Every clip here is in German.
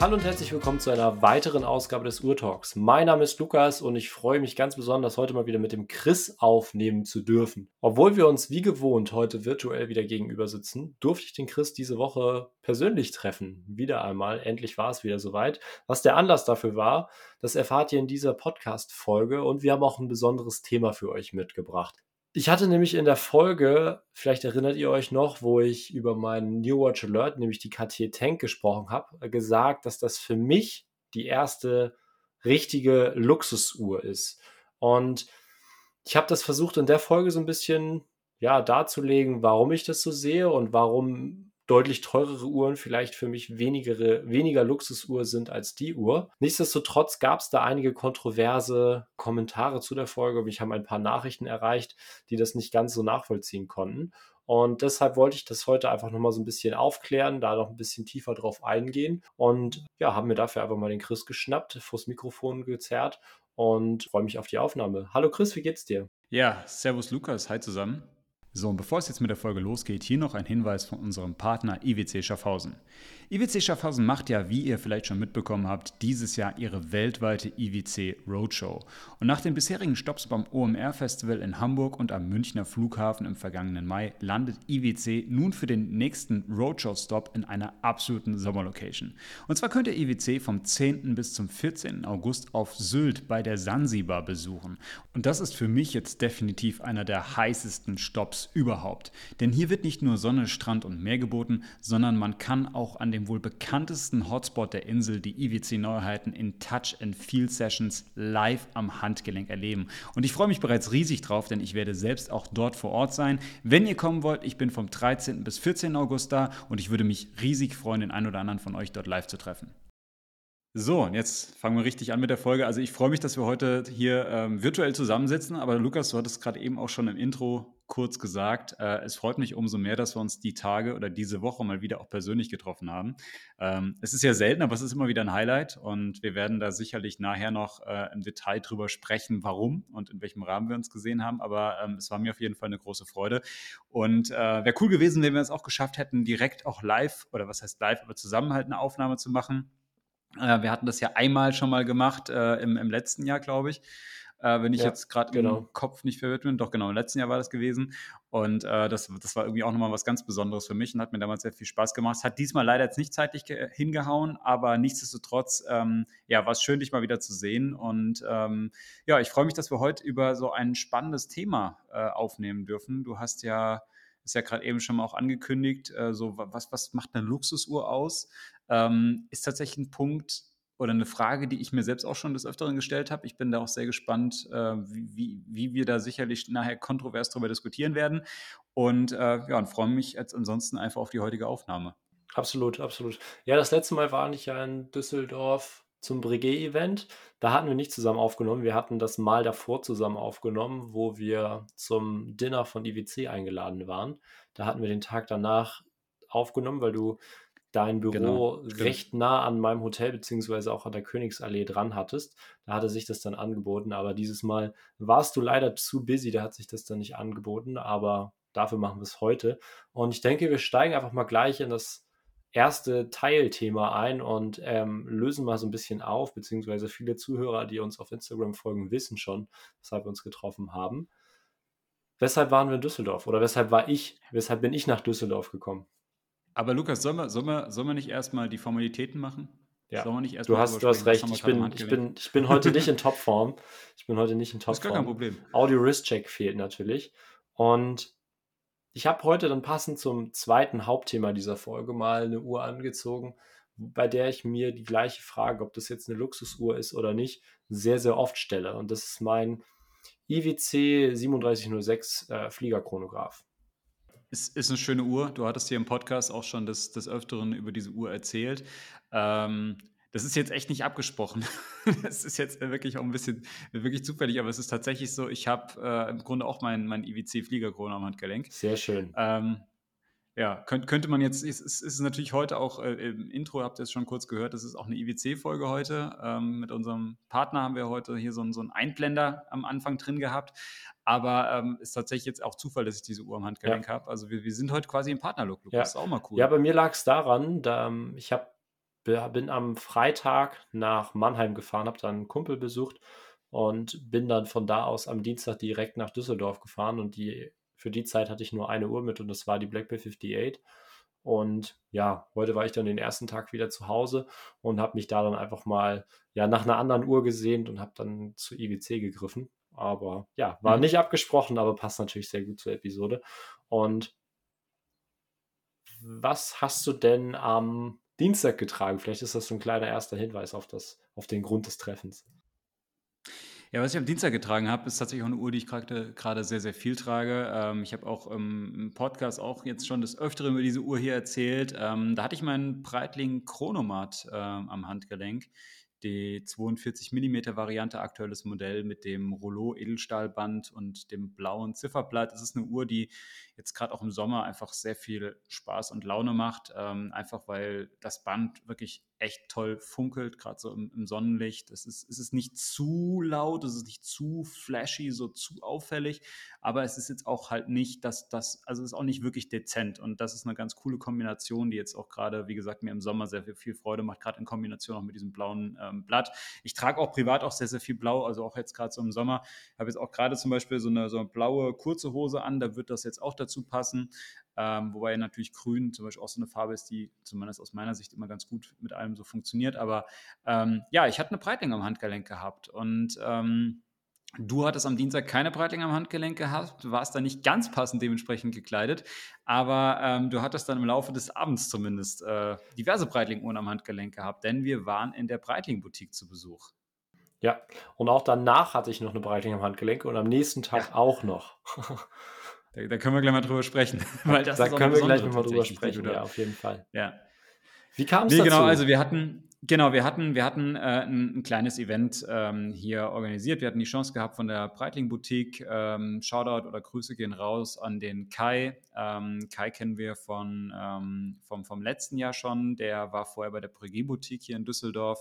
Hallo und herzlich willkommen zu einer weiteren Ausgabe des Urtalks. Mein Name ist Lukas und ich freue mich ganz besonders, heute mal wieder mit dem Chris aufnehmen zu dürfen. Obwohl wir uns wie gewohnt heute virtuell wieder gegenüber sitzen, durfte ich den Chris diese Woche persönlich treffen. Wieder einmal, endlich war es wieder soweit. Was der Anlass dafür war, das erfahrt ihr in dieser Podcast-Folge und wir haben auch ein besonderes Thema für euch mitgebracht. Ich hatte nämlich in der Folge, vielleicht erinnert ihr euch noch, wo ich über meinen New Watch Alert, nämlich die Cartier Tank gesprochen habe, gesagt, dass das für mich die erste richtige Luxusuhr ist. Und ich habe das versucht in der Folge so ein bisschen ja darzulegen, warum ich das so sehe und warum deutlich teurere Uhren vielleicht für mich wenigere, weniger Luxusuhr sind als die Uhr. Nichtsdestotrotz gab es da einige kontroverse Kommentare zu der Folge. Mich haben ein paar Nachrichten erreicht, die das nicht ganz so nachvollziehen konnten. Und deshalb wollte ich das heute einfach nochmal so ein bisschen aufklären, da noch ein bisschen tiefer drauf eingehen. Und ja, haben mir dafür einfach mal den Chris geschnappt, vors Mikrofon gezerrt und freue mich auf die Aufnahme. Hallo Chris, wie geht's dir? Ja, Servus Lukas, hi zusammen. So, und bevor es jetzt mit der Folge losgeht, hier noch ein Hinweis von unserem Partner IWC Schaffhausen. IWC Schaffhausen macht ja, wie ihr vielleicht schon mitbekommen habt, dieses Jahr ihre weltweite IWC Roadshow. Und nach den bisherigen Stops beim OMR Festival in Hamburg und am Münchner Flughafen im vergangenen Mai landet IWC nun für den nächsten Roadshow-Stop in einer absoluten Sommerlocation. Und zwar könnt ihr IWC vom 10. bis zum 14. August auf Sylt bei der Sansibar besuchen. Und das ist für mich jetzt definitiv einer der heißesten Stops überhaupt. Denn hier wird nicht nur Sonne, Strand und Meer geboten, sondern man kann auch an dem wohl bekanntesten Hotspot der Insel die IWC-Neuheiten in Touch and Feel Sessions live am Handgelenk erleben. Und ich freue mich bereits riesig drauf, denn ich werde selbst auch dort vor Ort sein. Wenn ihr kommen wollt, ich bin vom 13. bis 14. August da und ich würde mich riesig freuen, den einen oder anderen von euch dort live zu treffen. So, und jetzt fangen wir richtig an mit der Folge. Also ich freue mich, dass wir heute hier ähm, virtuell zusammensitzen, aber Lukas, du hattest gerade eben auch schon im Intro kurz gesagt, äh, es freut mich umso mehr, dass wir uns die Tage oder diese Woche mal wieder auch persönlich getroffen haben. Ähm, es ist ja selten, aber es ist immer wieder ein Highlight und wir werden da sicherlich nachher noch äh, im Detail drüber sprechen, warum und in welchem Rahmen wir uns gesehen haben. Aber ähm, es war mir auf jeden Fall eine große Freude und äh, wäre cool gewesen, wenn wir es auch geschafft hätten, direkt auch live oder was heißt live, aber zusammen halt eine Aufnahme zu machen. Äh, wir hatten das ja einmal schon mal gemacht äh, im, im letzten Jahr, glaube ich äh, wenn ich ja, jetzt gerade genau. im Kopf nicht verwirrt bin. Doch, genau, im letzten Jahr war das gewesen. Und äh, das, das war irgendwie auch nochmal was ganz Besonderes für mich und hat mir damals sehr viel Spaß gemacht. Hat diesmal leider jetzt nicht zeitlich hingehauen, aber nichtsdestotrotz, ähm, ja, war es schön, dich mal wieder zu sehen. Und ähm, ja, ich freue mich, dass wir heute über so ein spannendes Thema äh, aufnehmen dürfen. Du hast ja ist ja gerade eben schon mal auch angekündigt, äh, so was, was macht eine Luxusuhr aus? Ähm, ist tatsächlich ein Punkt, oder eine Frage, die ich mir selbst auch schon des Öfteren gestellt habe. Ich bin da auch sehr gespannt, äh, wie, wie, wir da sicherlich nachher kontrovers darüber diskutieren werden. Und äh, ja, und freue mich jetzt ansonsten einfach auf die heutige Aufnahme. Absolut, absolut. Ja, das letzte Mal war ich ja in Düsseldorf zum Breguet-Event. Da hatten wir nicht zusammen aufgenommen. Wir hatten das Mal davor zusammen aufgenommen, wo wir zum Dinner von IWC eingeladen waren. Da hatten wir den Tag danach aufgenommen, weil du dein Büro genau, recht nah an meinem Hotel beziehungsweise auch an der Königsallee dran hattest. Da hatte sich das dann angeboten, aber dieses Mal warst du leider zu busy, da hat sich das dann nicht angeboten, aber dafür machen wir es heute. Und ich denke, wir steigen einfach mal gleich in das erste Teilthema ein und ähm, lösen mal so ein bisschen auf, beziehungsweise viele Zuhörer, die uns auf Instagram folgen, wissen schon, weshalb wir uns getroffen haben. Weshalb waren wir in Düsseldorf? Oder weshalb war ich, weshalb bin ich nach Düsseldorf gekommen? Aber Lukas, sollen wir, sollen wir, sollen wir nicht erstmal die Formalitäten machen? Ja. Sollen wir nicht erstmal du hast, du hast recht. Ich bin, ich, bin, ich bin heute nicht in Topform. Ich bin heute nicht in Topform. Das ist gar kein Problem. Audio Wrist Check fehlt natürlich. Und ich habe heute dann passend zum zweiten Hauptthema dieser Folge mal eine Uhr angezogen, bei der ich mir die gleiche Frage, ob das jetzt eine Luxusuhr ist oder nicht, sehr, sehr oft stelle. Und das ist mein IWC 3706 äh, Fliegerchronograph. Ist, ist eine schöne Uhr. Du hattest hier im Podcast auch schon des, des Öfteren über diese Uhr erzählt. Ähm, das ist jetzt echt nicht abgesprochen. Das ist jetzt wirklich auch ein bisschen wirklich zufällig, aber es ist tatsächlich so, ich habe äh, im Grunde auch meinen mein IWC-Fliegerkrone am Handgelenk. Sehr schön. Ähm, ja, könnt, könnte man jetzt, es ist, ist, natürlich heute auch äh, im Intro, habt ihr es schon kurz gehört, das ist auch eine IWC-Folge heute. Ähm, mit unserem Partner haben wir heute hier so, ein, so einen Einblender am Anfang drin gehabt. Aber ähm, ist tatsächlich jetzt auch Zufall, dass ich diese Uhr am Handgelenk ja. habe. Also wir, wir sind heute quasi im Partnerlook. Ja. Das ist auch mal cool. Ja, bei mir lag es daran, da, ähm, ich habe bin am Freitag nach Mannheim gefahren, habe dann einen Kumpel besucht und bin dann von da aus am Dienstag direkt nach Düsseldorf gefahren und die, für die Zeit hatte ich nur eine Uhr mit und das war die Blackberry 58. Und ja, heute war ich dann den ersten Tag wieder zu Hause und habe mich da dann einfach mal ja, nach einer anderen Uhr gesehnt und habe dann zu IWC gegriffen. Aber ja, war mhm. nicht abgesprochen, aber passt natürlich sehr gut zur Episode. Und was hast du denn am Dienstag getragen? Vielleicht ist das so ein kleiner erster Hinweis auf, das, auf den Grund des Treffens. Ja, was ich am Dienstag getragen habe, ist tatsächlich auch eine Uhr, die ich gerade sehr, sehr viel trage. Ähm, ich habe auch im Podcast auch jetzt schon des Öfteren über diese Uhr hier erzählt. Ähm, da hatte ich meinen Breitling Chronomat äh, am Handgelenk die 42 mm Variante, aktuelles Modell mit dem Rollo Edelstahlband und dem blauen Zifferblatt. Es ist eine Uhr, die jetzt gerade auch im Sommer einfach sehr viel Spaß und Laune macht, ähm, einfach weil das Band wirklich echt toll funkelt, gerade so im, im, Sonnenlicht. Es ist, es ist nicht zu laut, es ist nicht zu flashy, so zu auffällig, aber es ist jetzt auch halt nicht, dass das, also es ist auch nicht wirklich dezent und das ist eine ganz coole Kombination, die jetzt auch gerade, wie gesagt, mir im Sommer sehr viel, viel Freude macht, gerade in Kombination auch mit diesem blauen ähm, Blatt. Ich trage auch privat auch sehr, sehr viel blau, also auch jetzt gerade so im Sommer. Ich habe jetzt auch gerade zum Beispiel so eine, so eine blaue kurze Hose an, da wird das jetzt auch dazu passen. Ähm, wobei natürlich Grün zum Beispiel auch so eine Farbe ist, die zumindest aus meiner Sicht immer ganz gut mit allem so funktioniert. Aber ähm, ja, ich hatte eine Breitling am Handgelenk gehabt und ähm, Du hattest am Dienstag keine Breitling am Handgelenk gehabt, du warst da nicht ganz passend dementsprechend gekleidet, aber ähm, du hattest dann im Laufe des Abends zumindest äh, diverse Breitling-Uhren am Handgelenk gehabt, denn wir waren in der Breitling-Boutique zu Besuch. Ja, und auch danach hatte ich noch eine Breitling am Handgelenk und am nächsten Tag ja. auch noch. Da, da, können wir gleich mal drüber sprechen. Weil das da können wir gleich mal drüber sprechen, ja, auf jeden Fall. Ja. Wie kam es nee, dazu? Genau, also wir hatten, genau, wir hatten, wir hatten äh, ein, ein, kleines Event ähm, hier organisiert. Wir hatten die Chance gehabt von der Breitling Boutique. Ähm, Shoutout oder Grüße gehen raus an den Kai. Ähm, Kai kennen wir von, ähm, vom, vom letzten Jahr schon. Der war vorher bei der Breguet Boutique hier in Düsseldorf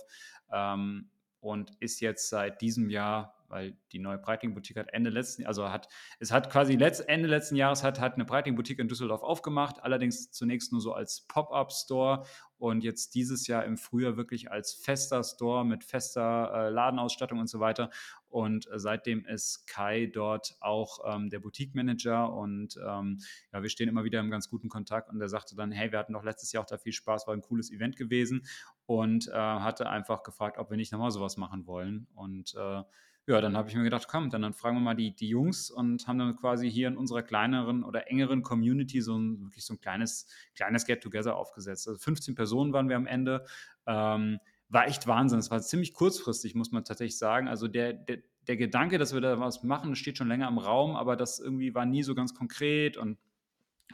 ähm, und ist jetzt seit diesem Jahr weil die neue Breitling-Boutique hat Ende letzten, also hat, es hat quasi letzt, Ende letzten Jahres hat, hat eine Breitling-Boutique in Düsseldorf aufgemacht, allerdings zunächst nur so als Pop-Up-Store und jetzt dieses Jahr im Frühjahr wirklich als fester Store mit fester äh, Ladenausstattung und so weiter. Und äh, seitdem ist Kai dort auch ähm, der Boutique-Manager und ähm, ja, wir stehen immer wieder im ganz guten Kontakt und er sagte dann, hey, wir hatten doch letztes Jahr auch da viel Spaß, war ein cooles Event gewesen und äh, hatte einfach gefragt, ob wir nicht nochmal sowas machen wollen und äh, ja, dann habe ich mir gedacht, komm, dann, dann fragen wir mal die, die Jungs und haben dann quasi hier in unserer kleineren oder engeren Community so ein wirklich so ein kleines, kleines Get-Together aufgesetzt. Also 15 Personen waren wir am Ende. Ähm, war echt Wahnsinn. Es war ziemlich kurzfristig, muss man tatsächlich sagen. Also der, der, der Gedanke, dass wir da was machen, steht schon länger im Raum, aber das irgendwie war nie so ganz konkret und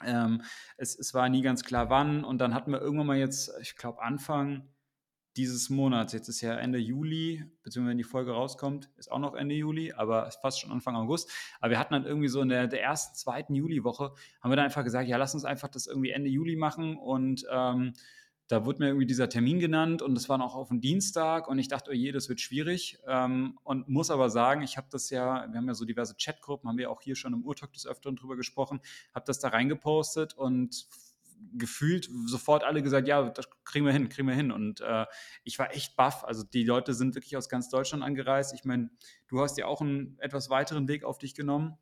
ähm, es, es war nie ganz klar, wann. Und dann hatten wir irgendwann mal jetzt, ich glaube, Anfang dieses Monats, jetzt ist ja Ende Juli, beziehungsweise wenn die Folge rauskommt, ist auch noch Ende Juli, aber fast schon Anfang August. Aber wir hatten dann irgendwie so in der, der ersten, zweiten Juliwoche, haben wir dann einfach gesagt, ja, lass uns einfach das irgendwie Ende Juli machen und ähm, da wurde mir irgendwie dieser Termin genannt und das war noch auf dem Dienstag und ich dachte, oh je, das wird schwierig ähm, und muss aber sagen, ich habe das ja, wir haben ja so diverse Chatgruppen, haben wir auch hier schon im Urtalk des Öfteren drüber gesprochen, habe das da reingepostet und gefühlt sofort alle gesagt, ja, das kriegen wir hin, kriegen wir hin. Und äh, ich war echt baff. Also die Leute sind wirklich aus ganz Deutschland angereist. Ich meine, du hast ja auch einen etwas weiteren Weg auf dich genommen.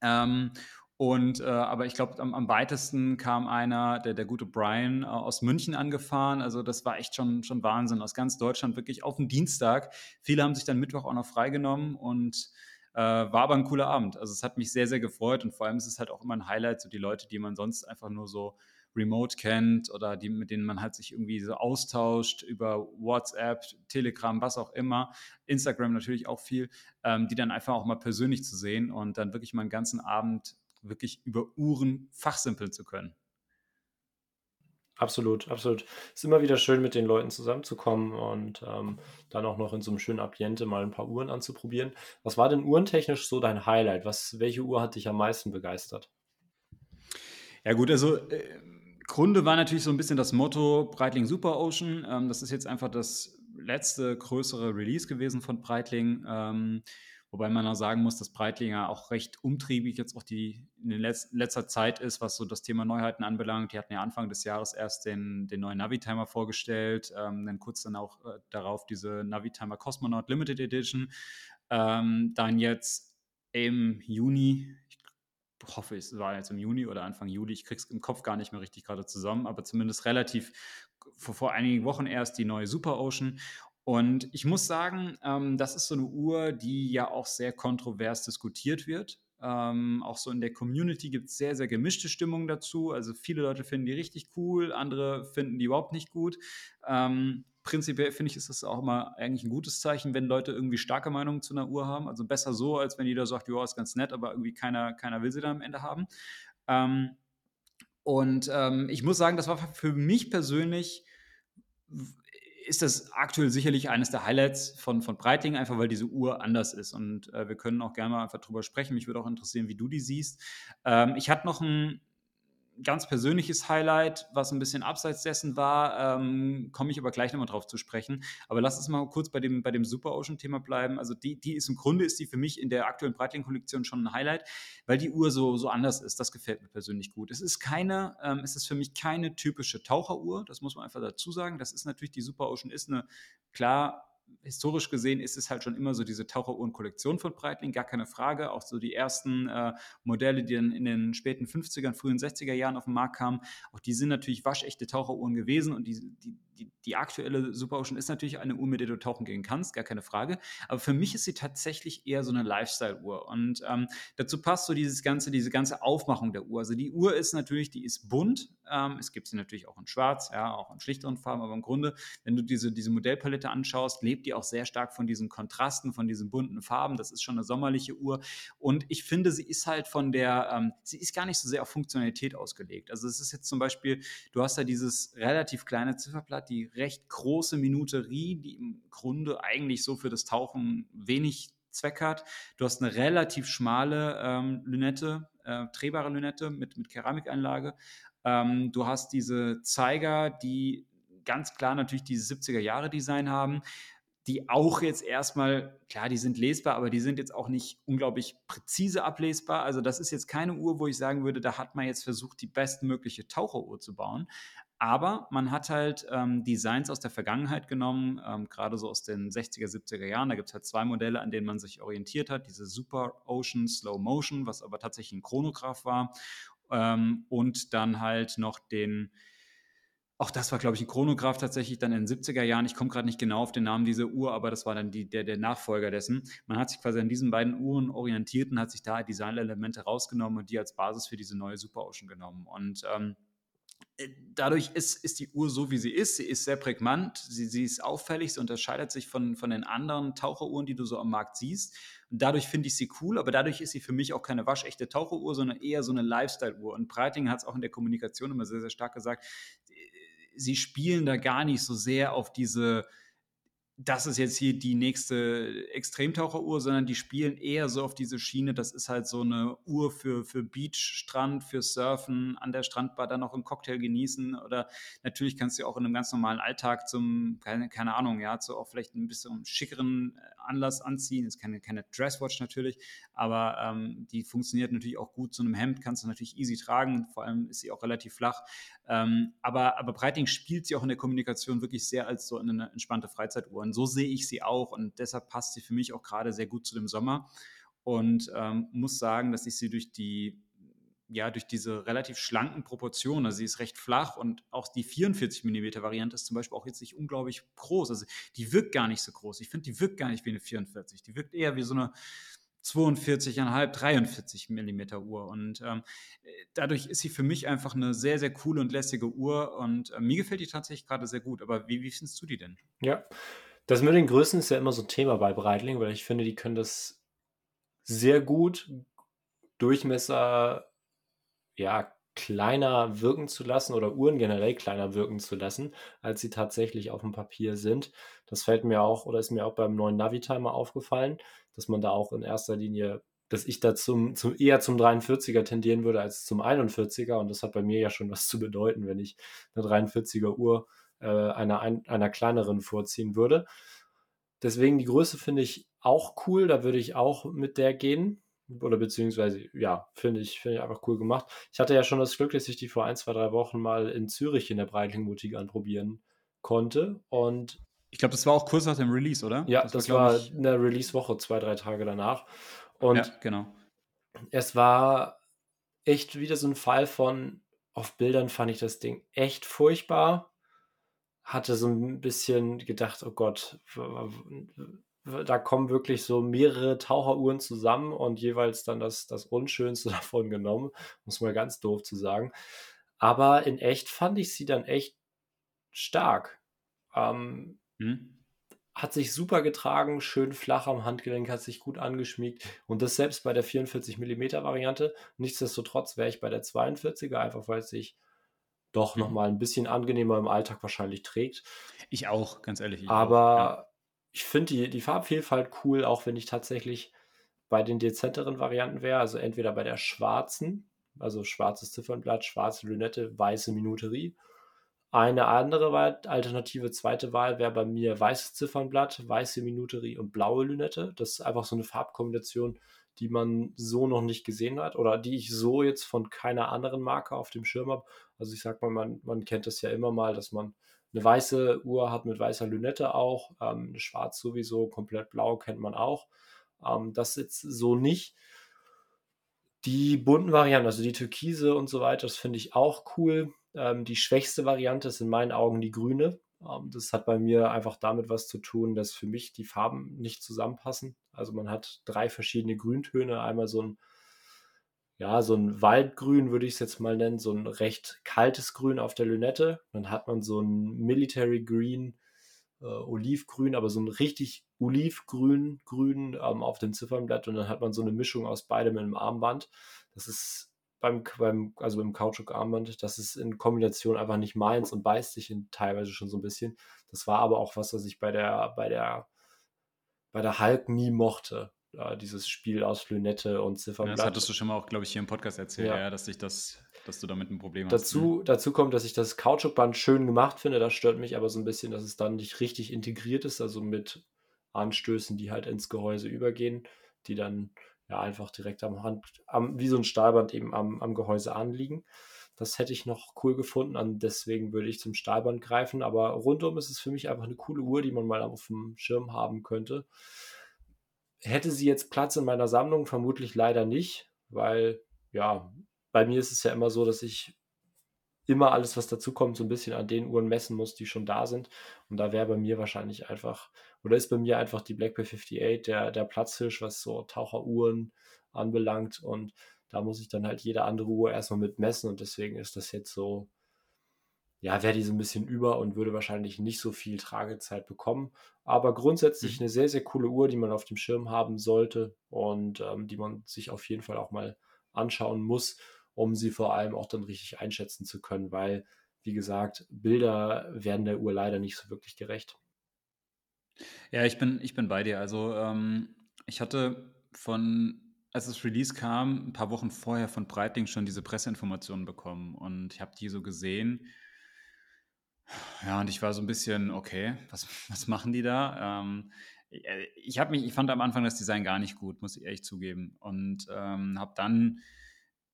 Ähm, und äh, aber ich glaube, am, am, weitesten kam einer, der, der gute Brian, äh, aus München angefahren. Also das war echt schon, schon Wahnsinn. Aus ganz Deutschland wirklich auf den Dienstag. Viele haben sich dann Mittwoch auch noch freigenommen und äh, war aber ein cooler Abend. Also es hat mich sehr, sehr gefreut und vor allem ist es halt auch immer ein Highlight, so die Leute, die man sonst einfach nur so remote kennt oder die, mit denen man halt sich irgendwie so austauscht über WhatsApp, Telegram, was auch immer, Instagram natürlich auch viel, ähm, die dann einfach auch mal persönlich zu sehen und dann wirklich mal einen ganzen Abend wirklich über Uhren fachsimpeln zu können. Absolut, absolut. Es ist immer wieder schön, mit den Leuten zusammenzukommen und ähm, dann auch noch in so einem schönen Ambiente mal ein paar Uhren anzuprobieren. Was war denn uhrentechnisch so dein Highlight? Was, welche Uhr hat dich am meisten begeistert? Ja gut, also äh, Grunde war natürlich so ein bisschen das Motto Breitling Super Ocean. Ähm, das ist jetzt einfach das letzte größere Release gewesen von Breitling. Ähm, Wobei man auch sagen muss, dass Breitlinger auch recht umtriebig jetzt auch die in Letz letzter Zeit ist, was so das Thema Neuheiten anbelangt. Die hatten ja Anfang des Jahres erst den, den neuen Navitimer vorgestellt, ähm, dann kurz dann auch äh, darauf diese Navitimer Cosmonaut Limited Edition. Ähm, dann jetzt im Juni, hoffe, es war jetzt im Juni oder Anfang Juli, ich krieg's im Kopf gar nicht mehr richtig gerade zusammen, aber zumindest relativ vor, vor einigen Wochen erst die neue Super Ocean. Und ich muss sagen, ähm, das ist so eine Uhr, die ja auch sehr kontrovers diskutiert wird. Ähm, auch so in der Community gibt es sehr, sehr gemischte Stimmungen dazu. Also viele Leute finden die richtig cool, andere finden die überhaupt nicht gut. Ähm, prinzipiell finde ich, ist das auch immer eigentlich ein gutes Zeichen, wenn Leute irgendwie starke Meinungen zu einer Uhr haben. Also besser so, als wenn jeder sagt, ja, ist ganz nett, aber irgendwie keiner, keiner will sie dann am Ende haben. Ähm, und ähm, ich muss sagen, das war für mich persönlich ist das aktuell sicherlich eines der Highlights von, von Breitling, einfach weil diese Uhr anders ist. Und äh, wir können auch gerne mal einfach drüber sprechen. Mich würde auch interessieren, wie du die siehst. Ähm, ich hatte noch ein ganz persönliches Highlight, was ein bisschen abseits dessen war, ähm, komme ich aber gleich nochmal drauf zu sprechen. Aber lass uns mal kurz bei dem, bei dem Super Ocean-Thema bleiben. Also die, die ist im Grunde ist die für mich in der aktuellen Breitling-Kollektion schon ein Highlight, weil die Uhr so, so anders ist. Das gefällt mir persönlich gut. Es ist keine, ähm, es ist für mich keine typische Taucheruhr, das muss man einfach dazu sagen. Das ist natürlich, die Super Ocean ist eine klar historisch gesehen ist es halt schon immer so diese Taucheruhren-Kollektion von Breitling, gar keine Frage. Auch so die ersten äh, Modelle, die dann in den späten 50er, frühen 60er Jahren auf den Markt kamen, auch die sind natürlich waschechte Taucheruhren gewesen und die, die, die, die aktuelle Super Ocean ist natürlich eine Uhr, mit der du tauchen gehen kannst, gar keine Frage. Aber für mich ist sie tatsächlich eher so eine Lifestyle-Uhr. Und ähm, dazu passt so dieses ganze, diese ganze Aufmachung der Uhr. Also die Uhr ist natürlich, die ist bunt. Ähm, es gibt sie natürlich auch in Schwarz, ja, auch in schlichteren Farben, aber im Grunde, wenn du diese, diese Modellpalette anschaust, lebt die auch sehr stark von diesen Kontrasten, von diesen bunten Farben. Das ist schon eine sommerliche Uhr. Und ich finde, sie ist halt von der, ähm, sie ist gar nicht so sehr auf Funktionalität ausgelegt. Also es ist jetzt zum Beispiel, du hast ja dieses relativ kleine Zifferblatt, die recht große Minuterie, die im Grunde eigentlich so für das Tauchen wenig Zweck hat. Du hast eine relativ schmale ähm, Lünette, äh, drehbare Lünette mit, mit Keramikeinlage. Ähm, du hast diese Zeiger, die ganz klar natürlich dieses 70er Jahre Design haben die auch jetzt erstmal, klar, die sind lesbar, aber die sind jetzt auch nicht unglaublich präzise ablesbar. Also das ist jetzt keine Uhr, wo ich sagen würde, da hat man jetzt versucht, die bestmögliche Taucheruhr zu bauen. Aber man hat halt ähm, Designs aus der Vergangenheit genommen, ähm, gerade so aus den 60er, 70er Jahren. Da gibt es halt zwei Modelle, an denen man sich orientiert hat. Diese Super Ocean Slow Motion, was aber tatsächlich ein Chronograph war. Ähm, und dann halt noch den auch das war, glaube ich, ein Chronograph tatsächlich dann in den 70er Jahren. Ich komme gerade nicht genau auf den Namen dieser Uhr, aber das war dann die, der, der Nachfolger dessen. Man hat sich quasi an diesen beiden Uhren orientiert und hat sich da Designelemente rausgenommen und die als Basis für diese neue Super Ocean genommen. Und ähm, äh, dadurch ist, ist die Uhr so, wie sie ist. Sie ist sehr prägnant, sie, sie ist auffällig, sie unterscheidet sich von, von den anderen Taucheruhren, die du so am Markt siehst. Dadurch finde ich sie cool, aber dadurch ist sie für mich auch keine waschechte Taucheruhr, sondern eher so eine Lifestyle-Uhr. Und Breiting hat es auch in der Kommunikation immer sehr, sehr stark gesagt sie spielen da gar nicht so sehr auf diese das ist jetzt hier die nächste Extremtaucheruhr, sondern die spielen eher so auf diese Schiene. Das ist halt so eine Uhr für, für Beach, für Surfen, an der Strandbar dann noch einen Cocktail genießen. Oder natürlich kannst du auch in einem ganz normalen Alltag zum, keine, keine Ahnung, ja, zu auch vielleicht ein bisschen schickeren äh, Anlass anziehen. Ist keine, keine Dresswatch natürlich, aber ähm, die funktioniert natürlich auch gut. zu einem Hemd kannst du natürlich easy tragen. Vor allem ist sie auch relativ flach. Ähm, aber, aber Breiting spielt sie auch in der Kommunikation wirklich sehr als so eine entspannte Freizeituhr. Und so sehe ich sie auch. Und deshalb passt sie für mich auch gerade sehr gut zu dem Sommer. Und ähm, muss sagen, dass ich sie durch die ja, durch diese relativ schlanken Proportionen, also sie ist recht flach und auch die 44 mm Variante ist zum Beispiel auch jetzt nicht unglaublich groß. Also die wirkt gar nicht so groß. Ich finde, die wirkt gar nicht wie eine 44. Die wirkt eher wie so eine 42,5, 43 mm Uhr. Und ähm, dadurch ist sie für mich einfach eine sehr, sehr coole und lässige Uhr. Und äh, mir gefällt die tatsächlich gerade sehr gut. Aber wie, wie findest du die denn? Ja, das mit den Größen ist ja immer so ein Thema bei Breitling, weil ich finde, die können das sehr gut Durchmesser ja kleiner wirken zu lassen oder Uhren generell kleiner wirken zu lassen, als sie tatsächlich auf dem Papier sind. Das fällt mir auch oder ist mir auch beim neuen Navitimer aufgefallen, dass man da auch in erster Linie, dass ich da zum, zum, eher zum 43er tendieren würde als zum 41er und das hat bei mir ja schon was zu bedeuten, wenn ich eine 43er Uhr äh, einer, einer kleineren vorziehen würde. deswegen die Größe finde ich auch cool. Da würde ich auch mit der gehen. Oder beziehungsweise, ja, finde ich, finde ich einfach cool gemacht. Ich hatte ja schon das Glück, dass ich die vor ein, zwei, drei Wochen mal in Zürich in der Breitling Boutique anprobieren konnte. Und ich glaube, das war auch kurz nach dem Release, oder? Ja, das, das war, war eine Release-Woche, zwei, drei Tage danach. Und ja, genau. es war echt wieder so ein Fall von, auf Bildern fand ich das Ding echt furchtbar. Hatte so ein bisschen gedacht, oh Gott, da kommen wirklich so mehrere Taucheruhren zusammen und jeweils dann das, das Unschönste davon genommen, muss man ganz doof zu sagen. Aber in echt fand ich sie dann echt stark. Ähm, hm. Hat sich super getragen, schön flach am Handgelenk, hat sich gut angeschmiegt und das selbst bei der 44 mm Variante. Nichtsdestotrotz wäre ich bei der 42er, einfach weil es sich doch mhm. nochmal ein bisschen angenehmer im Alltag wahrscheinlich trägt. Ich auch, ganz ehrlich. Aber auch, ja. ich finde die, die Farbvielfalt cool, auch wenn ich tatsächlich bei den dezenteren Varianten wäre, also entweder bei der schwarzen, also schwarzes Ziffernblatt, schwarze Lünette, weiße Minuterie eine andere Wahl, alternative zweite Wahl wäre bei mir weißes Ziffernblatt, weiße Minuterie und blaue Lünette. Das ist einfach so eine Farbkombination, die man so noch nicht gesehen hat oder die ich so jetzt von keiner anderen Marke auf dem Schirm habe. Also ich sag mal, man, man kennt das ja immer mal, dass man eine weiße Uhr hat mit weißer Lünette auch, ähm, schwarz sowieso, komplett blau kennt man auch. Ähm, das jetzt so nicht. Die bunten Varianten, also die Türkise und so weiter, das finde ich auch cool. Ähm, die schwächste Variante ist in meinen Augen die grüne. Ähm, das hat bei mir einfach damit was zu tun, dass für mich die Farben nicht zusammenpassen. Also man hat drei verschiedene Grüntöne. Einmal so ein, ja, so ein Waldgrün würde ich es jetzt mal nennen, so ein recht kaltes Grün auf der Lünette. Dann hat man so ein Military Green, äh, Olivgrün, aber so ein richtig Olivgrün, Grün ähm, auf dem Ziffernblatt. Und dann hat man so eine Mischung aus beidem im Armband. Das ist beim, beim also beim Kautschuk-Armband. Das ist in Kombination einfach nicht meins und beißt sich in, teilweise schon so ein bisschen. Das war aber auch was, was ich bei der, bei der, bei der Hulk nie mochte. Ja, dieses Spiel aus Lünette und Ziffernblatt. Ja, das hattest du schon mal auch, glaube ich, hier im Podcast erzählt, ja. ja. dass ich das, dass du damit ein Problem dazu, hast. Ne? Dazu kommt, dass ich das Kautschukband schön gemacht finde. Das stört mich aber so ein bisschen, dass es dann nicht richtig integriert ist, also mit Anstößen, die halt ins Gehäuse übergehen, die dann ja einfach direkt am Hand, am, wie so ein Stahlband eben am, am Gehäuse anliegen. Das hätte ich noch cool gefunden, und deswegen würde ich zum Stahlband greifen. Aber rundum ist es für mich einfach eine coole Uhr, die man mal auf dem Schirm haben könnte. Hätte sie jetzt Platz in meiner Sammlung? Vermutlich leider nicht, weil ja, bei mir ist es ja immer so, dass ich immer alles, was dazu kommt, so ein bisschen an den Uhren messen muss, die schon da sind. Und da wäre bei mir wahrscheinlich einfach, oder ist bei mir einfach die Blackberry 58 der, der Platzhirsch, was so Taucheruhren anbelangt. Und da muss ich dann halt jede andere Uhr erstmal mit messen. Und deswegen ist das jetzt so, ja, wäre die so ein bisschen über und würde wahrscheinlich nicht so viel Tragezeit bekommen. Aber grundsätzlich mhm. eine sehr, sehr coole Uhr, die man auf dem Schirm haben sollte und ähm, die man sich auf jeden Fall auch mal anschauen muss um sie vor allem auch dann richtig einschätzen zu können, weil, wie gesagt, Bilder werden der Uhr leider nicht so wirklich gerecht. Ja, ich bin, ich bin bei dir. Also ähm, ich hatte von, als das Release kam, ein paar Wochen vorher von Breitling schon diese Presseinformationen bekommen und ich habe die so gesehen. Ja, und ich war so ein bisschen, okay, was, was machen die da? Ähm, ich, habe mich, ich fand am Anfang das Design gar nicht gut, muss ich ehrlich zugeben. Und ähm, habe dann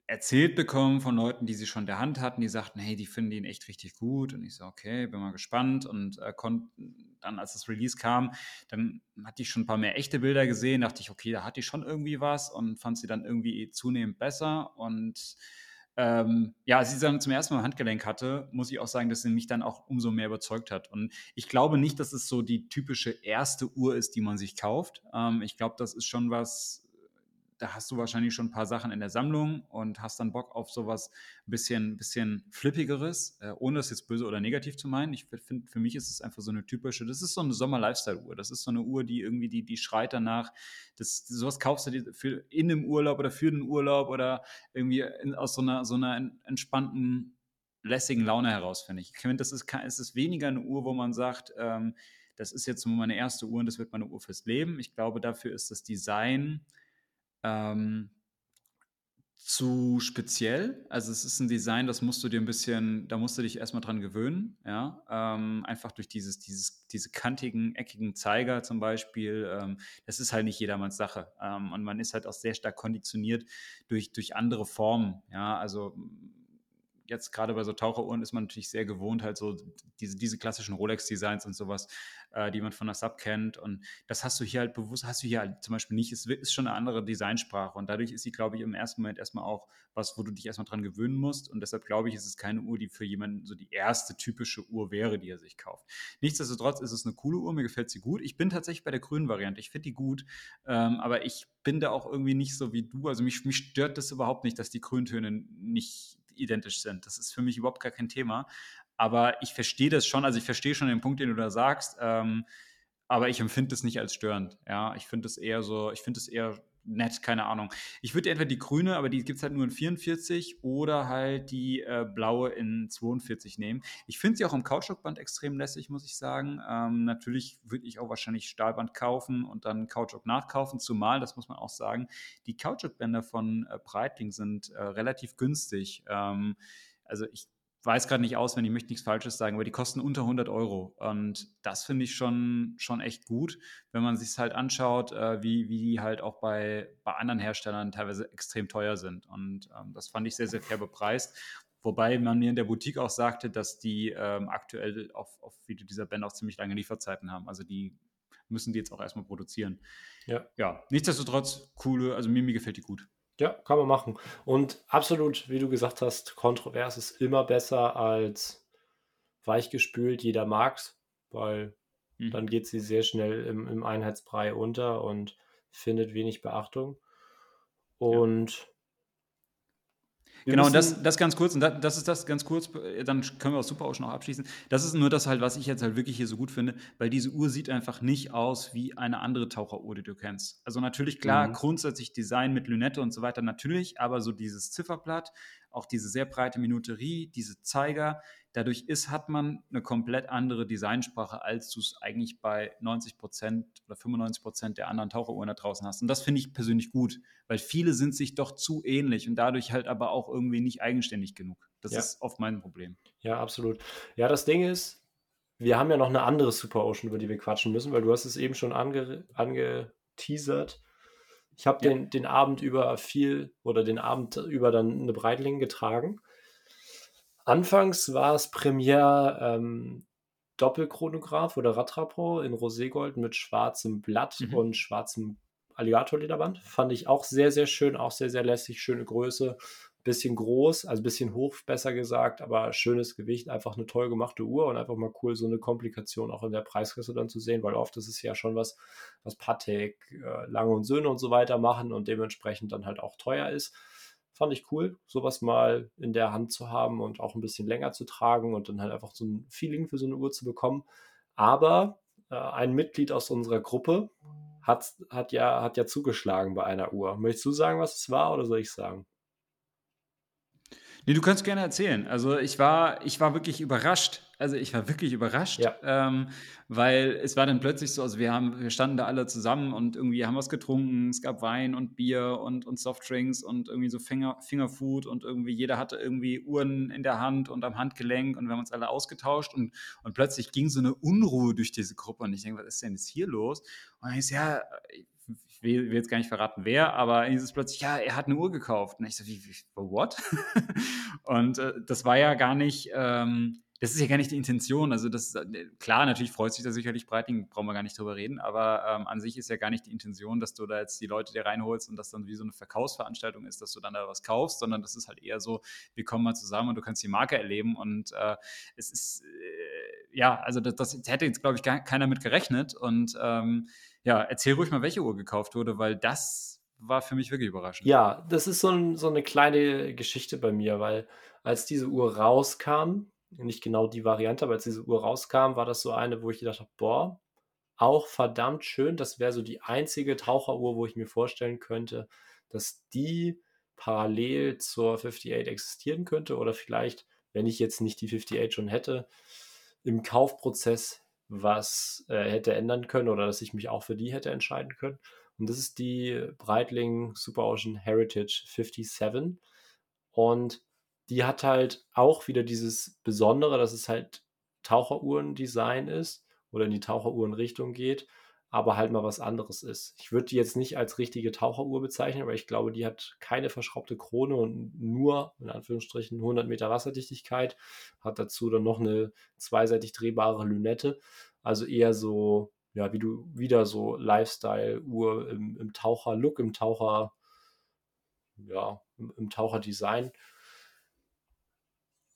erzählt bekommen von Leuten, die sie schon in der Hand hatten, die sagten, hey, die finden ihn echt richtig gut. Und ich so, okay, bin mal gespannt. Und äh, dann, als das Release kam, dann hatte ich schon ein paar mehr echte Bilder gesehen, dachte ich, okay, da hatte ich schon irgendwie was und fand sie dann irgendwie zunehmend besser. Und ähm, ja, als ich sie dann zum ersten Mal im Handgelenk hatte, muss ich auch sagen, dass sie mich dann auch umso mehr überzeugt hat. Und ich glaube nicht, dass es so die typische erste Uhr ist, die man sich kauft. Ähm, ich glaube, das ist schon was, da hast du wahrscheinlich schon ein paar Sachen in der Sammlung und hast dann Bock auf sowas ein bisschen, bisschen flippigeres, äh, ohne das jetzt böse oder negativ zu meinen. Ich finde, für mich ist es einfach so eine typische, das ist so eine Sommer-Lifestyle-Uhr. Das ist so eine Uhr, die irgendwie, die, die schreit danach. Das, sowas kaufst du dir für in dem Urlaub oder für den Urlaub oder irgendwie in, aus so einer, so einer entspannten, lässigen Laune heraus, finde ich. Ich finde, das ist, es ist weniger eine Uhr, wo man sagt, ähm, das ist jetzt meine erste Uhr und das wird meine Uhr fürs Leben. Ich glaube, dafür ist das Design ähm, zu speziell. Also es ist ein Design, das musst du dir ein bisschen, da musst du dich erstmal dran gewöhnen, ja. Ähm, einfach durch dieses, dieses, diese kantigen, eckigen Zeiger zum Beispiel. Ähm, das ist halt nicht jedermanns Sache. Ähm, und man ist halt auch sehr stark konditioniert durch, durch andere Formen, ja. Also jetzt gerade bei so Taucheruhren ist man natürlich sehr gewohnt, halt so diese, diese klassischen Rolex-Designs und sowas, äh, die man von der Sub kennt. Und das hast du hier halt bewusst, hast du hier halt zum Beispiel nicht. Es ist schon eine andere Designsprache und dadurch ist sie, glaube ich, im ersten Moment erstmal auch was, wo du dich erstmal dran gewöhnen musst. Und deshalb glaube ich, ist es keine Uhr, die für jemanden so die erste typische Uhr wäre, die er sich kauft. Nichtsdestotrotz ist es eine coole Uhr, mir gefällt sie gut. Ich bin tatsächlich bei der grünen Variante. Ich finde die gut, ähm, aber ich bin da auch irgendwie nicht so wie du. Also mich, mich stört das überhaupt nicht, dass die Grüntöne nicht identisch sind. Das ist für mich überhaupt gar kein Thema. Aber ich verstehe das schon, also ich verstehe schon den Punkt, den du da sagst, ähm, aber ich empfinde es nicht als störend. Ja, ich finde es eher so, ich finde es eher nett, keine Ahnung. Ich würde entweder die grüne, aber die gibt es halt nur in 44 oder halt die äh, blaue in 42 nehmen. Ich finde sie auch im Kautschukband extrem lässig, muss ich sagen. Ähm, natürlich würde ich auch wahrscheinlich Stahlband kaufen und dann Kautschuk nachkaufen, zumal, das muss man auch sagen, die Kautschukbänder von äh, Breitling sind äh, relativ günstig. Ähm, also ich weiß gerade nicht auswendig, ich möchte nichts Falsches sagen, aber die kosten unter 100 Euro. Und das finde ich schon, schon echt gut, wenn man sich es halt anschaut, äh, wie, wie die halt auch bei, bei anderen Herstellern teilweise extrem teuer sind. Und ähm, das fand ich sehr, sehr fair bepreist. Wobei man mir in der Boutique auch sagte, dass die ähm, aktuell auf, auf viele dieser Bänder auch ziemlich lange Lieferzeiten haben. Also die müssen die jetzt auch erstmal produzieren. Ja. Ja, nichtsdestotrotz, coole, also mir, mir gefällt die gut. Ja, kann man machen. Und absolut, wie du gesagt hast, kontrovers ist immer besser als weichgespült. Jeder mag's, weil mhm. dann geht sie sehr schnell im, im Einheitsbrei unter und findet wenig Beachtung. Und. Wir genau, das, das ganz kurz, und das, das, ist das ganz kurz, dann können wir auch super auch schon noch abschließen. Das ist nur das halt, was ich jetzt halt wirklich hier so gut finde, weil diese Uhr sieht einfach nicht aus wie eine andere Taucheruhr, die du kennst. Also natürlich, klar, mhm. grundsätzlich Design mit Lünette und so weiter, natürlich, aber so dieses Zifferblatt, auch diese sehr breite Minuterie, diese Zeiger, dadurch ist, hat man eine komplett andere Designsprache, als du es eigentlich bei 90 Prozent oder 95 Prozent der anderen Taucheruhren da draußen hast. Und das finde ich persönlich gut, weil viele sind sich doch zu ähnlich und dadurch halt aber auch irgendwie nicht eigenständig genug. Das ja. ist oft mein Problem. Ja, absolut. Ja, das Ding ist, wir haben ja noch eine andere Super Ocean, über die wir quatschen müssen, weil du hast es eben schon ange angeteasert. Ich habe ja. den, den Abend über viel oder den Abend über dann eine Breitling getragen. Anfangs war es Premiere ähm, Doppelchronograph oder Rattraport in Roségold mit schwarzem Blatt mhm. und schwarzem Alligatorlederband. Fand ich auch sehr, sehr schön, auch sehr, sehr lässig, schöne Größe bisschen groß, also ein bisschen hoch, besser gesagt, aber schönes Gewicht, einfach eine toll gemachte Uhr und einfach mal cool, so eine Komplikation auch in der Preisklasse dann zu sehen, weil oft ist es ja schon was, was Patek, äh, Lange und Söhne und so weiter machen und dementsprechend dann halt auch teuer ist. Fand ich cool, sowas mal in der Hand zu haben und auch ein bisschen länger zu tragen und dann halt einfach so ein Feeling für so eine Uhr zu bekommen. Aber äh, ein Mitglied aus unserer Gruppe hat, hat, ja, hat ja zugeschlagen bei einer Uhr. Möchtest du sagen, was es war oder soll ich sagen? Nee, du kannst gerne erzählen. Also ich war, ich war wirklich überrascht. Also ich war wirklich überrascht, ja. ähm, weil es war dann plötzlich so, also wir haben, wir standen da alle zusammen und irgendwie haben was getrunken. Es gab Wein und Bier und, und Softdrinks und irgendwie so Finger, Fingerfood und irgendwie jeder hatte irgendwie Uhren in der Hand und am Handgelenk und wir haben uns alle ausgetauscht und, und plötzlich ging so eine Unruhe durch diese Gruppe und ich denke, was ist denn jetzt hier los? Und ich ja, ich will, will, jetzt gar nicht verraten, wer, aber hieß es plötzlich, ja, er hat eine Uhr gekauft. Und ich so, wie, wie what? und äh, das war ja gar nicht, ähm, das ist ja gar nicht die Intention. Also das, äh, klar, natürlich freut sich da sicherlich Breiting, brauchen wir gar nicht drüber reden, aber ähm, an sich ist ja gar nicht die Intention, dass du da jetzt die Leute dir reinholst und das dann wie so eine Verkaufsveranstaltung ist, dass du dann da was kaufst, sondern das ist halt eher so, wir kommen mal zusammen und du kannst die Marke erleben und äh, es ist, äh, ja, also das, das hätte jetzt, glaube ich, gar, keiner mit gerechnet und ähm, ja, erzähl ruhig mal, welche Uhr gekauft wurde, weil das war für mich wirklich überraschend. Ja, das ist so, ein, so eine kleine Geschichte bei mir, weil als diese Uhr rauskam, nicht genau die Variante, aber als diese Uhr rauskam, war das so eine, wo ich gedacht habe, boah, auch verdammt schön. Das wäre so die einzige Taucheruhr, wo ich mir vorstellen könnte, dass die parallel zur 58 existieren könnte oder vielleicht, wenn ich jetzt nicht die 58 schon hätte, im Kaufprozess was äh, hätte ändern können oder dass ich mich auch für die hätte entscheiden können. Und das ist die Breitling Super Ocean Heritage 57. Und die hat halt auch wieder dieses Besondere, dass es halt Taucheruhren-Design ist oder in die Taucheruhren-Richtung geht, aber halt mal was anderes ist. Ich würde die jetzt nicht als richtige Taucheruhr bezeichnen, aber ich glaube, die hat keine verschraubte Krone und nur, in Anführungsstrichen, 100 Meter Wasserdichtigkeit, hat dazu dann noch eine zweiseitig drehbare Lünette, also eher so, ja, wie du wieder so Lifestyle-Uhr im, im Taucher-Look, im Taucher, ja, im, im Taucher-Design.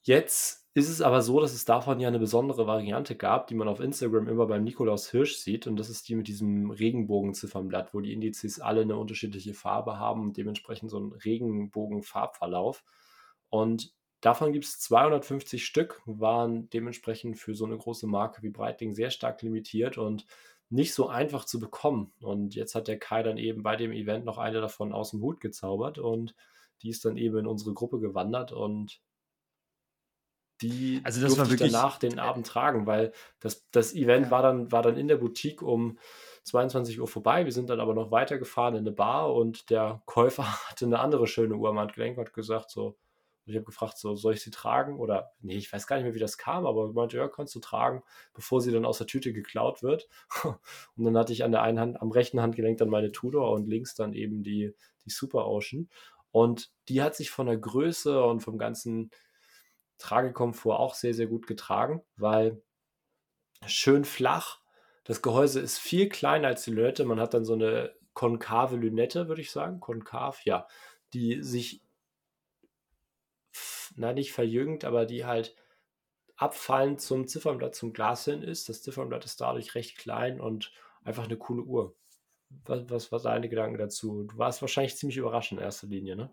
Jetzt ist es aber so, dass es davon ja eine besondere Variante gab, die man auf Instagram immer beim Nikolaus Hirsch sieht. Und das ist die mit diesem Regenbogenziffernblatt, wo die Indizes alle eine unterschiedliche Farbe haben und dementsprechend so einen Regenbogenfarbverlauf. Und davon gibt es 250 Stück, waren dementsprechend für so eine große Marke wie Breitling sehr stark limitiert und nicht so einfach zu bekommen. Und jetzt hat der Kai dann eben bei dem Event noch eine davon aus dem Hut gezaubert und die ist dann eben in unsere Gruppe gewandert und die also das war wirklich, danach den Abend tragen, weil das, das Event ja. war, dann, war dann in der Boutique um 22 Uhr vorbei. Wir sind dann aber noch weitergefahren in eine Bar und der Käufer hatte eine andere schöne Uhr am Handgelenk und hat gesagt so, ich habe gefragt, so, soll ich sie tragen? Oder, nee, ich weiß gar nicht mehr, wie das kam, aber ich meinte, ja, kannst du tragen, bevor sie dann aus der Tüte geklaut wird. und dann hatte ich an der einen Hand, am rechten Handgelenk dann meine Tudor und links dann eben die, die Super Ocean. Und die hat sich von der Größe und vom ganzen Tragekomfort auch sehr, sehr gut getragen, weil schön flach. Das Gehäuse ist viel kleiner als die Lünette. Man hat dann so eine konkave Lünette, würde ich sagen. Konkav, ja. Die sich, na, nicht verjüngt, aber die halt abfallend zum Ziffernblatt, zum Glas hin ist. Das Ziffernblatt ist dadurch recht klein und einfach eine coole Uhr. Was, was war deine Gedanken dazu? Du warst wahrscheinlich ziemlich überrascht in erster Linie, ne?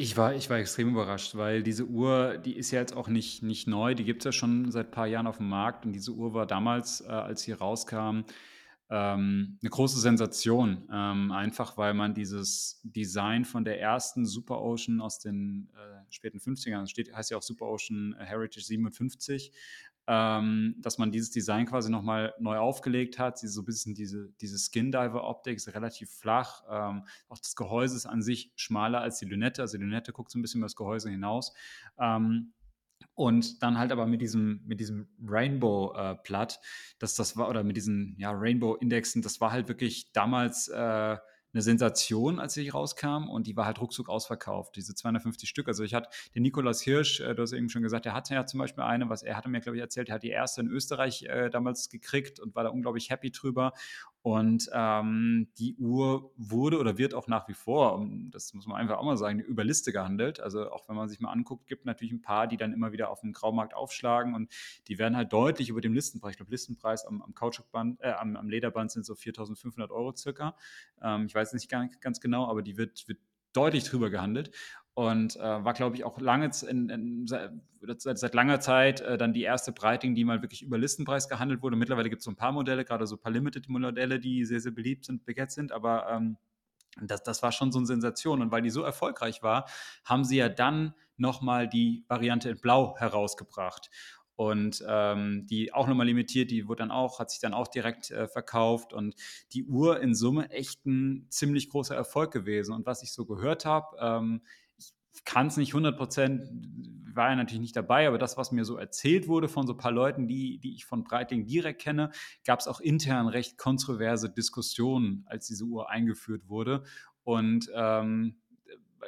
Ich war ich war extrem überrascht, weil diese Uhr, die ist ja jetzt auch nicht nicht neu, die gibt es ja schon seit ein paar Jahren auf dem Markt. Und diese Uhr war damals, äh, als sie rauskam, ähm, 'ne große Sensation, ähm, einfach weil man dieses Design von der ersten Super Ocean aus den, äh, späten 50ern, steht heißt ja auch Super Ocean Heritage 57, ähm, dass man dieses Design quasi nochmal neu aufgelegt hat. Sie so ein bisschen diese, diese Skin-Diver-Optik ist relativ flach. Ähm, auch das Gehäuse ist an sich schmaler als die Lünette. Also die Lünette guckt so ein bisschen über das Gehäuse hinaus. Ähm, und dann halt aber mit diesem, mit diesem Rainbow-Platt, äh, dass das war, oder mit diesen ja, Rainbow-Indexen, das war halt wirklich damals äh, eine Sensation, als sie rauskam und die war halt ruckzuck ausverkauft, diese 250 Stück. Also ich hatte den Nikolaus Hirsch, äh, du hast eben schon gesagt, der hatte ja zum Beispiel eine, was er hatte mir, glaube ich, erzählt, er hat die erste in Österreich äh, damals gekriegt und war da unglaublich happy drüber. Und ähm, die Uhr wurde oder wird auch nach wie vor, das muss man einfach auch mal sagen, über Liste gehandelt. Also auch wenn man sich mal anguckt, gibt natürlich ein paar, die dann immer wieder auf dem Graumarkt aufschlagen und die werden halt deutlich über dem Listenpreis. Ich glaube, Listenpreis am, am Kautschukband, äh, am, am, Lederband sind so 4.500 Euro circa. Ähm, ich weiß nicht ganz genau, aber die wird, wird deutlich drüber gehandelt und äh, war, glaube ich, auch lange in, in, seit, seit, langer Zeit äh, dann die erste Breiting, die mal wirklich über Listenpreis gehandelt wurde. Mittlerweile gibt es so ein paar Modelle, gerade so ein paar Limited-Modelle, die sehr, sehr beliebt sind, begehrt sind, aber ähm, das, das war schon so eine Sensation. Und weil die so erfolgreich war, haben sie ja dann nochmal die Variante in Blau herausgebracht und ähm, die auch nochmal limitiert, die wurde dann auch, hat sich dann auch direkt äh, verkauft und die Uhr in Summe echt ein ziemlich großer Erfolg gewesen. Und was ich so gehört habe, ähm, kann es nicht 100 Prozent, war ja natürlich nicht dabei, aber das, was mir so erzählt wurde von so ein paar Leuten, die, die ich von Breitling direkt kenne, gab es auch intern recht kontroverse Diskussionen, als diese Uhr eingeführt wurde. Und ähm,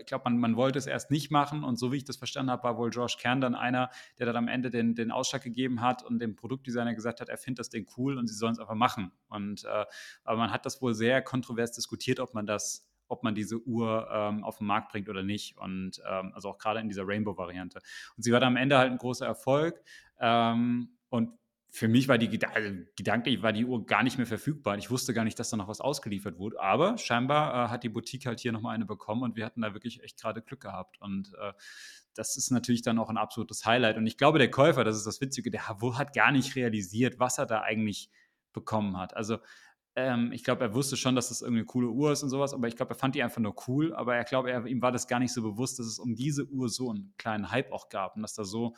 ich glaube, man, man wollte es erst nicht machen und so wie ich das verstanden habe, war wohl Josh Kern dann einer, der dann am Ende den, den Ausschlag gegeben hat und dem Produktdesigner gesagt hat, er findet das Ding cool und sie sollen es einfach machen. Und äh, aber man hat das wohl sehr kontrovers diskutiert, ob man das ob man diese Uhr ähm, auf den Markt bringt oder nicht. Und ähm, also auch gerade in dieser Rainbow-Variante. Und sie war dann am Ende halt ein großer Erfolg. Ähm, und für mich war die also gedanklich war die Uhr gar nicht mehr verfügbar. Ich wusste gar nicht, dass da noch was ausgeliefert wurde. Aber scheinbar äh, hat die Boutique halt hier nochmal eine bekommen und wir hatten da wirklich echt gerade Glück gehabt. Und äh, das ist natürlich dann auch ein absolutes Highlight. Und ich glaube, der Käufer, das ist das Witzige, der hat gar nicht realisiert, was er da eigentlich bekommen hat. Also ähm, ich glaube, er wusste schon, dass das irgendeine coole Uhr ist und sowas, aber ich glaube, er fand die einfach nur cool. Aber er glaube, ihm war das gar nicht so bewusst, dass es um diese Uhr so einen kleinen Hype auch gab und dass da so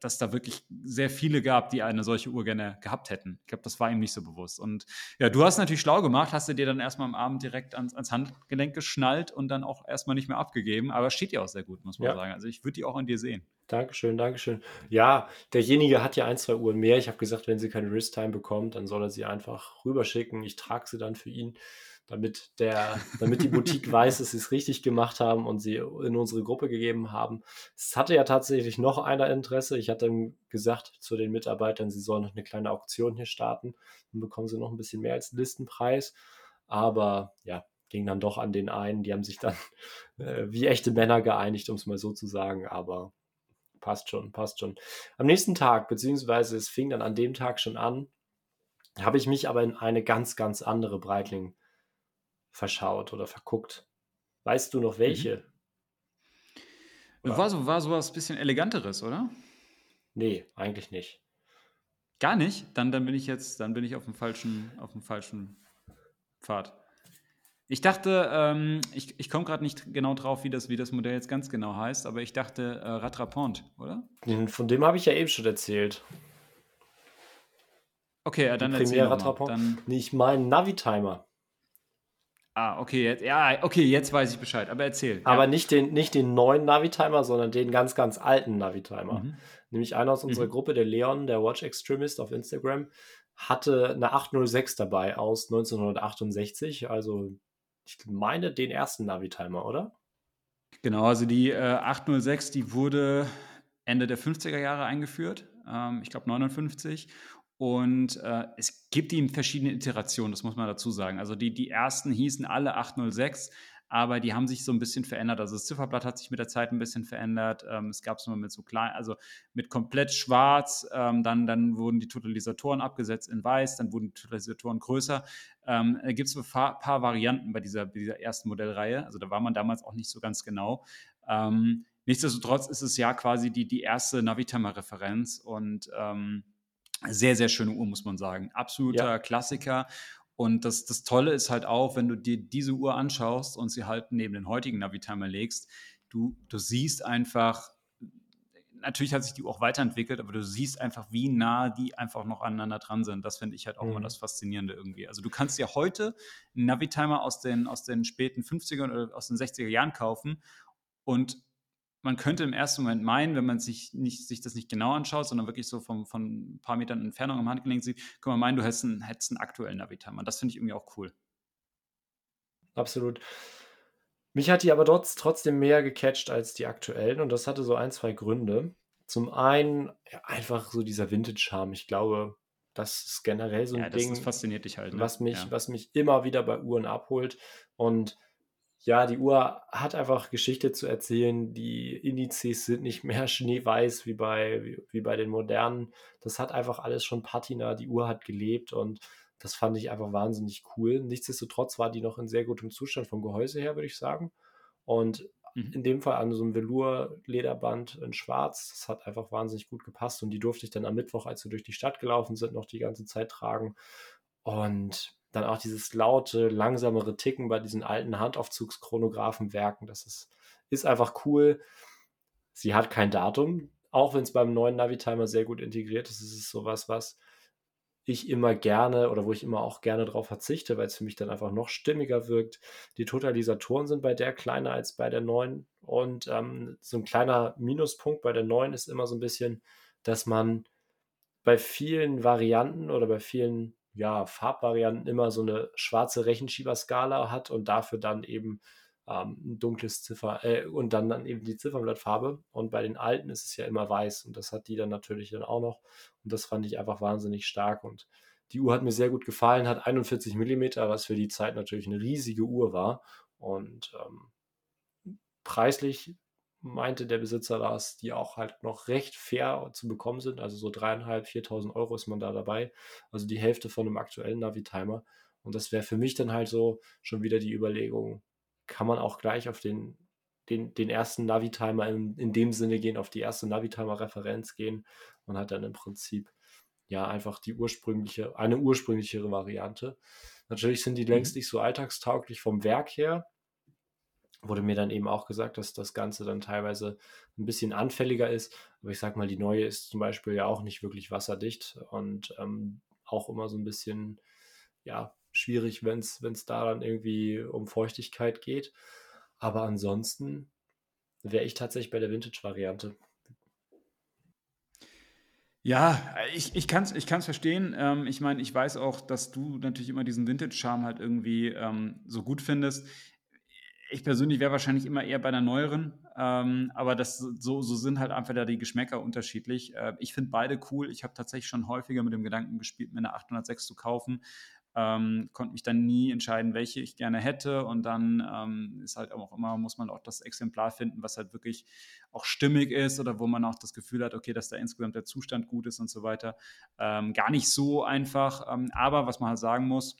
dass da wirklich sehr viele gab, die eine solche Uhr gerne gehabt hätten. Ich glaube, das war ihm nicht so bewusst. Und ja, du hast natürlich schlau gemacht, hast du dir dann erstmal am Abend direkt ans, ans Handgelenk geschnallt und dann auch erstmal nicht mehr abgegeben. Aber steht ja auch sehr gut, muss man ja. sagen. Also ich würde die auch an dir sehen. Dankeschön, Dankeschön. Ja, derjenige hat ja ein, zwei Uhren mehr. Ich habe gesagt, wenn sie keine Wrist-Time bekommt, dann soll er sie einfach rüberschicken. Ich trage sie dann für ihn damit, der, damit die Boutique weiß, dass sie es richtig gemacht haben und sie in unsere Gruppe gegeben haben. Es hatte ja tatsächlich noch einer Interesse. Ich hatte gesagt zu den Mitarbeitern, sie sollen noch eine kleine Auktion hier starten. Dann bekommen sie noch ein bisschen mehr als Listenpreis. Aber ja, ging dann doch an den einen. Die haben sich dann äh, wie echte Männer geeinigt, um es mal so zu sagen. Aber passt schon, passt schon. Am nächsten Tag, beziehungsweise es fing dann an dem Tag schon an, habe ich mich aber in eine ganz, ganz andere Breitling verschaut oder verguckt. Weißt du noch mhm. welche? Mhm. War, so, war sowas bisschen eleganteres, oder? Nee, eigentlich nicht. Gar nicht? Dann, dann bin ich jetzt, dann bin ich auf dem falschen, auf dem falschen Pfad. Ich dachte, ähm, ich, ich komme gerade nicht genau drauf, wie das, wie das Modell jetzt ganz genau heißt, aber ich dachte äh, Rattrapont, oder? Von dem habe ich ja eben schon erzählt. Okay, ja, dann erzähl mal. Dann... Nee, ich meine Navitimer. Ah, okay, jetzt, ja, okay, jetzt weiß ich Bescheid, aber erzähl. Aber ja. nicht, den, nicht den neuen Navitimer, sondern den ganz, ganz alten Navitimer. Mhm. Nämlich einer aus unserer mhm. Gruppe, der Leon, der Watch Extremist auf Instagram, hatte eine 806 dabei aus 1968. Also, ich meine, den ersten Navitimer, oder? Genau, also die äh, 806, die wurde Ende der 50er Jahre eingeführt, ähm, ich glaube 59. Und äh, es gibt die in verschiedenen Iterationen, das muss man dazu sagen. Also die, die ersten hießen alle 806, aber die haben sich so ein bisschen verändert. Also das Zifferblatt hat sich mit der Zeit ein bisschen verändert. Ähm, es gab es nur mit so klein, also mit komplett schwarz. Ähm, dann, dann wurden die Totalisatoren abgesetzt in weiß, dann wurden die Totalisatoren größer. Ähm, da gibt es ein paar, paar, Varianten bei dieser, dieser ersten Modellreihe. Also da war man damals auch nicht so ganz genau. Ähm, nichtsdestotrotz ist es ja quasi die, die erste Navitimer-Referenz und ähm, sehr, sehr schöne Uhr, muss man sagen. Absoluter ja. Klassiker. Und das, das Tolle ist halt auch, wenn du dir diese Uhr anschaust und sie halt neben den heutigen Navitimer legst, du, du siehst einfach, natürlich hat sich die Uhr auch weiterentwickelt, aber du siehst einfach, wie nah die einfach noch aneinander dran sind. Das finde ich halt auch mhm. immer das Faszinierende irgendwie. Also du kannst ja heute einen Navitimer aus den, aus den späten 50er oder aus den 60er Jahren kaufen und man könnte im ersten Moment meinen, wenn man sich, nicht, sich das nicht genau anschaut, sondern wirklich so vom, von ein paar Metern Entfernung am Handgelenk sieht, kann man meinen, du hättest einen, hättest einen aktuellen Navitimer. Das finde ich irgendwie auch cool. Absolut. Mich hat die aber trotz, trotzdem mehr gecatcht als die aktuellen und das hatte so ein, zwei Gründe. Zum einen ja, einfach so dieser Vintage-Charme. Ich glaube, das ist generell so ein ja, Ding. Das fasziniert dich halt. Ne? Was, mich, ja. was mich immer wieder bei Uhren abholt. Und ja, die Uhr hat einfach Geschichte zu erzählen. Die Indizes sind nicht mehr schneeweiß wie bei, wie, wie bei den modernen. Das hat einfach alles schon Patina. Die Uhr hat gelebt und das fand ich einfach wahnsinnig cool. Nichtsdestotrotz war die noch in sehr gutem Zustand vom Gehäuse her, würde ich sagen. Und mhm. in dem Fall an so einem Velour-Lederband in Schwarz. Das hat einfach wahnsinnig gut gepasst und die durfte ich dann am Mittwoch, als wir durch die Stadt gelaufen sind, noch die ganze Zeit tragen. Und dann auch dieses laute, langsamere Ticken bei diesen alten Handaufzugschronographenwerken. Das ist, ist einfach cool. Sie hat kein Datum, auch wenn es beim neuen Navitimer sehr gut integriert ist. Es ist sowas, was ich immer gerne oder wo ich immer auch gerne darauf verzichte, weil es für mich dann einfach noch stimmiger wirkt. Die Totalisatoren sind bei der kleiner als bei der neuen. Und ähm, so ein kleiner Minuspunkt bei der neuen ist immer so ein bisschen, dass man bei vielen Varianten oder bei vielen ja, Farbvarianten immer so eine schwarze Rechenschieberskala hat und dafür dann eben ähm, ein dunkles Ziffer äh, und dann, dann eben die Ziffernblattfarbe. Und bei den alten ist es ja immer weiß und das hat die dann natürlich dann auch noch. Und das fand ich einfach wahnsinnig stark und die Uhr hat mir sehr gut gefallen, hat 41 mm, was für die Zeit natürlich eine riesige Uhr war. Und ähm, preislich meinte der Besitzer dass die auch halt noch recht fair zu bekommen sind. Also so dreieinhalb, 4.000 Euro ist man da dabei. Also die Hälfte von einem aktuellen Navi-Timer. Und das wäre für mich dann halt so schon wieder die Überlegung, kann man auch gleich auf den, den, den ersten Navi-Timer in, in dem Sinne gehen, auf die erste Navi-Timer-Referenz gehen und hat dann im Prinzip ja einfach die ursprüngliche, eine ursprünglichere Variante. Natürlich sind die längst mhm. nicht so alltagstauglich vom Werk her, wurde mir dann eben auch gesagt, dass das Ganze dann teilweise ein bisschen anfälliger ist. Aber ich sag mal, die neue ist zum Beispiel ja auch nicht wirklich wasserdicht und ähm, auch immer so ein bisschen, ja, schwierig, wenn es da dann irgendwie um Feuchtigkeit geht. Aber ansonsten wäre ich tatsächlich bei der Vintage-Variante. Ja, ich, ich kann es ich kann's verstehen. Ähm, ich meine, ich weiß auch, dass du natürlich immer diesen Vintage-Charme halt irgendwie ähm, so gut findest. Ich persönlich wäre wahrscheinlich immer eher bei der neueren, ähm, aber das, so, so sind halt einfach da die Geschmäcker unterschiedlich. Äh, ich finde beide cool. Ich habe tatsächlich schon häufiger mit dem Gedanken gespielt, mir eine 806 zu kaufen. Ähm, konnte mich dann nie entscheiden, welche ich gerne hätte. Und dann ähm, ist halt auch immer, muss man auch das Exemplar finden, was halt wirklich auch stimmig ist oder wo man auch das Gefühl hat, okay, dass da insgesamt der Zustand gut ist und so weiter. Ähm, gar nicht so einfach. Ähm, aber was man halt sagen muss,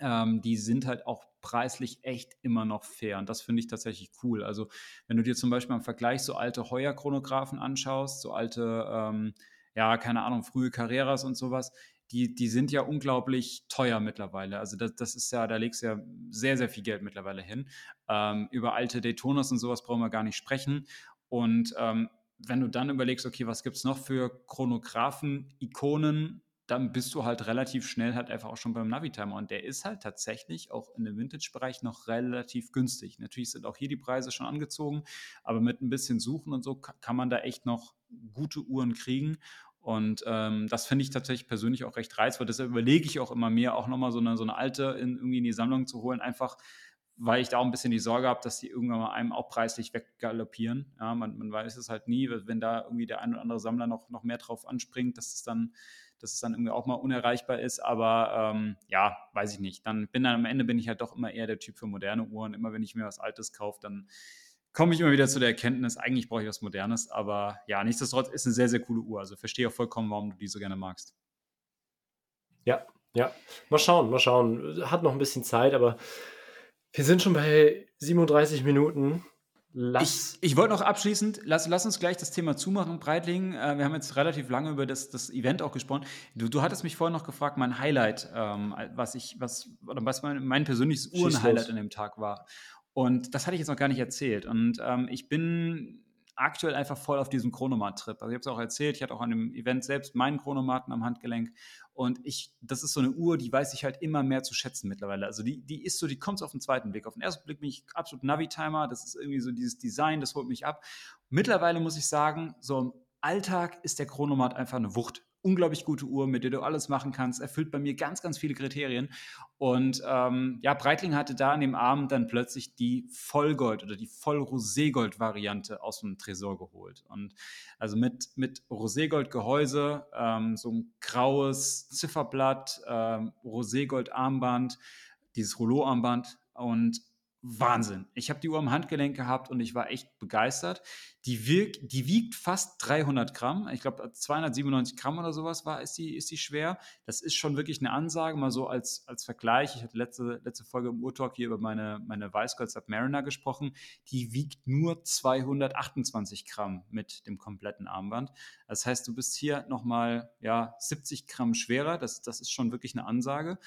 ähm, die sind halt auch preislich echt immer noch fair. Und das finde ich tatsächlich cool. Also, wenn du dir zum Beispiel im Vergleich so alte Heuer-Chronographen anschaust, so alte, ähm, ja, keine Ahnung, frühe Carreras und sowas, die, die sind ja unglaublich teuer mittlerweile. Also das, das ist ja, da legst du ja sehr, sehr viel Geld mittlerweile hin. Ähm, über alte Daytonas und sowas brauchen wir gar nicht sprechen. Und ähm, wenn du dann überlegst, okay, was gibt es noch für Chronographen, Ikonen, dann bist du halt relativ schnell halt einfach auch schon beim Navitimer. Und der ist halt tatsächlich auch in dem Vintage-Bereich noch relativ günstig. Natürlich sind auch hier die Preise schon angezogen, aber mit ein bisschen Suchen und so kann man da echt noch gute Uhren kriegen. Und ähm, das finde ich tatsächlich persönlich auch recht reizvoll. Deshalb überlege ich auch immer mehr, auch nochmal so eine, so eine alte in, irgendwie in die Sammlung zu holen, einfach weil ich da auch ein bisschen die Sorge habe, dass die irgendwann mal einem auch preislich weggaloppieren. Ja, man, man weiß es halt nie, wenn da irgendwie der ein oder andere Sammler noch, noch mehr drauf anspringt, dass es dann, dass es dann irgendwie auch mal unerreichbar ist. Aber ähm, ja, weiß ich nicht. Dann bin dann am Ende bin ich halt doch immer eher der Typ für moderne Uhren. Immer wenn ich mir was Altes kaufe, dann komme ich immer wieder zu der Erkenntnis, eigentlich brauche ich was Modernes, aber ja, nichtsdestotrotz ist eine sehr, sehr coole Uhr. Also verstehe auch vollkommen, warum du die so gerne magst. Ja, ja. Mal schauen, mal schauen. Hat noch ein bisschen Zeit, aber wir sind schon bei 37 Minuten. Lass. Ich, ich wollte noch abschließend, lass, lass uns gleich das Thema zumachen, Breitling. Äh, wir haben jetzt relativ lange über das, das Event auch gesprochen. Du, du hattest mich vorhin noch gefragt, mein Highlight, ähm, was ich, was, oder was mein, mein persönliches Uhrenhighlight an dem Tag war. Und das hatte ich jetzt noch gar nicht erzählt. Und ähm, ich bin aktuell einfach voll auf diesem Chronomat-Trip. Also ich habe es auch erzählt, ich hatte auch an dem Event selbst meinen Chronomaten am Handgelenk. Und ich, das ist so eine Uhr, die weiß ich halt immer mehr zu schätzen mittlerweile. Also die, die ist so, die kommt auf den zweiten Blick. Auf den ersten Blick bin ich absolut Navi-Timer. Das ist irgendwie so dieses Design, das holt mich ab. Mittlerweile muss ich sagen, so im Alltag ist der Chronomat einfach eine Wucht unglaublich gute Uhr, mit der du alles machen kannst, erfüllt bei mir ganz, ganz viele Kriterien. Und ähm, ja, Breitling hatte da an dem Abend dann plötzlich die Vollgold oder die Voll-Roségold-Variante aus dem Tresor geholt. Und also mit, mit Roségold-Gehäuse, ähm, so ein graues Zifferblatt, ähm, Roségold-Armband, dieses Rollo-Armband und Wahnsinn. Ich habe die Uhr am Handgelenk gehabt und ich war echt begeistert. Die, wirkt, die wiegt fast 300 Gramm. Ich glaube, 297 Gramm oder sowas war, ist die, ist die schwer. Das ist schon wirklich eine Ansage, mal so als, als Vergleich. Ich hatte letzte, letzte Folge im Urtalk hier über meine, meine Weißgold Submariner gesprochen. Die wiegt nur 228 Gramm mit dem kompletten Armband. Das heißt, du bist hier nochmal ja, 70 Gramm schwerer. Das, das ist schon wirklich eine Ansage.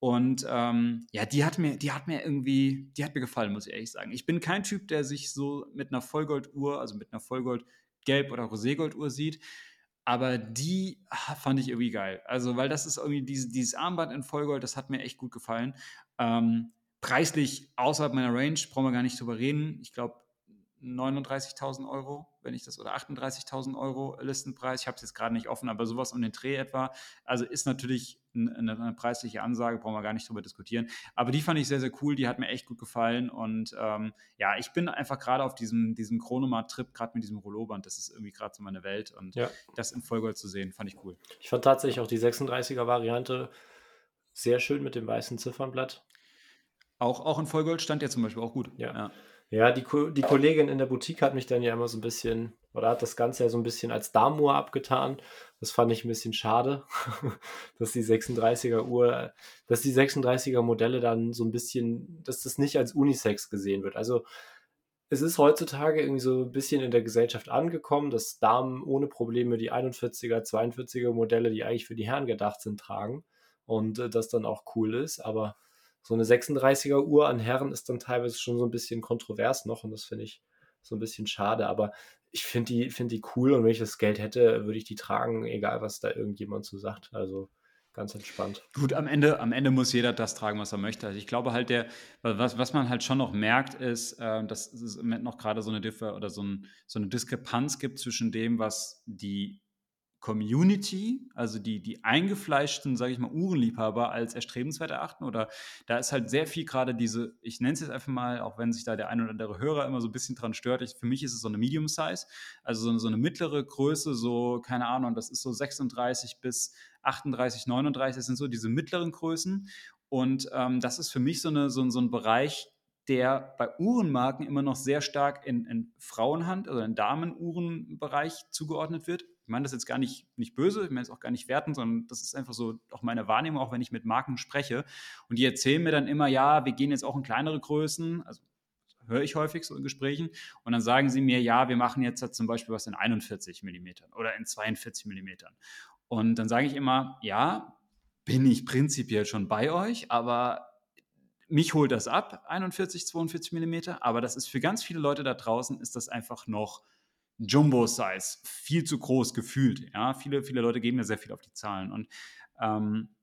Und ähm, ja, die hat mir, die hat mir irgendwie, die hat mir gefallen, muss ich ehrlich sagen. Ich bin kein Typ, der sich so mit einer Vollgolduhr, also mit einer Vollgold Gelb- oder Roségolduhr sieht. Aber die fand ich irgendwie geil. Also, weil das ist irgendwie diese, dieses Armband in Vollgold, das hat mir echt gut gefallen. Ähm, preislich außerhalb meiner Range, brauchen wir gar nicht drüber reden. Ich glaube, 39.000 Euro, wenn ich das, oder 38.000 Euro Listenpreis. Ich habe es jetzt gerade nicht offen, aber sowas um den Dreh etwa. Also ist natürlich eine, eine, preisliche Ansage, brauchen wir gar nicht drüber diskutieren. Aber die fand ich sehr, sehr cool, die hat mir echt gut gefallen. Und ähm, ja, ich bin einfach gerade auf diesem, diesem Chronomat-Trip, gerade mit diesem Rollo-Band, das ist irgendwie gerade so meine Welt. Und ja. das in Vollgold zu sehen, fand ich cool. Ich fand tatsächlich auch die 36er-Variante sehr schön mit dem weißen Ziffernblatt. Auch, auch in Vollgold stand der zum Beispiel auch gut. Ja. ja. Ja, die, die Kollegin in der Boutique hat mich dann ja immer so ein bisschen, oder hat das Ganze ja so ein bisschen als Damour abgetan. Das fand ich ein bisschen schade, dass die 36er Uhr, dass die 36er Modelle dann so ein bisschen, dass das nicht als Unisex gesehen wird. Also es ist heutzutage irgendwie so ein bisschen in der Gesellschaft angekommen, dass Damen ohne Probleme die 41er, 42er Modelle, die eigentlich für die Herren gedacht sind, tragen und äh, das dann auch cool ist. Aber so eine 36er Uhr an Herren ist dann teilweise schon so ein bisschen kontrovers noch und das finde ich so ein bisschen schade. Aber ich finde die, find die cool und wenn ich das Geld hätte, würde ich die tragen, egal was da irgendjemand zu sagt. Also ganz entspannt. Gut, am Ende, am Ende muss jeder das tragen, was er möchte. Also ich glaube halt, der, was, was man halt schon noch merkt, ist, äh, dass es im Moment noch gerade so eine Differ oder so, ein, so eine Diskrepanz gibt zwischen dem, was die Community, also die, die eingefleischten, sage ich mal, Uhrenliebhaber als erstrebenswert erachten? Oder da ist halt sehr viel gerade diese, ich nenne es jetzt einfach mal, auch wenn sich da der ein oder andere Hörer immer so ein bisschen dran stört, ich, für mich ist es so eine Medium Size, also so eine, so eine mittlere Größe, so, keine Ahnung, das ist so 36 bis 38, 39, das sind so diese mittleren Größen. Und ähm, das ist für mich so, eine, so, so ein Bereich, der bei Uhrenmarken immer noch sehr stark in, in Frauenhand, also in Damenuhrenbereich zugeordnet wird. Ich meine das jetzt gar nicht, nicht böse, ich meine es auch gar nicht werten, sondern das ist einfach so auch meine Wahrnehmung, auch wenn ich mit Marken spreche. Und die erzählen mir dann immer, ja, wir gehen jetzt auch in kleinere Größen, also höre ich häufig so in Gesprächen. Und dann sagen sie mir, ja, wir machen jetzt halt zum Beispiel was in 41 mm oder in 42 mm. Und dann sage ich immer, ja, bin ich prinzipiell schon bei euch, aber mich holt das ab, 41, 42 Millimeter, aber das ist für ganz viele Leute da draußen, ist das einfach noch Jumbo-Size, viel zu groß gefühlt. Ja, viele, viele Leute geben ja sehr viel auf die Zahlen. Und ähm,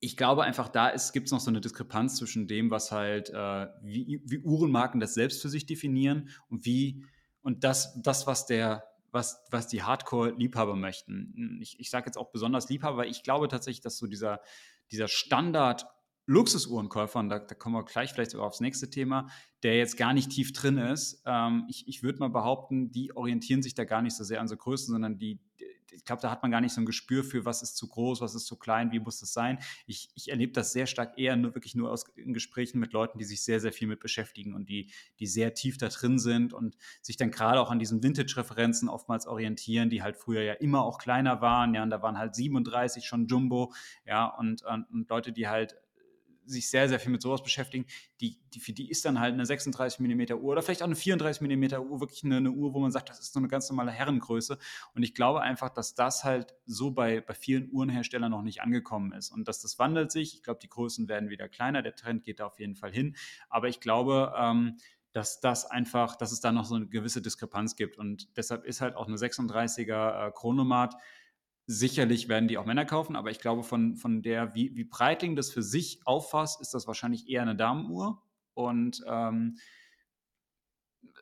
ich glaube einfach, da gibt es noch so eine Diskrepanz zwischen dem, was halt, äh, wie, wie Uhrenmarken das selbst für sich definieren und wie, und das, das was der, was, was die Hardcore-Liebhaber möchten. Ich, ich sage jetzt auch besonders Liebhaber, weil ich glaube tatsächlich, dass so dieser, dieser Standard Luxusuhrenkäufer, und da, da, kommen wir gleich vielleicht sogar aufs nächste Thema, der jetzt gar nicht tief drin ist. Ähm, ich ich würde mal behaupten, die orientieren sich da gar nicht so sehr an so Größen, sondern die, ich glaube, da hat man gar nicht so ein Gespür für, was ist zu groß, was ist zu klein, wie muss das sein. Ich, ich erlebe das sehr stark eher nur, wirklich nur aus in Gesprächen mit Leuten, die sich sehr, sehr viel mit beschäftigen und die, die sehr tief da drin sind und sich dann gerade auch an diesen Vintage-Referenzen oftmals orientieren, die halt früher ja immer auch kleiner waren. Ja, und da waren halt 37 schon Jumbo, ja, und, und, und Leute, die halt sich sehr, sehr viel mit sowas beschäftigen, die, die, für die ist dann halt eine 36 mm Uhr oder vielleicht auch eine 34 mm Uhr wirklich eine, eine, Uhr, wo man sagt, das ist so eine ganz normale Herrengröße. Und ich glaube einfach, dass das halt so bei, bei vielen Uhrenherstellern noch nicht angekommen ist und dass das wandelt sich. Ich glaube, die Größen werden wieder kleiner, der Trend geht da auf jeden Fall hin. Aber ich glaube, ähm, dass das einfach, dass es da noch so eine gewisse Diskrepanz gibt. Und deshalb ist halt auch eine 36er äh, Chronomat Sicherlich werden die auch Männer kaufen, aber ich glaube, von, von der, wie, wie Breitling das für sich auffasst, ist das wahrscheinlich eher eine Damenuhr. Und ähm,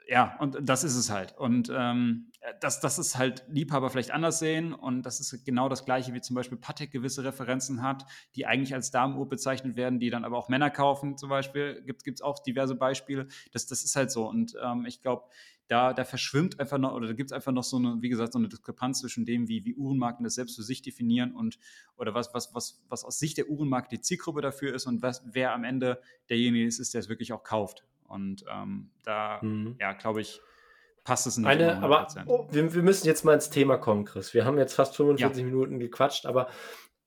ja, und das ist es halt. Und ähm, dass, dass es halt Liebhaber vielleicht anders sehen und das ist genau das gleiche, wie zum Beispiel Patek gewisse Referenzen hat, die eigentlich als Damenuhr bezeichnet werden, die dann aber auch Männer kaufen, zum Beispiel. Gibt es auch diverse Beispiele. Das, das ist halt so. Und ähm, ich glaube, da, da verschwimmt einfach noch, oder da gibt es einfach noch so eine, wie gesagt, so eine Diskrepanz zwischen dem, wie, wie Uhrenmarken das selbst für sich definieren und oder was, was, was, was aus Sicht der Uhrenmarke die Zielgruppe dafür ist und was, wer am Ende derjenige ist, der es wirklich auch kauft. Und ähm, da, mhm. ja, glaube ich, passt es nicht. Eine, aber oh, wir, wir müssen jetzt mal ins Thema kommen, Chris. Wir haben jetzt fast 45 ja. Minuten gequatscht, aber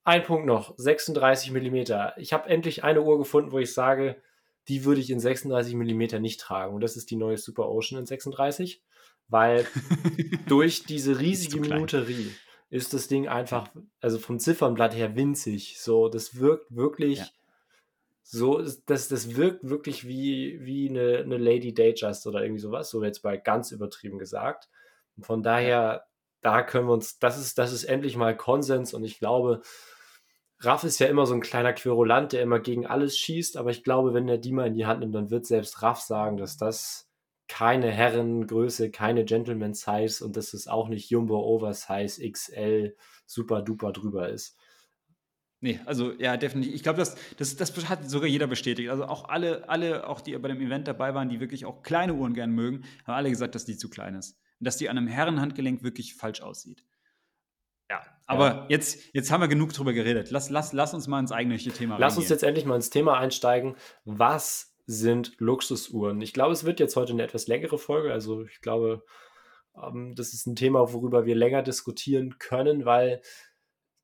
ein Punkt noch: 36 Millimeter. Ich habe endlich eine Uhr gefunden, wo ich sage, die würde ich in 36 mm nicht tragen. Und das ist die neue Super Ocean in 36, weil durch diese riesige Minuterie ist das Ding einfach, also vom Ziffernblatt her winzig. So, das wirkt wirklich. Ja. So, das, das wirkt wirklich wie, wie eine, eine Lady Datejust oder irgendwie sowas, so jetzt mal ganz übertrieben gesagt. Und von daher, da können wir uns, das ist, das ist endlich mal Konsens und ich glaube, Raff ist ja immer so ein kleiner Querulant, der immer gegen alles schießt, aber ich glaube, wenn er die mal in die Hand nimmt, dann wird selbst Raff sagen, dass das keine Herrengröße, keine Gentleman Size und dass es auch nicht Jumbo Oversize XL super duper drüber ist. Nee, also ja, definitiv. Ich glaube, das, das, das hat sogar jeder bestätigt. Also auch alle, alle, auch die bei dem Event dabei waren, die wirklich auch kleine Uhren gern mögen, haben alle gesagt, dass die zu klein ist. Und dass die an einem Herrenhandgelenk wirklich falsch aussieht. Ja, aber ja. Jetzt, jetzt haben wir genug drüber geredet. Lass, lass, lass uns mal ins eigentliche Thema Lass reingehen. uns jetzt endlich mal ins Thema einsteigen. Was sind Luxusuhren? Ich glaube, es wird jetzt heute eine etwas längere Folge. Also ich glaube, ähm, das ist ein Thema, worüber wir länger diskutieren können, weil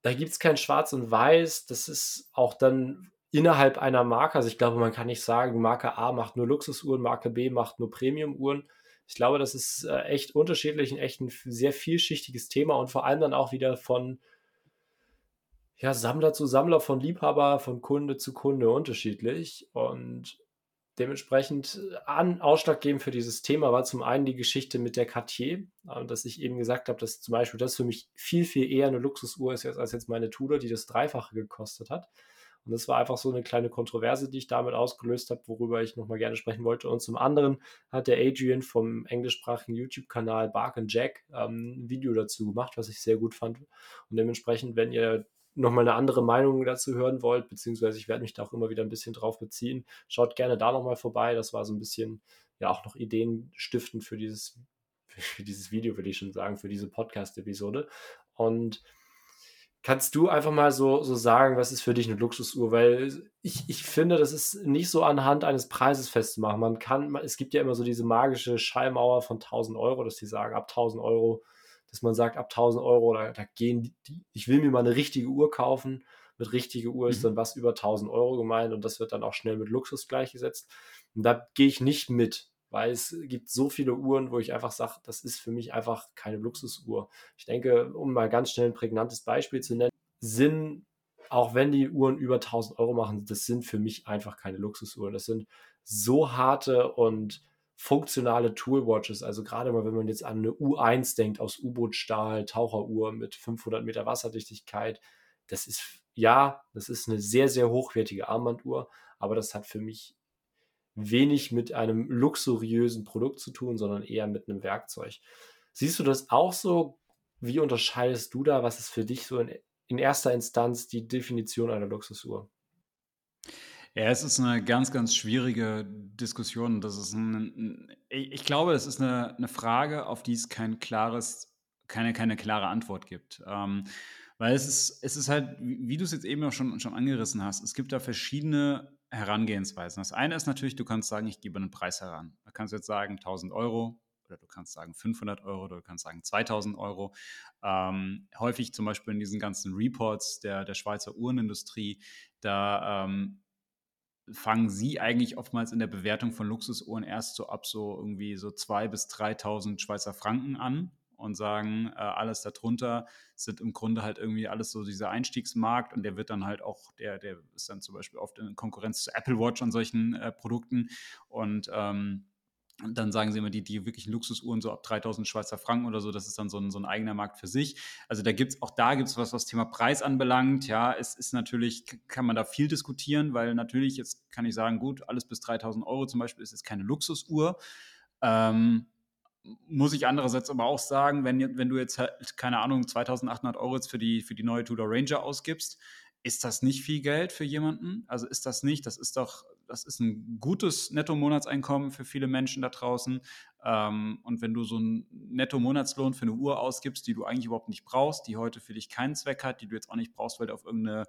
da gibt es kein Schwarz und Weiß. Das ist auch dann innerhalb einer Marke. Also ich glaube, man kann nicht sagen, Marke A macht nur Luxusuhren, Marke B macht nur Premiumuhren ich glaube, das ist äh, echt unterschiedlich, ein echt ein sehr vielschichtiges Thema und vor allem dann auch wieder von ja, Sammler zu Sammler, von Liebhaber, von Kunde zu Kunde unterschiedlich. Und dementsprechend äh, an, ausschlaggebend für dieses Thema war zum einen die Geschichte mit der Cartier, äh, dass ich eben gesagt habe, dass zum Beispiel das für mich viel, viel eher eine Luxusuhr ist als jetzt meine Tudor, die das Dreifache gekostet hat. Und das war einfach so eine kleine Kontroverse, die ich damit ausgelöst habe, worüber ich nochmal gerne sprechen wollte. Und zum anderen hat der Adrian vom englischsprachigen YouTube-Kanal Bark and Jack ähm, ein Video dazu gemacht, was ich sehr gut fand. Und dementsprechend, wenn ihr nochmal eine andere Meinung dazu hören wollt, beziehungsweise ich werde mich da auch immer wieder ein bisschen drauf beziehen, schaut gerne da nochmal vorbei. Das war so ein bisschen ja auch noch Ideen stiften für dieses, für dieses Video, würde ich schon sagen, für diese Podcast-Episode. Und kannst du einfach mal so, so sagen, was ist für dich eine Luxusuhr? Weil ich, ich finde, das ist nicht so anhand eines Preises festzumachen. Man kann, es gibt ja immer so diese magische Schallmauer von 1000 Euro, dass die sagen, ab 1000 Euro dass man sagt, ab 1000 Euro, da, da gehen die, ich will mir mal eine richtige Uhr kaufen. Mit richtige Uhr ist mhm. dann was über 1000 Euro gemeint und das wird dann auch schnell mit Luxus gleichgesetzt. Und da gehe ich nicht mit, weil es gibt so viele Uhren, wo ich einfach sage, das ist für mich einfach keine Luxusuhr. Ich denke, um mal ganz schnell ein prägnantes Beispiel zu nennen, sind, auch wenn die Uhren über 1000 Euro machen, das sind für mich einfach keine Luxusuhren. Das sind so harte und funktionale Toolwatches. Also gerade mal, wenn man jetzt an eine U1 denkt, aus U-Boot-Stahl, Taucheruhr mit 500 Meter Wasserdichtigkeit, das ist, ja, das ist eine sehr, sehr hochwertige Armbanduhr, aber das hat für mich wenig mit einem luxuriösen Produkt zu tun, sondern eher mit einem Werkzeug. Siehst du das auch so? Wie unterscheidest du da? Was ist für dich so in, in erster Instanz die Definition einer Luxusuhr? Ja, es ist eine ganz, ganz schwierige Diskussion. Das ist ein, ich glaube, es ist eine, eine Frage, auf die es kein klares, keine, keine klare Antwort gibt. Ähm, weil es ist, es ist halt, wie du es jetzt eben auch schon, schon angerissen hast, es gibt da verschiedene Herangehensweisen. Das eine ist natürlich, du kannst sagen, ich gebe einen Preis heran. Da kannst du jetzt sagen 1000 Euro oder du kannst sagen 500 Euro oder du kannst sagen 2000 Euro. Ähm, häufig zum Beispiel in diesen ganzen Reports der, der Schweizer Uhrenindustrie, da ähm, fangen sie eigentlich oftmals in der Bewertung von Luxusuhren erst so ab so irgendwie so 2.000 bis 3.000 Schweizer Franken an und sagen, äh, alles darunter sind im Grunde halt irgendwie alles so dieser Einstiegsmarkt und der wird dann halt auch, der, der ist dann zum Beispiel oft in Konkurrenz zu Apple Watch und solchen äh, Produkten und ähm, und dann sagen sie immer, die, die wirklichen Luxusuhren so ab 3000 Schweizer Franken oder so, das ist dann so ein, so ein eigener Markt für sich. Also da gibt es, auch da gibt es was, was Thema Preis anbelangt. Ja, es ist natürlich, kann man da viel diskutieren, weil natürlich, jetzt kann ich sagen, gut, alles bis 3000 Euro zum Beispiel ist jetzt keine Luxusuhr. Ähm, muss ich andererseits aber auch sagen, wenn, wenn du jetzt halt, keine Ahnung, 2800 Euro jetzt für die, für die neue Tudor Ranger ausgibst, ist das nicht viel Geld für jemanden? Also ist das nicht, das ist doch das ist ein gutes Netto-Monatseinkommen für viele Menschen da draußen. Ähm, und wenn du so einen Netto-Monatslohn für eine Uhr ausgibst, die du eigentlich überhaupt nicht brauchst, die heute für dich keinen Zweck hat, die du jetzt auch nicht brauchst, weil du auf irgendeine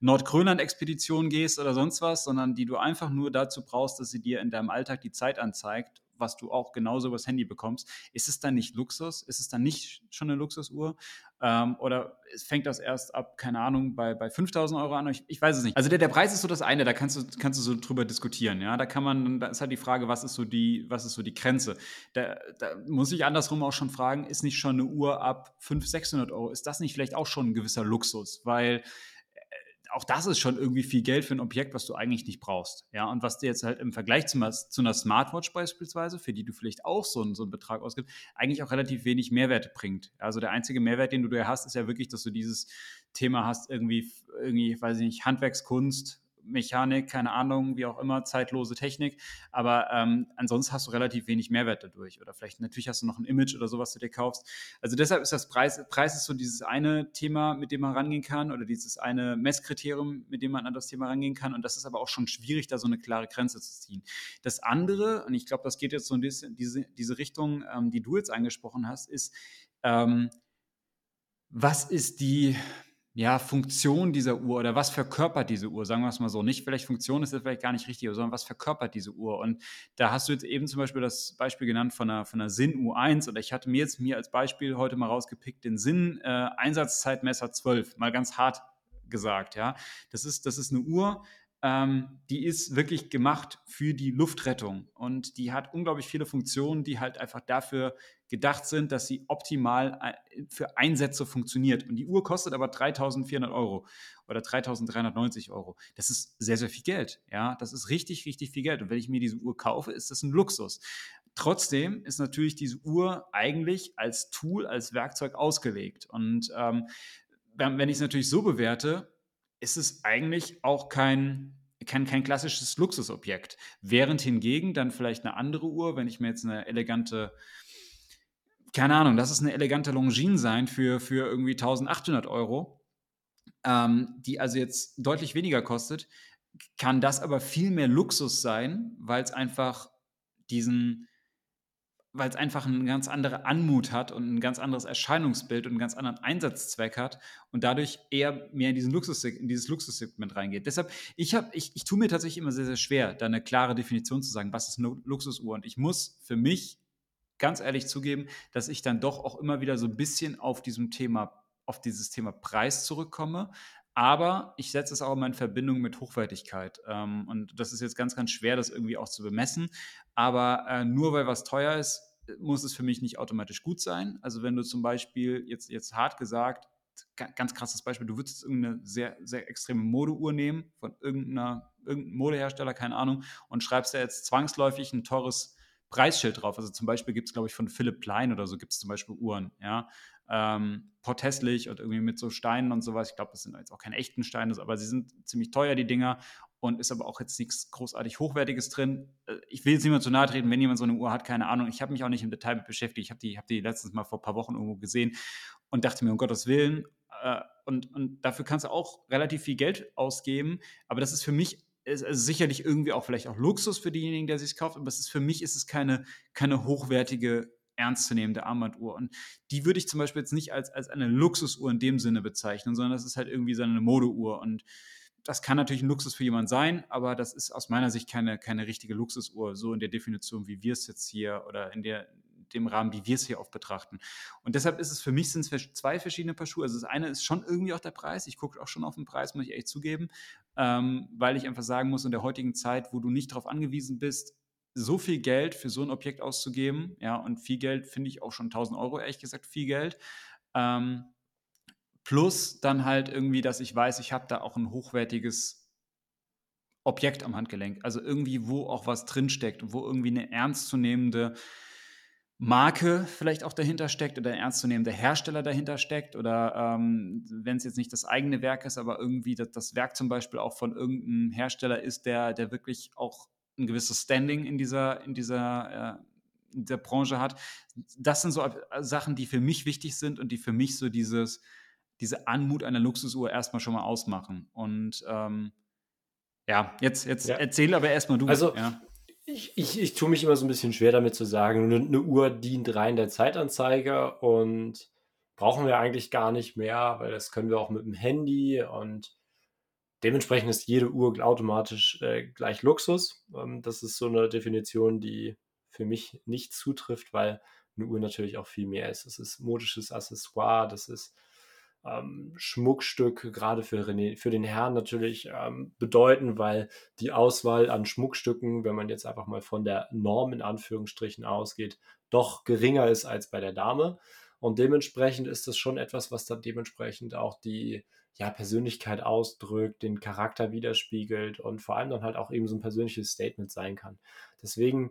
Nordgrönland-Expedition gehst oder sonst was, sondern die du einfach nur dazu brauchst, dass sie dir in deinem Alltag die Zeit anzeigt was du auch genauso übers Handy bekommst. Ist es dann nicht Luxus? Ist es dann nicht schon eine Luxusuhr? Ähm, oder fängt das erst ab, keine Ahnung, bei, bei 5000 Euro an? Ich, ich weiß es nicht. Also der, der Preis ist so das eine, da kannst du, kannst du so drüber diskutieren. Ja? Da kann man, da ist halt die Frage, was ist so die, was ist so die Grenze? Da, da muss ich andersrum auch schon fragen, ist nicht schon eine Uhr ab 500, 600 Euro, ist das nicht vielleicht auch schon ein gewisser Luxus? Weil auch das ist schon irgendwie viel Geld für ein Objekt, was du eigentlich nicht brauchst. Ja, und was dir jetzt halt im Vergleich zu, zu einer Smartwatch beispielsweise, für die du vielleicht auch so einen, so einen Betrag ausgibst, eigentlich auch relativ wenig Mehrwert bringt. Also der einzige Mehrwert, den du da hast, ist ja wirklich, dass du dieses Thema hast, irgendwie, irgendwie, weiß ich nicht, Handwerkskunst, Mechanik, keine Ahnung, wie auch immer, zeitlose Technik. Aber ähm, ansonsten hast du relativ wenig Mehrwert dadurch. Oder vielleicht natürlich hast du noch ein Image oder sowas, was du dir kaufst. Also deshalb ist das Preis, Preis ist so dieses eine Thema, mit dem man rangehen kann, oder dieses eine Messkriterium, mit dem man an das Thema rangehen kann. Und das ist aber auch schon schwierig, da so eine klare Grenze zu ziehen. Das andere, und ich glaube, das geht jetzt so in diese, diese, diese Richtung, ähm, die du jetzt angesprochen hast, ist, ähm, was ist die ja, Funktion dieser Uhr oder was verkörpert diese Uhr, sagen wir es mal so. Nicht vielleicht Funktion ist das vielleicht gar nicht richtig, sondern was verkörpert diese Uhr. Und da hast du jetzt eben zum Beispiel das Beispiel genannt von einer, von einer Sinn U1 oder ich hatte mir jetzt mir als Beispiel heute mal rausgepickt den Sinn äh, Einsatzzeitmesser 12, mal ganz hart gesagt, ja. Das ist, das ist eine Uhr, ähm, die ist wirklich gemacht für die Luftrettung und die hat unglaublich viele Funktionen, die halt einfach dafür gedacht sind, dass sie optimal äh, für Einsätze funktioniert. Und die Uhr kostet aber 3.400 Euro oder 3.390 Euro. Das ist sehr, sehr viel Geld. Ja, das ist richtig, richtig viel Geld. Und wenn ich mir diese Uhr kaufe, ist das ein Luxus. Trotzdem ist natürlich diese Uhr eigentlich als Tool, als Werkzeug ausgelegt. Und ähm, wenn ich es natürlich so bewerte, ist es eigentlich auch kein, kein, kein klassisches Luxusobjekt. Während hingegen dann vielleicht eine andere Uhr, wenn ich mir jetzt eine elegante, keine Ahnung, das ist eine elegante Longines sein für, für irgendwie 1800 Euro, ähm, die also jetzt deutlich weniger kostet, kann das aber viel mehr Luxus sein, weil es einfach diesen, weil es einfach eine ganz andere Anmut hat und ein ganz anderes Erscheinungsbild und einen ganz anderen Einsatzzweck hat und dadurch eher mehr in, diesen Luxus, in dieses Luxussegment reingeht. Deshalb, ich, hab, ich, ich tue mir tatsächlich immer sehr, sehr schwer, da eine klare Definition zu sagen, was ist eine Luxusuhr. Und ich muss für mich ganz ehrlich zugeben, dass ich dann doch auch immer wieder so ein bisschen auf diesem Thema, auf dieses Thema Preis zurückkomme, aber ich setze es auch immer in Verbindung mit Hochwertigkeit. Ähm, und das ist jetzt ganz, ganz schwer, das irgendwie auch zu bemessen. Aber äh, nur weil was teuer ist, muss es für mich nicht automatisch gut sein. Also wenn du zum Beispiel, jetzt, jetzt hart gesagt, ganz krasses Beispiel, du würdest irgendeine sehr, sehr extreme Modeuhr nehmen von irgendeiner, irgendeinem Modehersteller, keine Ahnung, und schreibst da jetzt zwangsläufig ein teures Preisschild drauf. Also zum Beispiel gibt es, glaube ich, von Philipp Plein oder so gibt es zum Beispiel Uhren, ja ähm, portesslich und irgendwie mit so Steinen und sowas. Ich glaube, das sind jetzt auch keine echten Steine, aber sie sind ziemlich teuer, die Dinger. Und ist aber auch jetzt nichts großartig Hochwertiges drin. Äh, ich will jetzt niemand zu nahe treten, wenn jemand so eine Uhr hat, keine Ahnung. Ich habe mich auch nicht im Detail mit beschäftigt. Ich habe die, hab die letztens mal vor ein paar Wochen irgendwo gesehen und dachte mir, um Gottes Willen. Äh, und, und dafür kannst du auch relativ viel Geld ausgeben. Aber das ist für mich ist, ist sicherlich irgendwie auch vielleicht auch Luxus für denjenigen, der sich kauft. Aber es ist, für mich ist es keine, keine hochwertige ernstzunehmende Armbanduhr. Und die würde ich zum Beispiel jetzt nicht als, als eine Luxusuhr in dem Sinne bezeichnen, sondern das ist halt irgendwie so eine Modeuhr. Und das kann natürlich ein Luxus für jemanden sein, aber das ist aus meiner Sicht keine, keine richtige Luxusuhr, so in der Definition, wie wir es jetzt hier oder in der, dem Rahmen, wie wir es hier oft betrachten. Und deshalb ist es für mich sind es zwei verschiedene Paar Schuhe. Also das eine ist schon irgendwie auch der Preis. Ich gucke auch schon auf den Preis, muss ich echt zugeben, ähm, weil ich einfach sagen muss, in der heutigen Zeit, wo du nicht darauf angewiesen bist, so viel Geld für so ein Objekt auszugeben, ja, und viel Geld finde ich auch schon 1000 Euro, ehrlich gesagt, viel Geld. Ähm, plus dann halt irgendwie, dass ich weiß, ich habe da auch ein hochwertiges Objekt am Handgelenk. Also irgendwie, wo auch was drinsteckt, wo irgendwie eine ernstzunehmende Marke vielleicht auch dahinter steckt oder ein ernstzunehmender Hersteller dahinter steckt oder ähm, wenn es jetzt nicht das eigene Werk ist, aber irgendwie das, das Werk zum Beispiel auch von irgendeinem Hersteller ist, der, der wirklich auch ein gewisses Standing in dieser, in dieser, äh, in dieser Branche hat. Das sind so Sachen, die für mich wichtig sind und die für mich so dieses, diese Anmut einer Luxusuhr erstmal schon mal ausmachen. Und ähm, ja, jetzt, jetzt ja. erzähl aber erstmal du. Also, ja. Ich, ich, ich tue mich immer so ein bisschen schwer damit zu sagen, eine, eine Uhr dient rein der Zeitanzeige und brauchen wir eigentlich gar nicht mehr, weil das können wir auch mit dem Handy und Dementsprechend ist jede Uhr automatisch äh, gleich Luxus. Ähm, das ist so eine Definition, die für mich nicht zutrifft, weil eine Uhr natürlich auch viel mehr ist. Es ist modisches Accessoire, das ist ähm, Schmuckstück, gerade für, René, für den Herrn natürlich ähm, bedeuten, weil die Auswahl an Schmuckstücken, wenn man jetzt einfach mal von der Norm in Anführungsstrichen ausgeht, doch geringer ist als bei der Dame. Und dementsprechend ist das schon etwas, was dann dementsprechend auch die ja, Persönlichkeit ausdrückt, den Charakter widerspiegelt und vor allem dann halt auch eben so ein persönliches Statement sein kann. Deswegen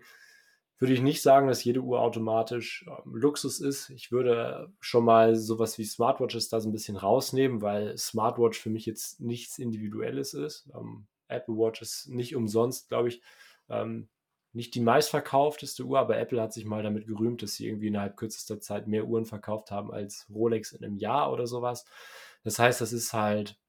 würde ich nicht sagen, dass jede Uhr automatisch ähm, Luxus ist. Ich würde schon mal sowas wie Smartwatches da so ein bisschen rausnehmen, weil Smartwatch für mich jetzt nichts Individuelles ist. Ähm, Apple Watch ist nicht umsonst, glaube ich, ähm, nicht die meistverkaufteste Uhr, aber Apple hat sich mal damit gerühmt, dass sie irgendwie innerhalb kürzester Zeit mehr Uhren verkauft haben als Rolex in einem Jahr oder sowas. Das heißt, das ist halt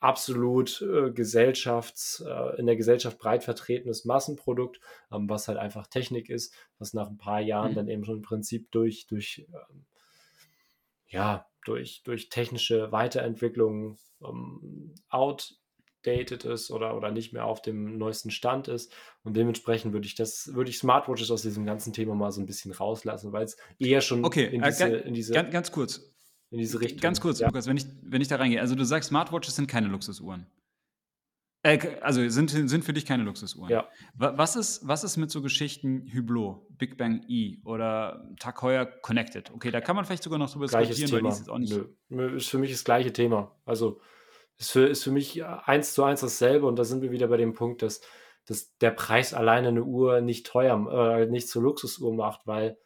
absolut äh, gesellschafts, äh, in der Gesellschaft breit vertretenes Massenprodukt, ähm, was halt einfach Technik ist, was nach ein paar Jahren mhm. dann eben schon im Prinzip durch, durch ähm, ja, durch, durch technische Weiterentwicklungen ähm, outdated ist oder, oder nicht mehr auf dem neuesten Stand ist. Und dementsprechend würde ich das, würde ich Smartwatches aus diesem ganzen Thema mal so ein bisschen rauslassen, weil es eher schon okay, in, äh, diese, in diese. Ganz, ganz kurz, in diese Richtung. Ganz kurz, ja. Lukas, wenn ich, wenn ich da reingehe. Also du sagst, Smartwatches sind keine Luxusuhren. Äh, also sind, sind für dich keine Luxusuhren. Ja. Was ist, was ist mit so Geschichten Hublot, Big Bang E oder Tag Heuer Connected? Okay, da kann man vielleicht sogar noch drüber Gleiches diskutieren, Thema. weil die ist jetzt auch nicht. Nö. Ist für mich das gleiche Thema. Also ist für, ist für mich eins zu eins dasselbe und da sind wir wieder bei dem Punkt, dass, dass der Preis alleine eine Uhr nicht teuer, äh, nicht zur Luxusuhr macht, weil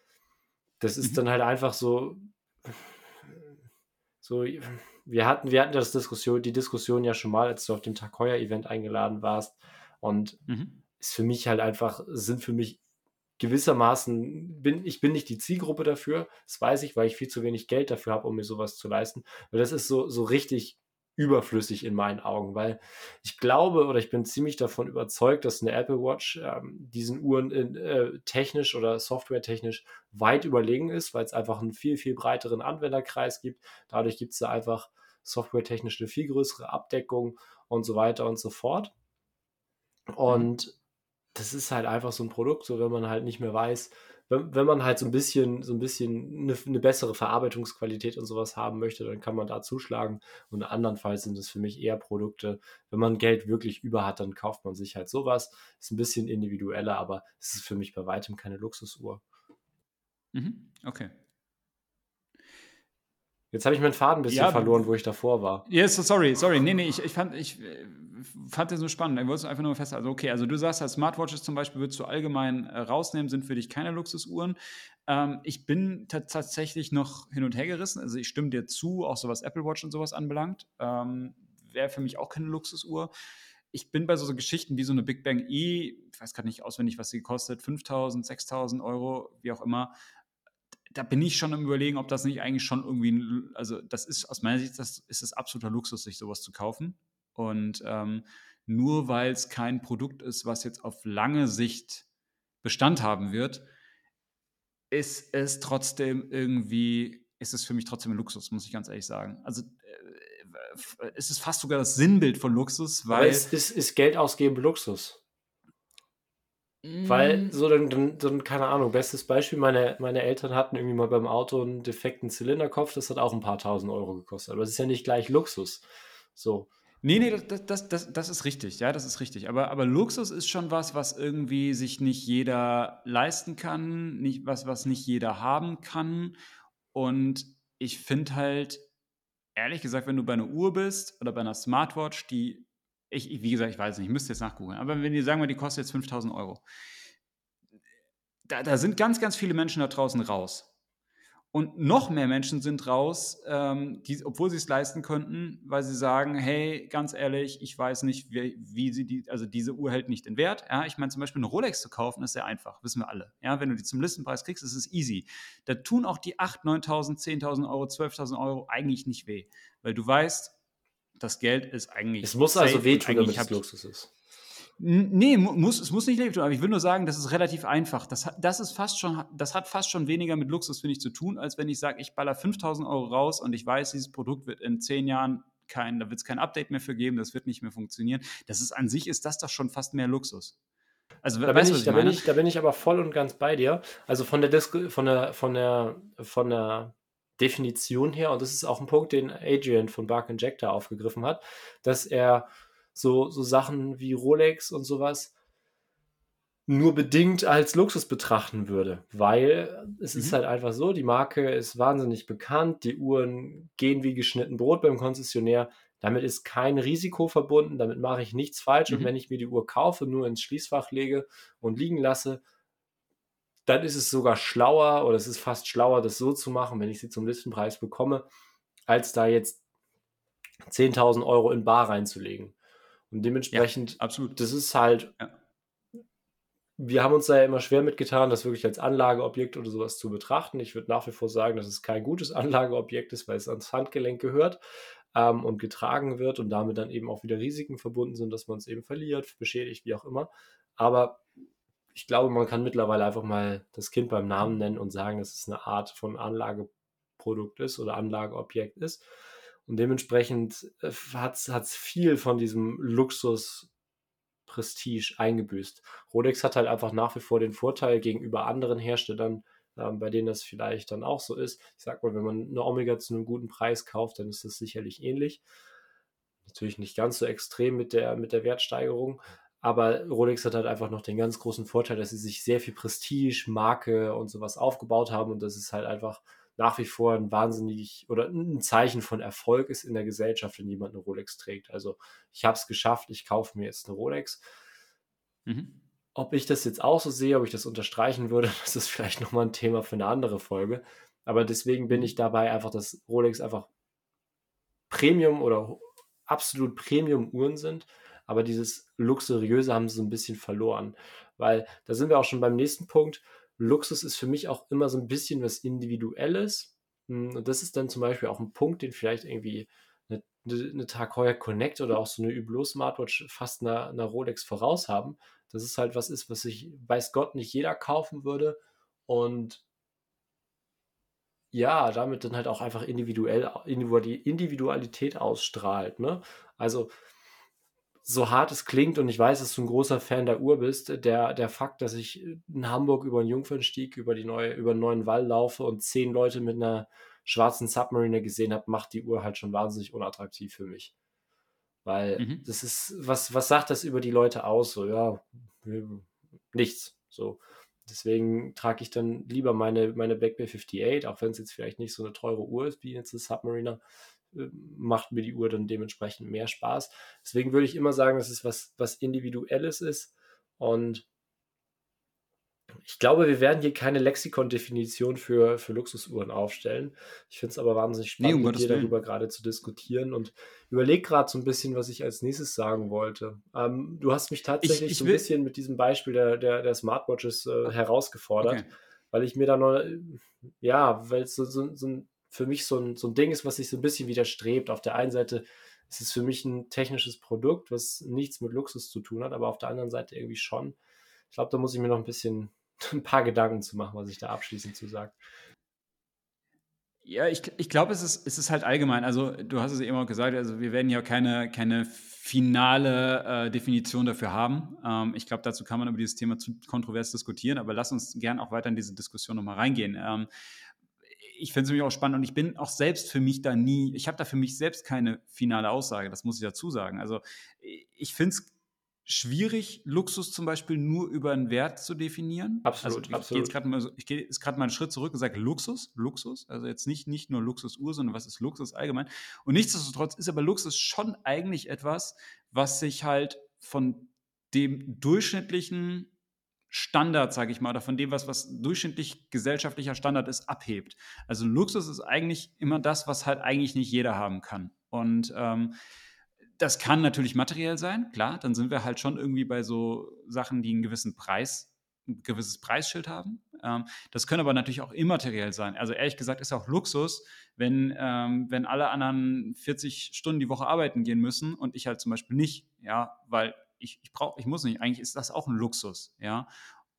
das ist Mhm. dann halt einfach so, so, wir hatten, wir hatten das Diskussion, die Diskussion ja schon mal, als du auf dem Tag Heuer Event eingeladen warst und Mhm. ist für mich halt einfach, sind für mich gewissermaßen, bin, ich bin nicht die Zielgruppe dafür, das weiß ich, weil ich viel zu wenig Geld dafür habe, um mir sowas zu leisten. Weil das ist so, so richtig überflüssig in meinen Augen, weil ich glaube oder ich bin ziemlich davon überzeugt, dass eine Apple Watch ähm, diesen Uhren in, äh, technisch oder softwaretechnisch weit überlegen ist, weil es einfach einen viel, viel breiteren Anwenderkreis gibt. Dadurch gibt es da einfach softwaretechnisch eine viel größere Abdeckung und so weiter und so fort. Und das ist halt einfach so ein Produkt, so wenn man halt nicht mehr weiß, wenn, wenn man halt so ein bisschen, so ein bisschen eine, eine bessere Verarbeitungsqualität und sowas haben möchte, dann kann man da zuschlagen. Und andernfalls sind es für mich eher Produkte, wenn man Geld wirklich über hat, dann kauft man sich halt sowas. Ist ein bisschen individueller, aber es ist für mich bei weitem keine Luxusuhr. Mhm. Okay. Jetzt habe ich meinen Faden ein bisschen Ja, verloren, wo ich davor war. Yes, sorry, sorry. Nee, nee, ich, ich fand, ich äh, fand das so spannend. Ich wollte es einfach nur festhalten. Also, okay, also du sagst, als Smartwatches zum Beispiel würdest du allgemein äh, rausnehmen, sind für dich keine Luxusuhren. Ähm, ich bin tatsächlich noch hin und her gerissen. Also ich stimme dir zu, auch so was Apple Watch und sowas anbelangt. Ähm, Wäre für mich auch keine Luxusuhr. Ich bin bei so, so Geschichten wie so eine Big Bang E, ich weiß gerade nicht auswendig, was sie kostet, 5000, 6000 Euro, wie auch immer da bin ich schon im Überlegen, ob das nicht eigentlich schon irgendwie, also das ist aus meiner Sicht, das ist es absoluter Luxus, sich sowas zu kaufen. Und ähm, nur weil es kein Produkt ist, was jetzt auf lange Sicht Bestand haben wird, ist es trotzdem irgendwie, ist es für mich trotzdem ein Luxus, muss ich ganz ehrlich sagen. Also äh, es ist fast sogar das Sinnbild von Luxus, weil. Aber ist, ist, ist Geld ausgeben Luxus? Weil, so dann, dann, dann, keine Ahnung, bestes Beispiel, meine, meine Eltern hatten irgendwie mal beim Auto einen defekten Zylinderkopf, das hat auch ein paar tausend Euro gekostet. Aber es ist ja nicht gleich Luxus. So. Nee, nee, das, das, das, das ist richtig, ja, das ist richtig. Aber, aber Luxus ist schon was, was irgendwie sich nicht jeder leisten kann, nicht, was, was nicht jeder haben kann. Und ich finde halt, ehrlich gesagt, wenn du bei einer Uhr bist oder bei einer Smartwatch, die ich, wie gesagt, ich weiß nicht, ich müsste jetzt nachgucken, aber wenn die sagen wir, die kostet jetzt 5000 Euro, da, da, sind ganz, ganz viele Menschen da draußen raus. Und noch mehr Menschen sind raus, ähm, die, obwohl sie es leisten könnten, weil sie sagen, hey, ganz ehrlich, ich weiß nicht, wie, wie sie die, also diese Uhr hält nicht den Wert. Ja, ich meine, zum Beispiel eine Rolex zu kaufen, ist sehr einfach, wissen wir alle. Ja, wenn du die zum Listenpreis kriegst, ist es easy. Da tun auch die 8.000, 9.000, 10.000 Euro, 12.000 Euro eigentlich nicht weh, weil du weißt, das Geld ist eigentlich. Es muss also wehtun, damit es Luxus ist. Nee, muss, es muss nicht wehtun, aber ich will nur sagen, das ist relativ einfach. Das, das, ist fast schon, das hat fast schon weniger mit Luxus, finde ich, zu tun, als wenn ich sage, ich baller 5000 Euro raus und ich weiß, dieses Produkt wird in zehn Jahren kein, da wird es kein Update mehr für geben, das wird nicht mehr funktionieren. Das ist an sich, ist das doch schon fast mehr Luxus. Also, da, bin ich, da, bin ich, da bin ich aber voll und ganz bei dir. Also von der, Disku von der, von der, von der Definition her, und das ist auch ein Punkt, den Adrian von Bark Injector aufgegriffen hat, dass er so, so Sachen wie Rolex und sowas nur bedingt als Luxus betrachten würde, weil es mhm. ist halt einfach so, die Marke ist wahnsinnig bekannt, die Uhren gehen wie geschnitten Brot beim Konzessionär, damit ist kein Risiko verbunden, damit mache ich nichts falsch mhm. und wenn ich mir die Uhr kaufe, nur ins Schließfach lege und liegen lasse, dann ist es sogar schlauer oder es ist fast schlauer, das so zu machen, wenn ich sie zum Listenpreis bekomme, als da jetzt 10.000 Euro in Bar reinzulegen. Und dementsprechend, ja, absolut. das ist halt, ja. wir haben uns da ja immer schwer mitgetan, das wirklich als Anlageobjekt oder sowas zu betrachten. Ich würde nach wie vor sagen, dass es kein gutes Anlageobjekt ist, weil es ans Handgelenk gehört ähm, und getragen wird und damit dann eben auch wieder Risiken verbunden sind, dass man es eben verliert, beschädigt, wie auch immer. Aber ich glaube, man kann mittlerweile einfach mal das Kind beim Namen nennen und sagen, dass es eine Art von Anlageprodukt ist oder Anlageobjekt ist. Und dementsprechend hat es viel von diesem Luxus Prestige eingebüßt. Rolex hat halt einfach nach wie vor den Vorteil gegenüber anderen Herstellern, ähm, bei denen das vielleicht dann auch so ist. Ich sag mal, wenn man eine Omega zu einem guten Preis kauft, dann ist das sicherlich ähnlich. Natürlich nicht ganz so extrem mit der, mit der Wertsteigerung, aber Rolex hat halt einfach noch den ganz großen Vorteil, dass sie sich sehr viel Prestige, Marke und sowas aufgebaut haben und das ist halt einfach nach wie vor ein wahnsinnig oder ein Zeichen von Erfolg ist in der Gesellschaft, wenn jemand eine Rolex trägt. Also ich habe es geschafft, ich kaufe mir jetzt eine Rolex. Mhm. Ob ich das jetzt auch so sehe, ob ich das unterstreichen würde, das ist vielleicht nochmal ein Thema für eine andere Folge. Aber deswegen bin ich dabei einfach, dass Rolex einfach Premium oder absolut Premium-Uhren sind aber dieses Luxuriöse haben sie so ein bisschen verloren. Weil da sind wir auch schon beim nächsten Punkt. Luxus ist für mich auch immer so ein bisschen was Individuelles. Hm, und das ist dann zum Beispiel auch ein Punkt, den vielleicht irgendwie eine, eine Tag Heuer Connect oder auch so eine Hublot Smartwatch fast einer, einer Rolex voraus haben. Das ist halt was ist, was sich, weiß Gott, nicht jeder kaufen würde. Und ja, damit dann halt auch einfach individuell, Individualität ausstrahlt. Ne? Also so hart es klingt und ich weiß, dass du ein großer Fan der Uhr bist, der, der Fakt, dass ich in Hamburg über den Jungfernstieg, über, die neue, über den neuen Wall laufe und zehn Leute mit einer schwarzen Submariner gesehen habe, macht die Uhr halt schon wahnsinnig unattraktiv für mich. Weil mhm. das ist, was, was sagt das über die Leute aus? So, ja, nichts. So. Deswegen trage ich dann lieber meine, meine Black Bay 58, auch wenn es jetzt vielleicht nicht so eine teure Uhr ist wie jetzt eine Submariner, macht mir die Uhr dann dementsprechend mehr Spaß. Deswegen würde ich immer sagen, dass es was, was Individuelles ist. Und ich glaube, wir werden hier keine Lexikon-Definition für, für Luxusuhren aufstellen. Ich finde es aber wahnsinnig spannend, nee, um mit dir darüber gerade zu diskutieren und überlege gerade so ein bisschen, was ich als nächstes sagen wollte. Ähm, du hast mich tatsächlich ich, ich so ein bisschen mit diesem Beispiel der, der, der Smartwatches äh, herausgefordert, okay. weil ich mir da noch, ja, weil es so, so, so ein für mich so ein, so ein Ding ist, was sich so ein bisschen widerstrebt. Auf der einen Seite ist es für mich ein technisches Produkt, was nichts mit Luxus zu tun hat, aber auf der anderen Seite irgendwie schon. Ich glaube, da muss ich mir noch ein bisschen ein paar Gedanken zu machen, was ich da abschließend zu sage. Ja, ich, ich glaube, es ist, es ist halt allgemein. Also, du hast es eben auch gesagt, also wir werden ja keine, keine finale äh, Definition dafür haben. Ähm, ich glaube, dazu kann man über dieses Thema zu kontrovers diskutieren, aber lass uns gern auch weiter in diese Diskussion nochmal reingehen. Ähm, ich finde es nämlich auch spannend und ich bin auch selbst für mich da nie, ich habe da für mich selbst keine finale Aussage, das muss ich dazu sagen. Also ich finde es schwierig, Luxus zum Beispiel nur über einen Wert zu definieren. Absolut, also ich absolut. Gehe mal, ich gehe jetzt gerade mal einen Schritt zurück und sage Luxus, Luxus, also jetzt nicht, nicht nur Luxusuhr, sondern was ist Luxus allgemein. Und nichtsdestotrotz ist aber Luxus schon eigentlich etwas, was sich halt von dem durchschnittlichen Standard, sage ich mal, oder von dem, was, was durchschnittlich gesellschaftlicher Standard ist, abhebt. Also Luxus ist eigentlich immer das, was halt eigentlich nicht jeder haben kann. Und ähm, das kann natürlich materiell sein, klar, dann sind wir halt schon irgendwie bei so Sachen, die einen gewissen Preis, ein gewisses Preisschild haben. Ähm, das können aber natürlich auch immateriell sein. Also ehrlich gesagt ist auch Luxus, wenn, ähm, wenn alle anderen 40 Stunden die Woche arbeiten gehen müssen und ich halt zum Beispiel nicht, ja, weil ich, ich brauche, ich muss nicht. Eigentlich ist das auch ein Luxus, ja.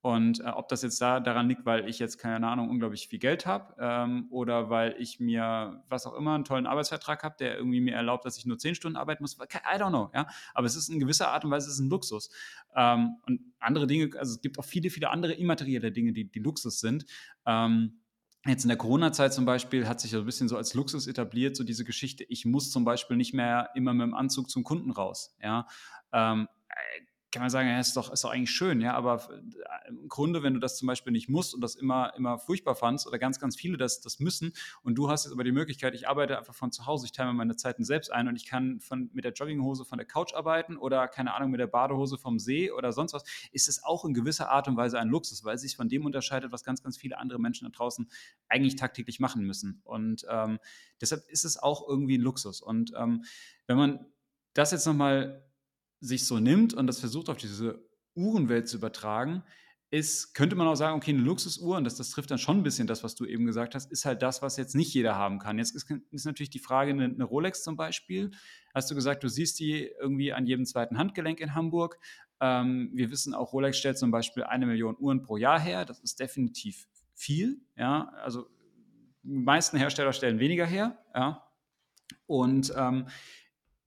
Und äh, ob das jetzt da daran liegt, weil ich jetzt keine Ahnung unglaublich viel Geld habe ähm, oder weil ich mir was auch immer einen tollen Arbeitsvertrag habe, der irgendwie mir erlaubt, dass ich nur zehn Stunden arbeiten muss, I don't know, ja. Aber es ist in gewisser Art und Weise es ist ein Luxus. Ähm, und andere Dinge, also es gibt auch viele, viele andere immaterielle Dinge, die, die Luxus sind. Ähm, Jetzt in der Corona-Zeit zum Beispiel hat sich so ein bisschen so als Luxus etabliert, so diese Geschichte, ich muss zum Beispiel nicht mehr immer mit dem Anzug zum Kunden raus. Ja? Ähm, kann man sagen, ja, ist doch, ist doch eigentlich schön, ja, aber äh, im Grunde, wenn du das zum Beispiel nicht musst und das immer, immer furchtbar fandst oder ganz, ganz viele das, das müssen und du hast jetzt aber die Möglichkeit, ich arbeite einfach von zu Hause, ich teile mir meine Zeiten selbst ein und ich kann von, mit der Jogginghose von der Couch arbeiten oder, keine Ahnung, mit der Badehose vom See oder sonst was, ist es auch in gewisser Art und Weise ein Luxus, weil es sich von dem unterscheidet, was ganz, ganz viele andere Menschen da draußen eigentlich tagtäglich machen müssen. Und ähm, deshalb ist es auch irgendwie ein Luxus. Und ähm, wenn man das jetzt nochmal sich so nimmt und das versucht auf diese Uhrenwelt zu übertragen, ist, könnte man auch sagen, okay, eine Luxusuhr, und das, das trifft dann schon ein bisschen das, was du eben gesagt hast, ist halt das, was jetzt nicht jeder haben kann. Jetzt ist, ist natürlich die Frage, eine, eine, Rolex zum Beispiel, hast du gesagt, du siehst die irgendwie an jedem zweiten Handgelenk in Hamburg. Ähm, wir wissen auch, Rolex stellt zum Beispiel eine Million Uhren pro Jahr her. Das ist definitiv viel. Ja, also die meisten Hersteller stellen weniger her. Ja. Und ähm,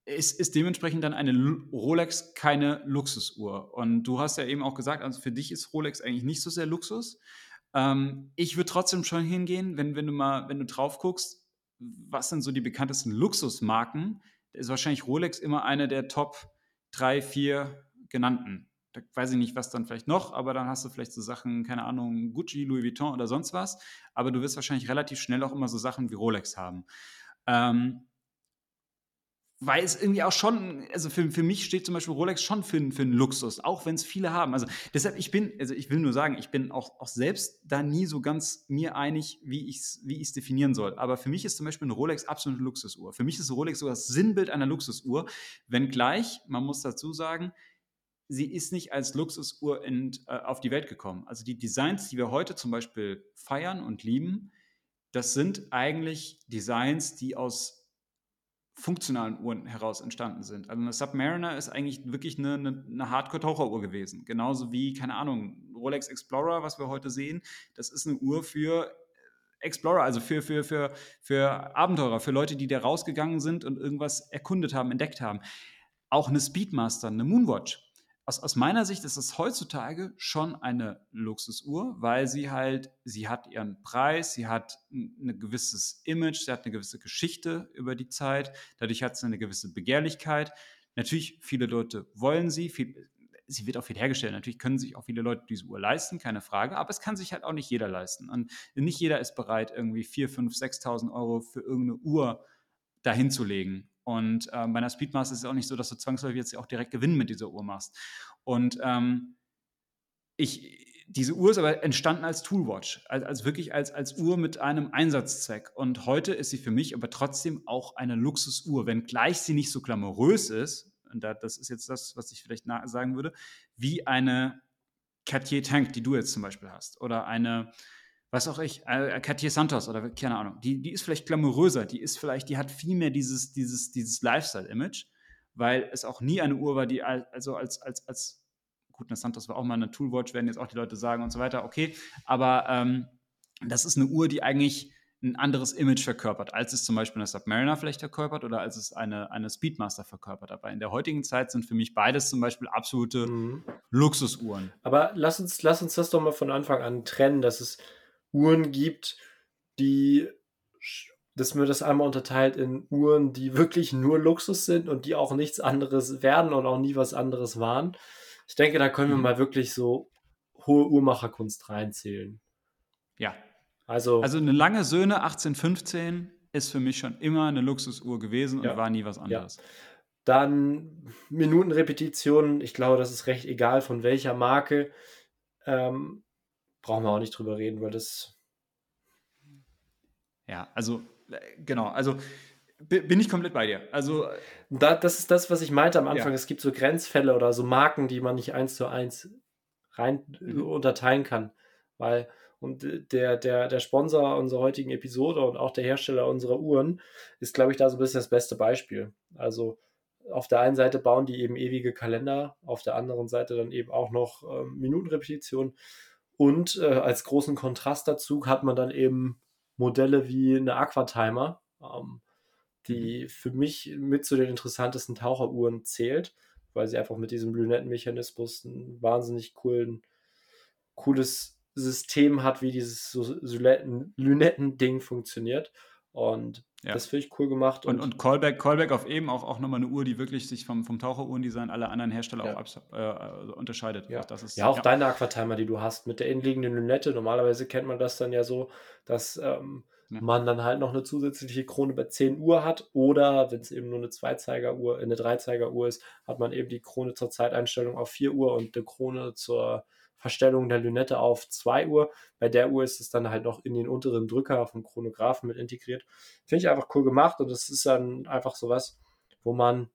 ist, ist dementsprechend dann eine Rolex keine Luxusuhr. Und du hast ja eben auch gesagt, also für dich ist Rolex eigentlich nicht so sehr Luxus. Ähm, ich würde trotzdem schon hingehen, wenn, wenn du mal, wenn du drauf guckst, was sind so die bekanntesten Luxusmarken? ist wahrscheinlich Rolex immer eine der Top drei, vier genannten. Da weiß ich nicht, was dann vielleicht noch, aber dann hast du vielleicht so Sachen, keine Ahnung, Gucci, Louis Vuitton oder sonst was. Aber du wirst wahrscheinlich relativ schnell auch immer so Sachen wie Rolex haben. Ähm, weil es irgendwie auch schon, also für, für mich steht zum Beispiel Rolex schon für, für einen Luxus, auch wenn es viele haben. Also deshalb, ich bin, also ich will nur sagen, ich bin auch, auch selbst da nie so ganz mir einig, wie ich es wie definieren soll. Aber für mich ist zum Beispiel eine Rolex absolute Luxusuhr. Für mich ist Rolex so das Sinnbild einer Luxusuhr, wenngleich, man muss dazu sagen, sie ist nicht als Luxusuhr in, äh, auf die Welt gekommen. Also die Designs, die wir heute zum Beispiel feiern und lieben, das sind eigentlich Designs, die aus funktionalen Uhren heraus entstanden sind. Also eine Submariner ist eigentlich wirklich eine, eine, eine Hardcore-Taucheruhr gewesen. Genauso wie, keine Ahnung, Rolex Explorer, was wir heute sehen, das ist eine Uhr für Explorer, also für, für, für, für Abenteurer, für Leute, die da rausgegangen sind und irgendwas erkundet haben, entdeckt haben. Auch eine Speedmaster, eine Moonwatch, aus, aus meiner Sicht ist es heutzutage schon eine Luxusuhr, weil sie halt, sie hat ihren Preis, sie hat ein gewisses Image, sie hat eine gewisse Geschichte über die Zeit, dadurch hat sie eine gewisse Begehrlichkeit. Natürlich, viele Leute wollen sie, viel, sie wird auch viel hergestellt. Natürlich können sich auch viele Leute diese Uhr leisten, keine Frage, aber es kann sich halt auch nicht jeder leisten. Und nicht jeder ist bereit, irgendwie 4, 5, 6.000 Euro für irgendeine Uhr dahin zu legen. Und ähm, bei einer Speedmaster ist es auch nicht so, dass du zwangsläufig jetzt auch direkt Gewinn mit dieser Uhr machst. Und ähm, ich, diese Uhr ist aber entstanden als Toolwatch, als, als, wirklich als, als Uhr mit einem Einsatzzweck. Und heute ist sie für mich aber trotzdem auch eine Luxusuhr, wenngleich sie nicht so glamourös ist, und da, das ist jetzt das, was ich vielleicht sagen würde, wie eine Cartier Tank, die du jetzt zum Beispiel hast, oder eine was auch ich, äh, Cartier Santos oder keine Ahnung, die, die ist vielleicht glamouröser, die ist vielleicht, die hat viel mehr dieses, dieses, dieses Lifestyle-Image, weil es auch nie eine Uhr war, die also als, als, als, gut, eine Santos war auch mal eine Toolwatch, werden jetzt auch die Leute sagen und so weiter, okay, aber ähm, das ist eine Uhr, die eigentlich ein anderes Image verkörpert, als es zum Beispiel eine Submariner vielleicht verkörpert oder als es eine, eine Speedmaster verkörpert. Aber in der heutigen Zeit sind für mich beides zum Beispiel absolute mhm. Luxusuhren. Aber lass uns, lass uns das doch mal von Anfang an trennen, dass es Uhren gibt, die, dass mir das einmal unterteilt in Uhren, die wirklich nur Luxus sind und die auch nichts anderes werden und auch nie was anderes waren. Ich denke, da können wir mhm. mal wirklich so hohe Uhrmacherkunst reinzählen. Ja. Also, also eine lange Söhne 1815 ist für mich schon immer eine Luxusuhr gewesen und ja. war nie was anderes. Ja. Dann Minutenrepetitionen, ich glaube, das ist recht egal von welcher Marke. Ähm, brauchen wir auch nicht drüber reden, weil das. Ja, also, äh, genau, also bin ich komplett bei dir. Also. Da, das ist das, was ich meinte am Anfang. Ja. Es gibt so Grenzfälle oder so Marken, die man nicht eins zu eins rein mhm. unterteilen kann. Weil, und der, der, der Sponsor unserer heutigen Episode und auch der Hersteller unserer Uhren ist, glaube ich, da so ein bisschen das beste Beispiel. Also, auf der einen Seite bauen die eben ewige Kalender, auf der anderen Seite dann eben auch noch ähm, Minutenrepetitionen. Und äh, als großen Kontrast dazu hat man dann eben Modelle wie eine Aquatimer, ähm, die mhm. für mich mit zu den interessantesten Taucheruhren zählt, weil sie einfach mit diesem Lünettenmechanismus ein wahnsinnig coolen, cooles System hat, wie dieses Lünetten-Ding funktioniert. Und ja. Das finde ich cool gemacht. Und, und, und, Callback, Callback auf eben auch, auch nochmal eine Uhr, die wirklich sich vom, vom Taucheruhrendesign aller anderen Hersteller ja. auch äh, unterscheidet. Ja, auch, das ist, ja, auch deine Aquatimer, die du hast, mit der innenliegenden Lünette. Normalerweise kennt man das dann ja so, dass ähm, man dann halt noch eine zusätzliche Krone bei 10 Uhr hat. Oder wenn es eben nur eine Zweizeigeruhr, eine Dreizeigeruhr ist, hat man eben die Krone zur Zeiteinstellung auf 4 Uhr und eine Krone zur Verstellung der Lünette auf 2 Uhr. Bei der Uhr ist es dann halt noch in den unteren Drücker vom Chronographen mit integriert. Finde ich einfach cool gemacht und es ist dann einfach sowas, wo man,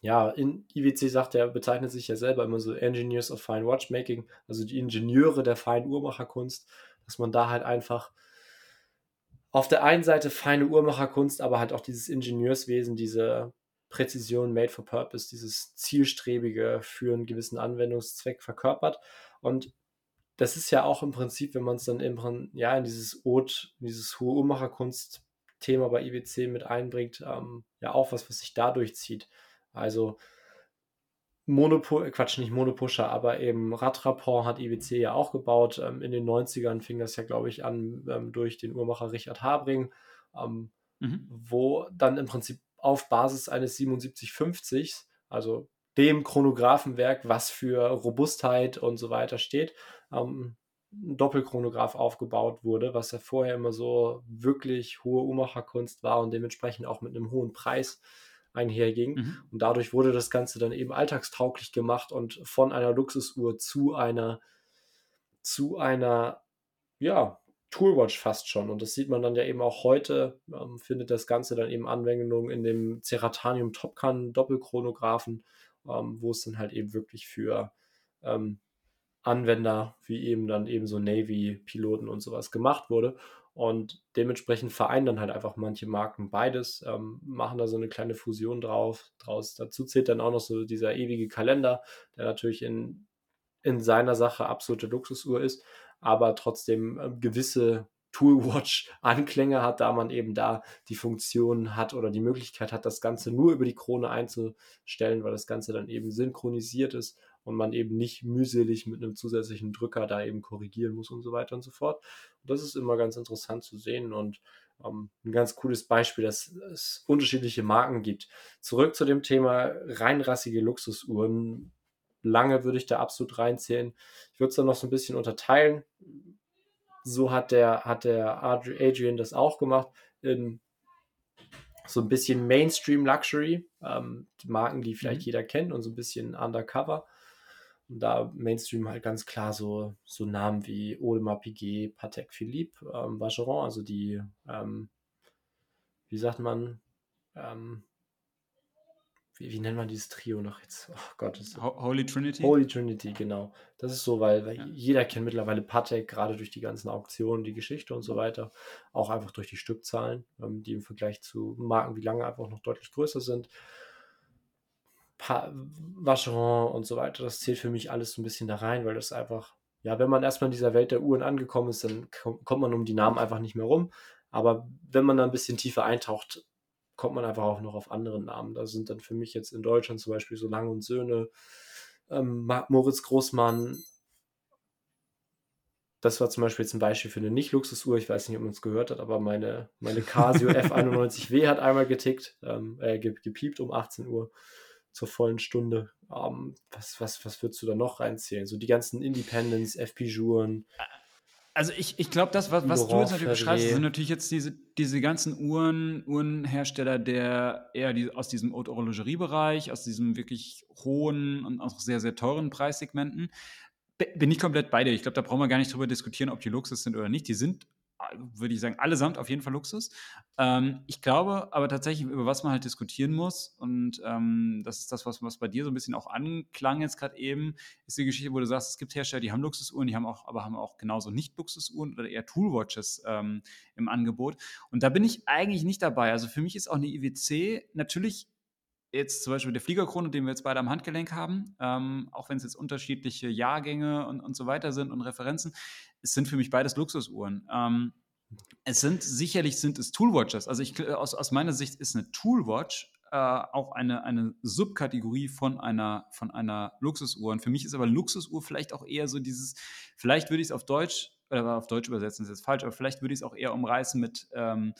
ja, in IWC sagt er, bezeichnet sich ja selber immer so Engineers of Fine Watchmaking, also die Ingenieure der feinen Uhrmacherkunst, dass man da halt einfach auf der einen Seite feine Uhrmacherkunst, aber halt auch dieses Ingenieurswesen, diese Präzision made for purpose, dieses zielstrebige für einen gewissen Anwendungszweck verkörpert. Und das ist ja auch im Prinzip, wenn man es dann im, ja, in dieses Ot, dieses hohe Uhrmacherkunst-Thema bei IWC mit einbringt, ähm, ja auch was, was sich dadurch zieht. Also Monopol, Quatsch, nicht Monopusher, aber eben Radrapport hat IWC ja auch gebaut. Ähm, in den 90ern fing das ja, glaube ich, an ähm, durch den Uhrmacher Richard Habring, ähm, mhm. wo dann im Prinzip auf Basis eines 7750, also dem Chronographenwerk, was für Robustheit und so weiter steht, ähm, ein Doppelchronograph aufgebaut wurde, was ja vorher immer so wirklich hohe Uhrmacherkunst war und dementsprechend auch mit einem hohen Preis einherging. Mhm. Und dadurch wurde das Ganze dann eben alltagstauglich gemacht und von einer Luxusuhr zu einer, zu einer, ja, Toolwatch fast schon. Und das sieht man dann ja eben auch heute, ähm, findet das Ganze dann eben Anwendung in dem Ceratanium Topcan Doppelchronographen, ähm, wo es dann halt eben wirklich für ähm, Anwender wie eben dann eben so Navy-Piloten und sowas gemacht wurde. Und dementsprechend vereinen dann halt einfach manche Marken beides, ähm, machen da so eine kleine Fusion drauf, draus. Dazu zählt dann auch noch so dieser ewige Kalender, der natürlich in, in seiner Sache absolute Luxusuhr ist, aber trotzdem äh, gewisse Toolwatch-Anklänge hat, da man eben da die Funktion hat oder die Möglichkeit hat, das Ganze nur über die Krone einzustellen, weil das Ganze dann eben synchronisiert ist und man eben nicht mühselig mit einem zusätzlichen Drücker da eben korrigieren muss und so weiter und so fort. Und das ist immer ganz interessant zu sehen und ähm, ein ganz cooles Beispiel, dass es unterschiedliche Marken gibt. Zurück zu dem Thema reinrassige Luxusuhren. Lange würde ich da absolut reinzählen. Ich würde es dann noch so ein bisschen unterteilen. So hat der, hat der Adrian das auch gemacht. In so ein bisschen Mainstream Luxury, ähm, Marken, die vielleicht mhm. jeder kennt und so ein bisschen Undercover. Und da Mainstream halt ganz klar so, so Namen wie Audemars Piguet, Patek Philippe, ähm, Vacheron, also die, ähm, wie sagt man, ähm, wie, wie, nennt man dieses Trio noch jetzt? Oh Gott. Ist, Holy Trinity? Holy Trinity, genau. Das ist so, weil, weil ja. jeder kennt mittlerweile Patek, gerade durch die ganzen Auktionen, die Geschichte und so weiter. Auch einfach durch die Stückzahlen, ähm, die im Vergleich zu Marken wie lange einfach noch deutlich größer sind. Vacheron und so weiter, das zählt für mich alles so ein bisschen da rein, weil das einfach, ja, wenn man erstmal in dieser Welt der Uhren angekommen ist, dann kommt man um die Namen einfach nicht mehr rum. Aber wenn man da ein bisschen tiefer eintaucht, kommt man einfach auch noch auf andere Namen. Da sind dann für mich jetzt in Deutschland zum Beispiel so Lang und Söhne, ähm, Moritz Großmann. Das war zum Beispiel jetzt ein Beispiel für eine Nicht-Luxusuhr. Ich weiß nicht, ob man es gehört hat, aber meine, meine Casio F91W hat einmal getickt, ähm, äh, gepiept um 18 Uhr zur vollen Stunde. Um, ähm, was, was, was würdest du da noch reinzählen? So die ganzen Independence, FP-Juren. Also ich, ich glaube, das, was, was du jetzt natürlich beschreibst, sind natürlich jetzt diese, diese ganzen Uhren, Uhrenhersteller, der eher die, aus diesem Haute Horlogerie-Bereich, aus diesem wirklich hohen und auch sehr, sehr teuren Preissegmenten. Bin ich komplett bei dir. Ich glaube, da brauchen wir gar nicht drüber diskutieren, ob die Luxus sind oder nicht. Die sind würde ich sagen, allesamt auf jeden Fall Luxus. Ähm, ich glaube aber tatsächlich, über was man halt diskutieren muss, und ähm, das ist das, was, was bei dir so ein bisschen auch anklang jetzt gerade eben, ist die Geschichte, wo du sagst, es gibt Hersteller, die haben Luxusuhren, die haben auch, aber haben auch genauso nicht Luxusuhren oder eher Toolwatches ähm, im Angebot. Und da bin ich eigentlich nicht dabei. Also für mich ist auch eine IWC natürlich jetzt zum Beispiel der Fliegerkrone, den wir jetzt beide am Handgelenk haben, ähm, auch wenn es jetzt unterschiedliche Jahrgänge und, und so weiter sind und Referenzen, es sind für mich beides Luxusuhren. Ähm, es sind sicherlich sind es Toolwatches. Also ich, aus, aus meiner Sicht ist eine Toolwatch äh, auch eine, eine Subkategorie von einer, von einer Luxusuhr. Und für mich ist aber Luxusuhr vielleicht auch eher so dieses, vielleicht würde ich es auf Deutsch, oder auf Deutsch übersetzen ist jetzt falsch, aber vielleicht würde ich es auch eher umreißen mit ähm,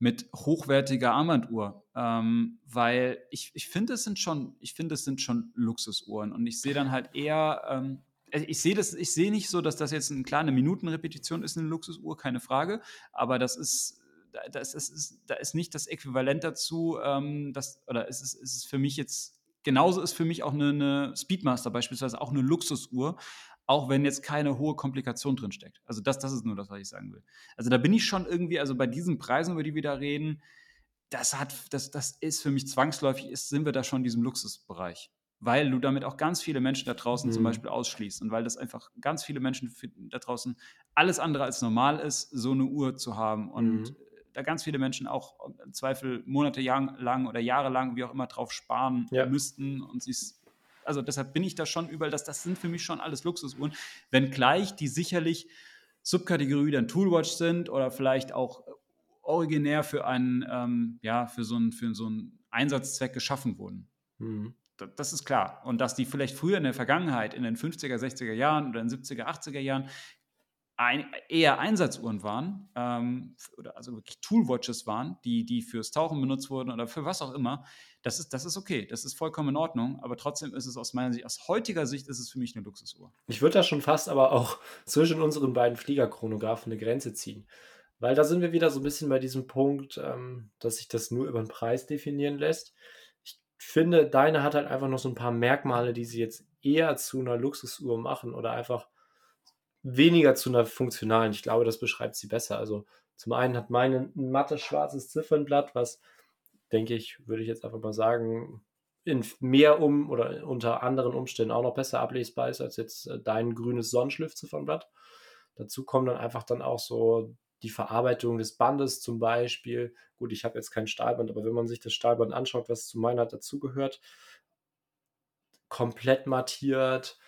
mit hochwertiger Armbanduhr, ähm, weil ich, ich finde, es sind schon, ich finde, es sind schon Luxusuhren und ich sehe dann halt eher, ähm, äh, ich sehe das, ich sehe nicht so, dass das jetzt eine kleine Minutenrepetition ist, eine Luxusuhr, keine Frage, aber das ist, das ist, da ist nicht das Äquivalent dazu, ähm, das, oder es ist, es ist für mich jetzt, genauso ist für mich auch eine, eine Speedmaster beispielsweise auch eine Luxusuhr, auch wenn jetzt keine hohe Komplikation drin steckt. Also das, das ist nur das, was ich sagen will. Also da bin ich schon irgendwie, also bei diesen Preisen, über die wir da reden, das hat, das, das ist für mich zwangsläufig, ist, sind wir da schon in diesem Luxusbereich. Weil du damit auch ganz viele Menschen da draußen mhm. zum Beispiel ausschließt und weil das einfach ganz viele Menschen da draußen alles andere als normal ist, so eine Uhr zu haben. Und mhm. da ganz viele Menschen auch im Zweifel Monate lang oder Jahre lang, wie auch immer, drauf sparen ja. müssten und sich also deshalb bin ich da schon überall, dass das sind für mich schon alles Luxusuhren, wenngleich die sicherlich Subkategorie dann Toolwatch sind oder vielleicht auch originär für einen, ähm, ja, für so einen, für so einen Einsatzzweck geschaffen wurden. Mhm. Das ist klar. Und dass die vielleicht früher in der Vergangenheit, in den 50er, 60er Jahren oder in den 70er, 80er Jahren ein, eher Einsatzuhren waren, ähm, oder also wirklich Toolwatches waren, die, die fürs Tauchen benutzt wurden oder für was auch immer, das ist, das ist okay, das ist vollkommen in Ordnung, aber trotzdem ist es aus meiner Sicht, aus heutiger Sicht ist es für mich eine Luxusuhr. Ich würde da schon fast aber auch zwischen unseren beiden Fliegerchronographen eine Grenze ziehen. Weil da sind wir wieder so ein bisschen bei diesem Punkt, ähm, dass sich das nur über den Preis definieren lässt. Finde, deine hat halt einfach noch so ein paar Merkmale, die sie jetzt eher zu einer Luxusuhr machen oder einfach weniger zu einer funktionalen. Ich glaube, das beschreibt sie besser. Also zum einen hat meine ein mattes schwarzes Ziffernblatt, was, denke ich, würde ich jetzt einfach mal sagen, in mehr um oder unter anderen Umständen auch noch besser ablesbar ist als jetzt äh, dein grünes Sonnenschliff-Ziffernblatt. Dazu kommen dann einfach dann auch so die Verarbeitung des Bandes zum Beispiel. Gut, ich habe jetzt kein Stahlband, aber wenn man sich das Stahlband anschaut, was zu meiner dazugehört, komplett mattiert,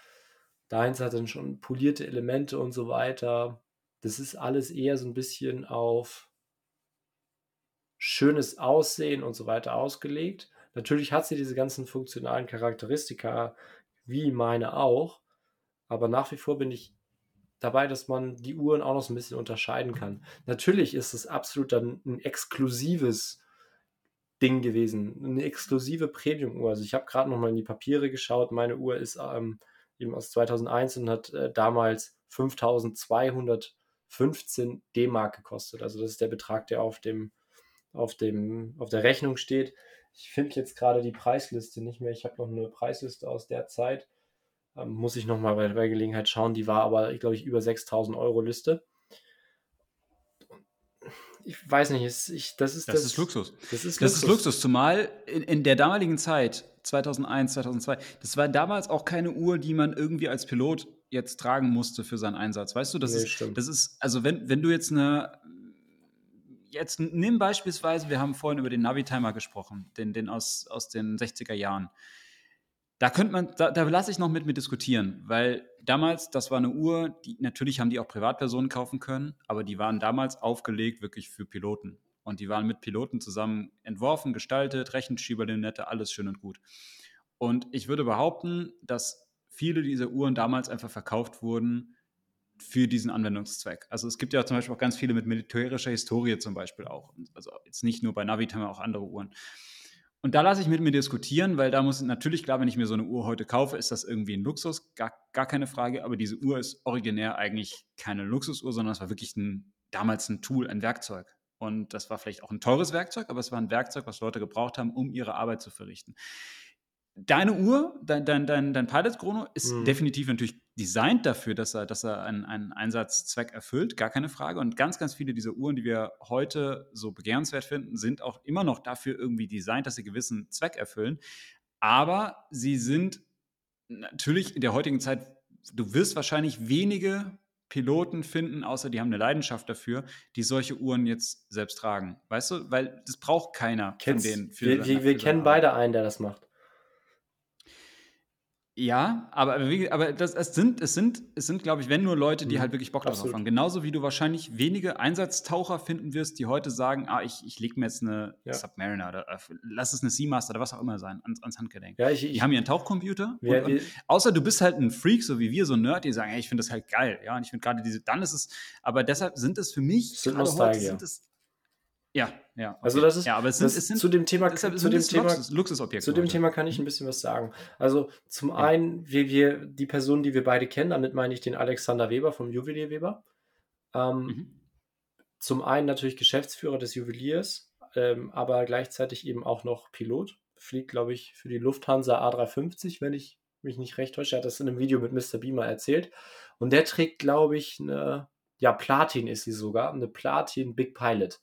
Deins hat dann schon polierte Elemente und so weiter. Das ist alles eher so ein bisschen auf schönes Aussehen und so weiter ausgelegt. Natürlich hat sie diese ganzen funktionalen Charakteristika, wie meine auch. Aber nach wie vor bin ich dabei, dass man die Uhren auch noch so ein bisschen unterscheiden kann. Natürlich ist es absolut dann ein exklusives Ding gewesen, eine exklusive Premium-Uhr. Also ich habe gerade noch mal in die Papiere geschaut. Meine Uhr ist ähm, eben aus 2001 und hat äh, damals 5215 D-Mark gekostet. Also das ist der Betrag, der auf dem, auf dem, auf der Rechnung steht. Ich finde jetzt gerade die Preisliste nicht mehr. Ich habe noch eine Preisliste aus der Zeit. Ähm, muss ich nochmal bei, bei Gelegenheit schauen. Die war aber, ich glaube ich, über 6000 Euro Liste ich weiß nicht, ich, das ist das, das ist Luxus. Das ist Luxus. Das ist Luxus, zumal in, in, der damaligen Zeit, 2001, 2002, das war damals auch keine Uhr, die man irgendwie als Pilot jetzt tragen musste für seinen Einsatz. Weißt du, das, nee, ist, stimmt. das ist, also wenn, wenn du jetzt eine, jetzt nimm beispielsweise, wir haben vorhin über den Navitimer gesprochen, den, den aus, aus den 60er Jahren. Da könnte man, da, da lasse ich noch mit mir diskutieren, weil damals, das war eine Uhr, die natürlich haben die auch Privatpersonen kaufen können, aber die waren damals aufgelegt wirklich für Piloten. Und die waren mit Piloten zusammen entworfen, gestaltet, Rechenschieberlinette, alles schön und gut. Und ich würde behaupten, dass viele dieser Uhren damals einfach verkauft wurden für diesen Anwendungszweck. Also es gibt ja zum Beispiel auch ganz viele mit militärischer Historie zum Beispiel auch. Also jetzt nicht nur bei Navitam, auch andere Uhren. Und da lasse ich mit mir diskutieren, weil da muss natürlich klar, wenn ich mir so eine Uhr heute kaufe, ist das irgendwie ein Luxus, gar, gar keine Frage. Aber diese Uhr ist originär eigentlich keine Luxusuhr, sondern es war wirklich ein, damals ein Tool, ein Werkzeug. Und das war vielleicht auch ein teures Werkzeug, aber es war ein Werkzeug, was Leute gebraucht haben, um ihre Arbeit zu verrichten. Deine Uhr, dein, dein, dein, dein Pilot Chrono ist mhm. definitiv natürlich designt dafür, dass er, dass er einen, einen Einsatzzweck erfüllt, gar keine Frage. Und ganz, ganz viele dieser Uhren, die wir heute so begehrenswert finden, sind auch immer noch dafür irgendwie designt, dass sie gewissen Zweck erfüllen. Aber sie sind natürlich in der heutigen Zeit, du wirst wahrscheinlich wenige Piloten finden, außer die haben eine Leidenschaft dafür, die solche Uhren jetzt selbst tragen. Weißt du, weil das braucht keiner Kennst, von denen. wir, wir, wir kennen beide einen, der das macht. Ja, aber, aber das, es sind, es sind, es sind, glaube ich, wenn nur Leute, die mhm. halt wirklich Bock drauf haben. Genauso wie du wahrscheinlich wenige Einsatztaucher finden wirst, die heute sagen, ah, ich, ich lege mir jetzt eine ja. Submariner oder äh, lass es eine Seamaster oder was auch immer sein, ans, ans Handgelenk. Ja, ich, ich, die haben ihren Tauchcomputer. Ja, und, und, außer du bist halt ein Freak, so wie wir, so ein Nerd, die sagen, hey, ich finde das halt geil. Ja, und ich finde gerade diese, dann ist es, aber deshalb sind es für mich, sind heute sind es ja, ja. Okay. Also das ist, ja, aber es sind, es sind zu dem Thema, zu dem Thema Luxus. Zu dem Thema kann ich ein bisschen was sagen. Also zum ja. einen, wir, wir, die Person, die wir beide kennen, damit meine ich den Alexander Weber vom Juwelier Weber. Ähm, mhm. Zum einen natürlich Geschäftsführer des Juweliers, ähm, aber gleichzeitig eben auch noch Pilot. Fliegt, glaube ich, für die Lufthansa A350, wenn ich mich nicht recht täusche. Er hat das in einem Video mit Mr. Beamer erzählt. Und der trägt, glaube ich, eine, ja, Platin ist sie sogar, eine Platin Big Pilot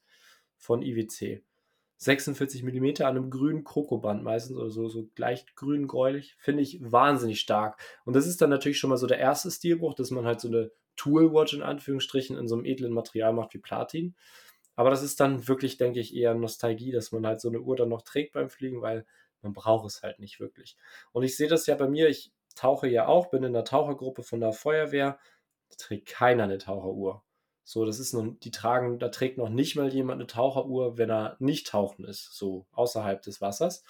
von IWC. 46 mm an einem grünen Krokoband meistens oder so, so leicht grün-gräulich, finde ich wahnsinnig stark. Und das ist dann natürlich schon mal so der erste Stilbruch, dass man halt so eine Toolwatch in Anführungsstrichen in so einem edlen Material macht wie Platin. Aber das ist dann wirklich, denke ich, eher Nostalgie, dass man halt so eine Uhr dann noch trägt beim Fliegen, weil man braucht es halt nicht wirklich. Und ich sehe das ja bei mir, ich tauche ja auch, bin in der Tauchergruppe von der Feuerwehr, da trägt keiner eine Taucheruhr. So, das ist noch, die tragen, da trägt noch nicht mal jemand eine Taucheruhr, wenn er nicht tauchen ist, so außerhalb des Wassers.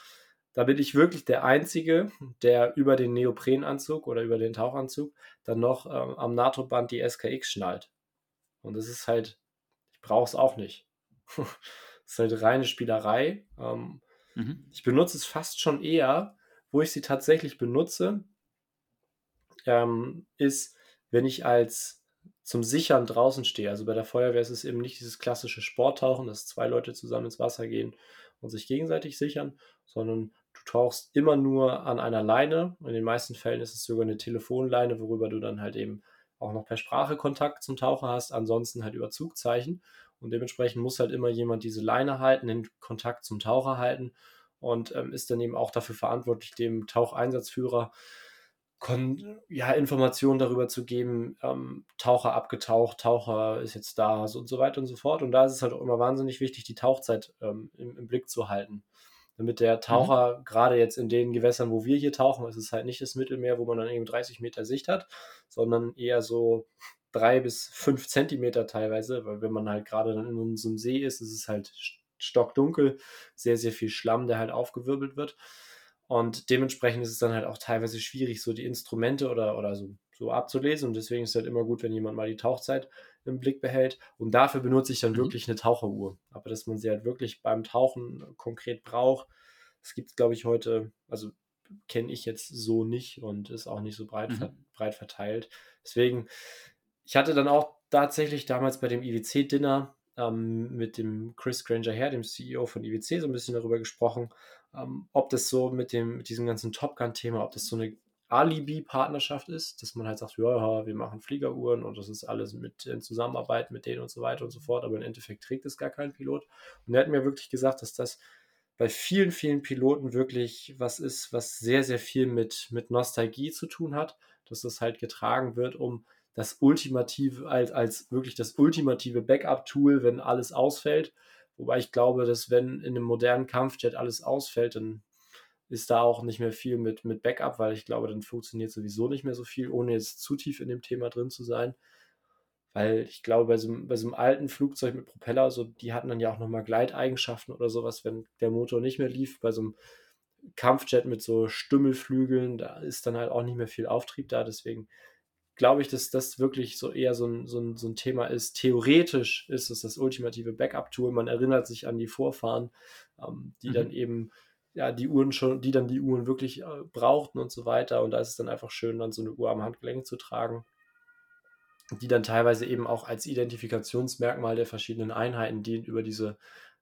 Da bin ich wirklich der Einzige, der über den Neoprenanzug oder über den Tauchanzug dann noch ähm, am NATO-Band die SKX schnallt. Und das ist halt, ich brauche es auch nicht. das ist halt reine Spielerei. Ähm, mhm. Ich benutze es fast schon eher, wo ich sie tatsächlich benutze, ähm, ist, wenn ich als zum Sichern draußen stehe. Also bei der Feuerwehr ist es eben nicht dieses klassische Sporttauchen, dass zwei Leute zusammen ins Wasser gehen und sich gegenseitig sichern, sondern du tauchst immer nur an einer Leine. In den meisten Fällen ist es sogar eine Telefonleine, worüber du dann halt eben auch noch per Sprache Kontakt zum Taucher hast, ansonsten halt über Zugzeichen. Und dementsprechend muss halt immer jemand diese Leine halten, den Kontakt zum Taucher halten und ähm, ist dann eben auch dafür verantwortlich, dem Taucheinsatzführer Kon ja, Informationen darüber zu geben, ähm, Taucher abgetaucht, Taucher ist jetzt da so und so weiter und so fort. Und da ist es halt auch immer wahnsinnig wichtig, die Tauchzeit ähm, im, im, Blick zu halten. Damit der mhm. Taucher, mhm. gerade jetzt in den Gewässern, wo wir hier tauchen, ist es halt nicht das Mittelmeer, wo man dann eben 30 Meter Sicht hat, sondern eher so drei bis fünf Zentimeter teilweise, weil wenn man halt gerade dann in so einem See ist, ist es halt stockdunkel, sehr, sehr viel Schlamm, der halt aufgewirbelt wird. Und dementsprechend ist es dann halt auch teilweise schwierig, so die Instrumente oder, oder so, so abzulesen. Und deswegen ist es halt immer gut, wenn jemand mal die Tauchzeit im Blick behält. Und dafür benutze ich dann mhm. wirklich eine Taucheruhr. Aber dass man sie halt wirklich beim Tauchen konkret braucht, das gibt es, glaube ich, heute, also kenne ich jetzt so nicht und ist auch nicht so breit, mhm. breit verteilt. Deswegen, ich hatte dann auch tatsächlich damals bei dem IWC-Dinner ähm, mit dem Chris Granger her, dem CEO von IWC, so ein bisschen darüber gesprochen, ähm, ob das so mit, dem, mit diesem ganzen Top Gun-Thema, ob das so eine Alibi-Partnerschaft ist, dass man halt sagt, ja, wir machen Fliegeruhren und das ist alles mit in Zusammenarbeit mit denen und so weiter und so fort, aber im Endeffekt trägt es gar kein Pilot. Und er hat mir wirklich gesagt, dass das bei vielen, vielen Piloten wirklich was ist, was sehr, sehr viel mit, mit Nostalgie zu tun hat, dass das halt getragen wird, um das ultimative, als, als wirklich das ultimative Backup-Tool, wenn alles ausfällt. Wobei ich glaube, dass wenn in einem modernen Kampfjet alles ausfällt, dann ist da auch nicht mehr viel mit, mit Backup, weil ich glaube, dann funktioniert sowieso nicht mehr so viel, ohne jetzt zu tief in dem Thema drin zu sein. Weil ich glaube, bei so, bei so einem alten Flugzeug mit Propeller, so, die hatten dann ja auch nochmal Gleiteigenschaften oder sowas, wenn der Motor nicht mehr lief. Bei so einem Kampfjet mit so Stümmelflügeln, da ist dann halt auch nicht mehr viel Auftrieb da. Deswegen glaube ich, dass das wirklich so eher so ein, so, ein, so ein Thema ist. Theoretisch ist es das ultimative Backup-Tool. Man erinnert sich an die Vorfahren, ähm, die mhm. dann eben ja, die Uhren schon, die dann die Uhren wirklich äh, brauchten und so weiter. Und da ist es dann einfach schön, dann so eine Uhr am Handgelenk zu tragen, die dann teilweise eben auch als Identifikationsmerkmal der verschiedenen Einheiten dient, über diese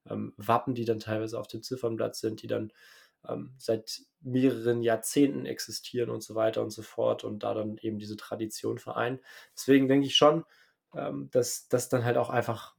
ähm, Wappen, die dann teilweise auf dem Ziffernblatt sind, die dann ähm, seit mehreren Jahrzehnten existieren und so weiter und so fort und da dann eben diese Tradition vereinen. Deswegen denke ich schon, ähm, dass das dann halt auch einfach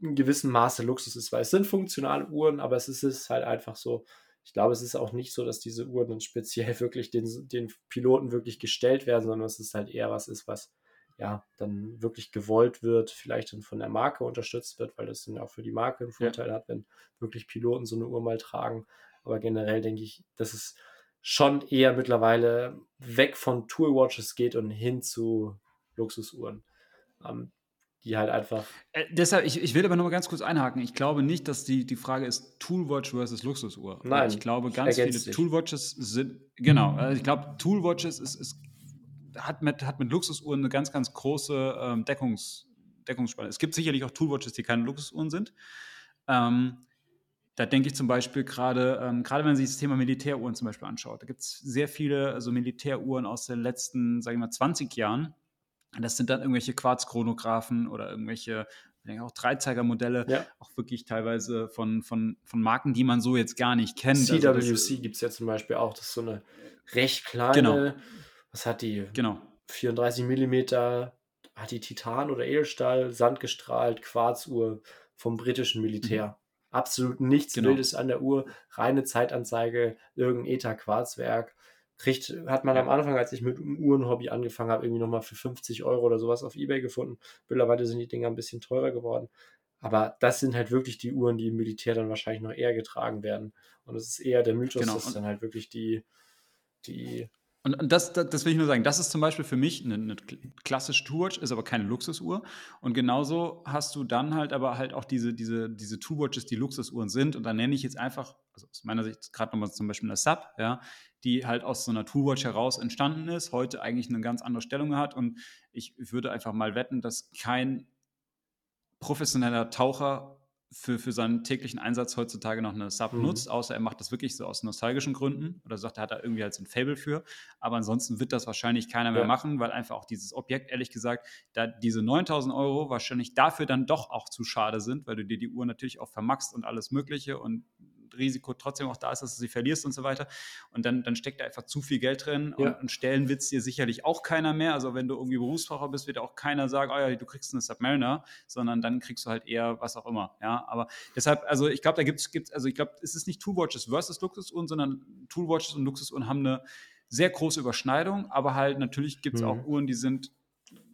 in gewissem Maße Luxus ist, weil es sind funktionale Uhren, aber es ist, ist halt einfach so, ich glaube, es ist auch nicht so, dass diese Uhren dann speziell wirklich den, den Piloten wirklich gestellt werden, sondern es ist halt eher was ist, was ja dann wirklich gewollt wird, vielleicht dann von der Marke unterstützt wird, weil das dann auch für die Marke einen Vorteil ja. hat, wenn wirklich Piloten so eine Uhr mal tragen. Aber generell denke ich, dass es schon eher mittlerweile weg von Toolwatches geht und hin zu Luxusuhren. Ähm, die halt einfach. Äh, deshalb, ich, ich will aber noch mal ganz kurz einhaken. Ich glaube nicht, dass die, die Frage ist Toolwatch versus Luxusuhr. Nein. Ich glaube, ganz viele sich. Toolwatches sind, genau, also ich glaube, Toolwatches ist, ist, hat, mit, hat mit Luxusuhren eine ganz, ganz große ähm, Deckungs, Deckungsspanne. Es gibt sicherlich auch Toolwatches, die keine Luxusuhren sind. Ähm, da denke ich zum Beispiel gerade, ähm, gerade wenn man sich das Thema Militäruhren zum Beispiel anschaut, da gibt es sehr viele also Militäruhren aus den letzten, sage ich mal, 20 Jahren. Das sind dann irgendwelche Quarzchronographen oder irgendwelche ich denke auch Dreizeigermodelle, ja. auch wirklich teilweise von, von, von Marken, die man so jetzt gar nicht kennt. CWC also gibt es ja zum Beispiel auch, das ist so eine recht kleine, genau. was hat die? Genau. 34 Millimeter, hat die Titan oder Edelstahl, sandgestrahlt, Quarzuhr vom britischen Militär. Absolut nichts genau. Wildes an der Uhr, reine Zeitanzeige, irgendein ETA-Quarzwerk. Kriegt, hat man ja. am Anfang, als ich mit dem Uhrenhobby angefangen habe, irgendwie nochmal für 50 Euro oder sowas auf Ebay gefunden. Mittlerweile sind die Dinger ein bisschen teurer geworden. Aber das sind halt wirklich die Uhren, die im Militär dann wahrscheinlich noch eher getragen werden. Und es ist eher der Mythos, genau. dass dann halt wirklich die, die und, und das, das, das, will ich nur sagen, das ist zum Beispiel für mich eine, eine klassische Toolwatch, ist aber keine Luxusuhr. Und genauso hast du dann halt aber halt auch diese, diese, diese Toolwatches, die Luxusuhren sind. Und da nenne ich jetzt einfach, also aus meiner Sicht gerade nochmal zum Beispiel eine Sub, ja, die halt aus so einer Toolwatch heraus entstanden ist, heute eigentlich eine ganz andere Stellung hat. Und ich würde einfach mal wetten, dass kein professioneller Taucher für, für seinen täglichen Einsatz heutzutage noch eine Sub mhm. nutzt, außer er macht das wirklich so aus nostalgischen Gründen oder sagt, er hat da irgendwie halt so ein Fable für. Aber ansonsten wird das wahrscheinlich keiner mehr ja. machen, weil einfach auch dieses Objekt, ehrlich gesagt, da diese 9000 Euro wahrscheinlich dafür dann doch auch zu schade sind, weil du dir die Uhr natürlich auch vermaxst und alles Mögliche und Risiko trotzdem auch da ist, dass du sie verlierst und so weiter. Und dann, dann steckt da einfach zu viel Geld drin ja. und, und stellen wird es dir sicherlich auch keiner mehr. Also wenn du irgendwie Berufsfahrer bist, wird auch keiner sagen, oh ja, du kriegst eine Submariner, sondern dann kriegst du halt eher was auch immer. Ja, aber deshalb, also ich glaube, da gibt es, also ich glaube, es ist nicht Toolwatches versus Luxusuhren, sondern Toolwatches und Luxusuhren haben eine sehr große Überschneidung, aber halt natürlich gibt es mhm. auch Uhren, die sind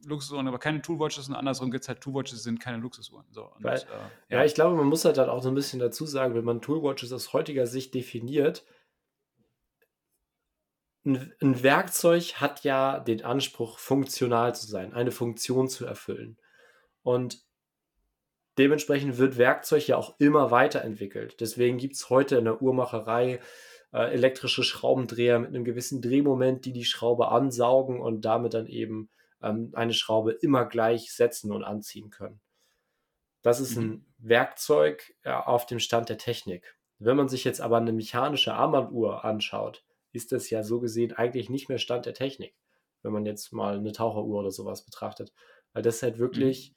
Luxusuhren, aber keine Toolwatches und andersrum gibt es halt Toolwatches, sind keine Luxusuhren. So, und, Weil, äh, ja. ja. ich glaube, man muss halt dann auch so ein bisschen dazu sagen, wenn man Toolwatches aus heutiger Sicht definiert, ein, ein Werkzeug hat ja den Anspruch, funktional zu sein, eine Funktion zu erfüllen. Und dementsprechend wird Werkzeug ja auch immer weiterentwickelt. Deswegen gibt es heute in der Uhrmacherei äh, elektrische Schraubendreher mit einem gewissen Drehmoment, die die Schraube ansaugen und damit dann eben ähm, eine Schraube immer gleich setzen und anziehen können. Das ist mhm. ein Werkzeug äh, auf dem Stand der Technik. Wenn man sich jetzt aber eine mechanische Armbanduhr anschaut, ist das ja so gesehen eigentlich nicht mehr Stand der Technik, wenn man jetzt mal eine Taucheruhr oder sowas betrachtet. Weil das halt wirklich, mhm.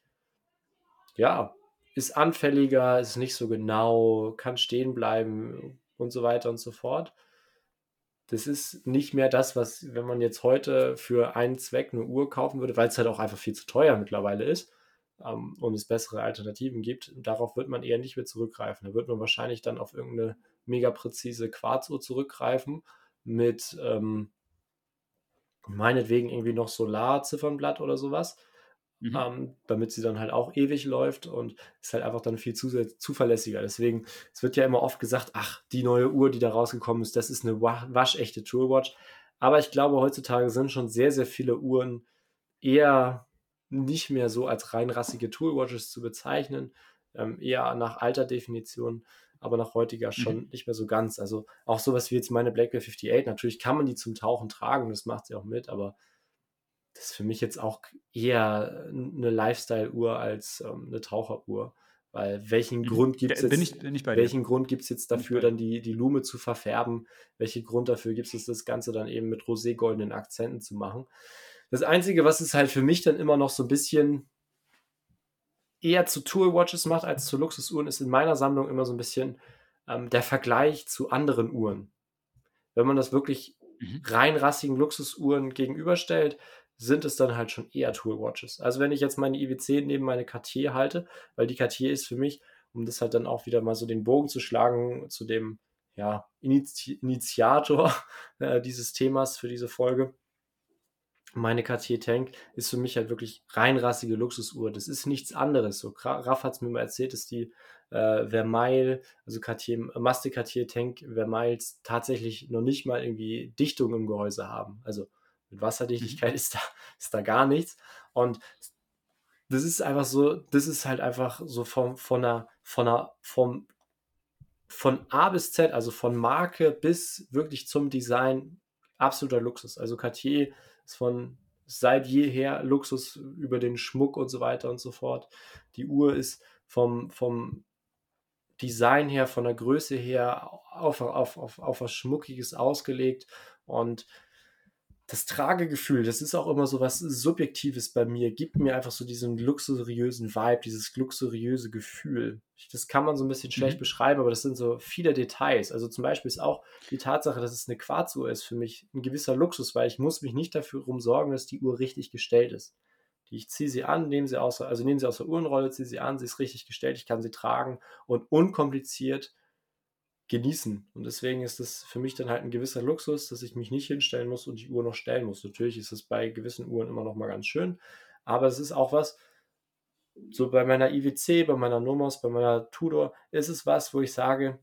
ja, ist anfälliger, ist nicht so genau, kann stehen bleiben und so weiter und so fort das ist nicht mehr das, was, wenn man jetzt heute für einen Zweck eine Uhr kaufen würde, weil es halt auch einfach viel zu teuer mittlerweile ist ähm, und es bessere Alternativen gibt, darauf wird man eher nicht mehr zurückgreifen. Da wird man wahrscheinlich dann auf irgendeine mega präzise Quarzuhr zurückgreifen mit ähm, meinetwegen irgendwie noch Solarziffernblatt oder sowas mhm. ähm, damit sie dann halt auch ewig läuft und ist halt einfach dann viel zuverlässiger. Deswegen, es wird ja immer oft gesagt, ach, die neue Uhr, die da rausgekommen ist, das ist eine waschechte Toolwatch. Aber ich glaube, heutzutage sind schon sehr, sehr viele Uhren eher nicht mehr so als rein rassige Toolwatches zu bezeichnen, ähm, eher nach alter Definition, aber nach heutiger schon mhm. nicht mehr so ganz. Also auch sowas wie jetzt meine Blackwell 58, natürlich kann man die zum Tauchen tragen, das macht sie auch mit, aber das ist für mich jetzt auch eher eine Lifestyle-Uhr als ähm, eine Taucheruhr. Weil welchen. Grund gibt es jetzt, bin ich, bin ich welchen Grund gibt's jetzt dafür, dann die, die Lume zu verfärben? Welchen Grund dafür gibt es, das Ganze dann eben mit roségoldenen Akzenten zu machen? Das Einzige, was es halt für mich dann immer noch so ein bisschen eher zu Toolwatches macht als zu Luxusuhren, ist in meiner Sammlung immer so ein bisschen ähm, der Vergleich zu anderen Uhren. Wenn man das wirklich mhm. rein rassigen Luxusuhren gegenüberstellt, sind es dann halt schon eher Toolwatches. Also wenn ich jetzt meine IWC neben meine Cartier halte, weil die Cartier ist für mich, um das halt dann auch wieder mal so den Bogen zu schlagen zu dem ja, Initi Initiator äh, dieses Themas für diese Folge. Meine Cartier Tank ist für mich halt wirklich reinrassige Luxusuhr. Das ist nichts anderes. So, Raff hat es mir mal erzählt, dass die äh, Vermeil, also Cartier, Maste Cartier Tank Vermeils tatsächlich noch nicht mal irgendwie Dichtung im Gehäuse haben. Also mit Wasserdichtigkeit mhm. ist, da, ist da gar nichts. Und das ist einfach so, das ist halt einfach so vom, von einer, von einer, vom, von A bis Z, also von Marke bis wirklich zum Design, absoluter Luxus. Also Cartier ist von seit jeher Luxus über den Schmuck und so weiter und so fort. Die Uhr ist vom, vom Design her, von der Größe her auf, auf, auf, auf was Schmuckiges ausgelegt und das Tragegefühl, das ist auch immer so was Subjektives bei mir, gibt mir einfach so diesen luxuriösen Vibe, dieses luxuriöse Gefühl. Das kann man so ein bisschen schlecht mhm. beschreiben, aber das sind so viele Details. Also zum Beispiel ist auch die Tatsache, dass es eine Quarzuhr ist, für mich ein gewisser Luxus, weil ich muss mich nicht dafür sorgen, dass die Uhr richtig gestellt ist. Ich ziehe sie an, nehme sie aus, also nehme sie aus der Uhrenrolle, ziehe sie an, sie ist richtig gestellt, ich kann sie tragen und unkompliziert genießen. Und deswegen ist das für mich dann halt ein gewisser Luxus, dass ich mich nicht hinstellen muss und die Uhr noch stellen muss. Natürlich ist es bei gewissen Uhren immer noch mal ganz schön, aber es ist auch was, so bei meiner IWC, bei meiner Nomos, bei meiner Tudor, ist es was, wo ich sage,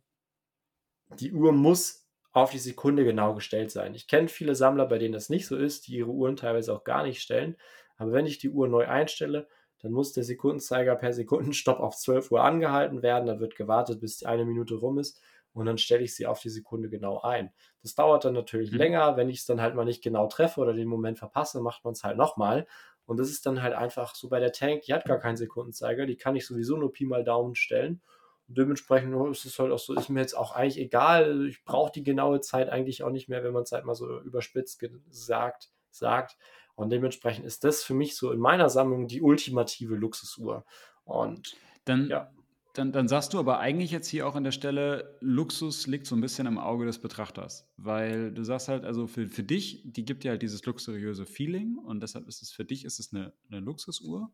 die Uhr muss auf die Sekunde genau gestellt sein. Ich kenne viele Sammler, bei denen das nicht so ist, die ihre Uhren teilweise auch gar nicht stellen. Aber wenn ich die Uhr neu einstelle, dann muss der Sekundenzeiger per Sekundenstopp auf 12 Uhr angehalten werden. Da wird gewartet, bis eine Minute rum ist und dann stelle ich sie auf die Sekunde genau ein. Das dauert dann natürlich mhm. länger. Wenn ich es dann halt mal nicht genau treffe oder den Moment verpasse, macht man es halt nochmal. Und das ist dann halt einfach so bei der Tank, die hat gar keinen Sekundenzeiger, die kann ich sowieso nur Pi mal Daumen stellen. Und dementsprechend oh, ist es halt auch so, ist mir jetzt auch eigentlich egal. Ich brauche die genaue Zeit eigentlich auch nicht mehr, wenn man es halt mal so überspitzt gesagt sagt. Und dementsprechend ist das für mich so in meiner Sammlung die ultimative Luxusuhr. Und dann, ja. Dann, dann sagst du aber eigentlich jetzt hier auch an der Stelle, Luxus liegt so ein bisschen im Auge des Betrachters. Weil du sagst halt, also für, für dich, die gibt dir halt dieses luxuriöse Feeling und deshalb ist es für dich ist es eine, eine Luxusuhr.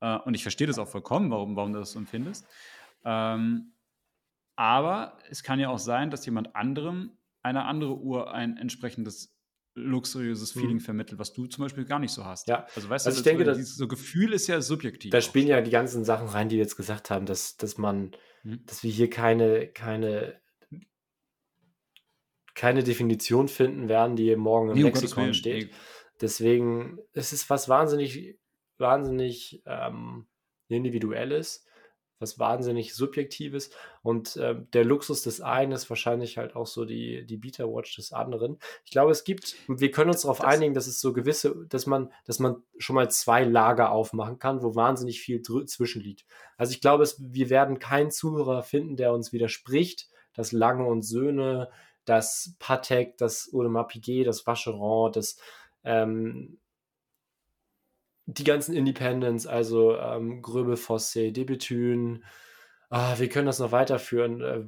Äh, und ich verstehe das auch vollkommen, warum, warum du das so empfindest. Ähm, aber es kann ja auch sein, dass jemand anderem eine andere Uhr ein entsprechendes luxuriöses Feeling mhm. vermittelt, was du zum Beispiel gar nicht so hast. Ja, also weißt also du, ich denke, dieses so Gefühl ist ja subjektiv. Da spielen ja die ganzen Sachen rein, die wir jetzt gesagt haben, dass, dass man, mhm. dass wir hier keine, keine, keine Definition finden werden, die morgen im nee, Lexikon steht. Nee. Deswegen ist es was wahnsinnig, wahnsinnig ähm, individuelles was wahnsinnig Subjektives. Und äh, der Luxus des einen ist wahrscheinlich halt auch so die, die Beta Watch des anderen. Ich glaube, es gibt, wir können uns darauf einigen, dass es so gewisse, dass man, dass man schon mal zwei Lager aufmachen kann, wo wahnsinnig viel zwischenliegt. Also ich glaube, es, wir werden keinen Zuhörer finden, der uns widerspricht, dass Lange und Söhne, das Patek, das Audemars Piguet, das Vacheron, das ähm, die ganzen Independents, also ähm, Gröbel Fosse, Debütün, ah, wir können das noch weiterführen, äh,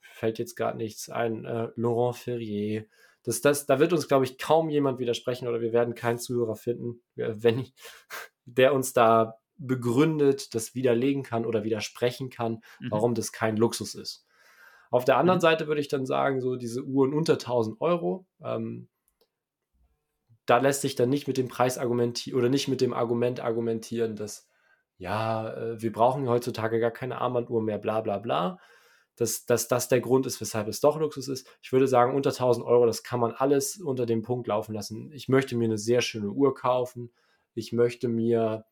fällt jetzt gar nichts ein, äh, Laurent Ferrier. Das, das, da wird uns, glaube ich, kaum jemand widersprechen oder wir werden keinen Zuhörer finden, wenn, der uns da begründet, das widerlegen kann oder widersprechen kann, mhm. warum das kein Luxus ist. Auf der anderen mhm. Seite würde ich dann sagen, so diese Uhren unter 1000 Euro, ähm, da lässt sich dann nicht mit dem Preis argumentieren oder nicht mit dem Argument argumentieren, dass ja, äh, wir brauchen heutzutage gar keine Armbanduhr mehr, bla bla bla. Dass, dass das der Grund ist, weshalb es doch Luxus ist. Ich würde sagen, unter 1000 Euro, das kann man alles unter dem Punkt laufen lassen. Ich möchte mir eine sehr schöne Uhr kaufen. Ich möchte mir,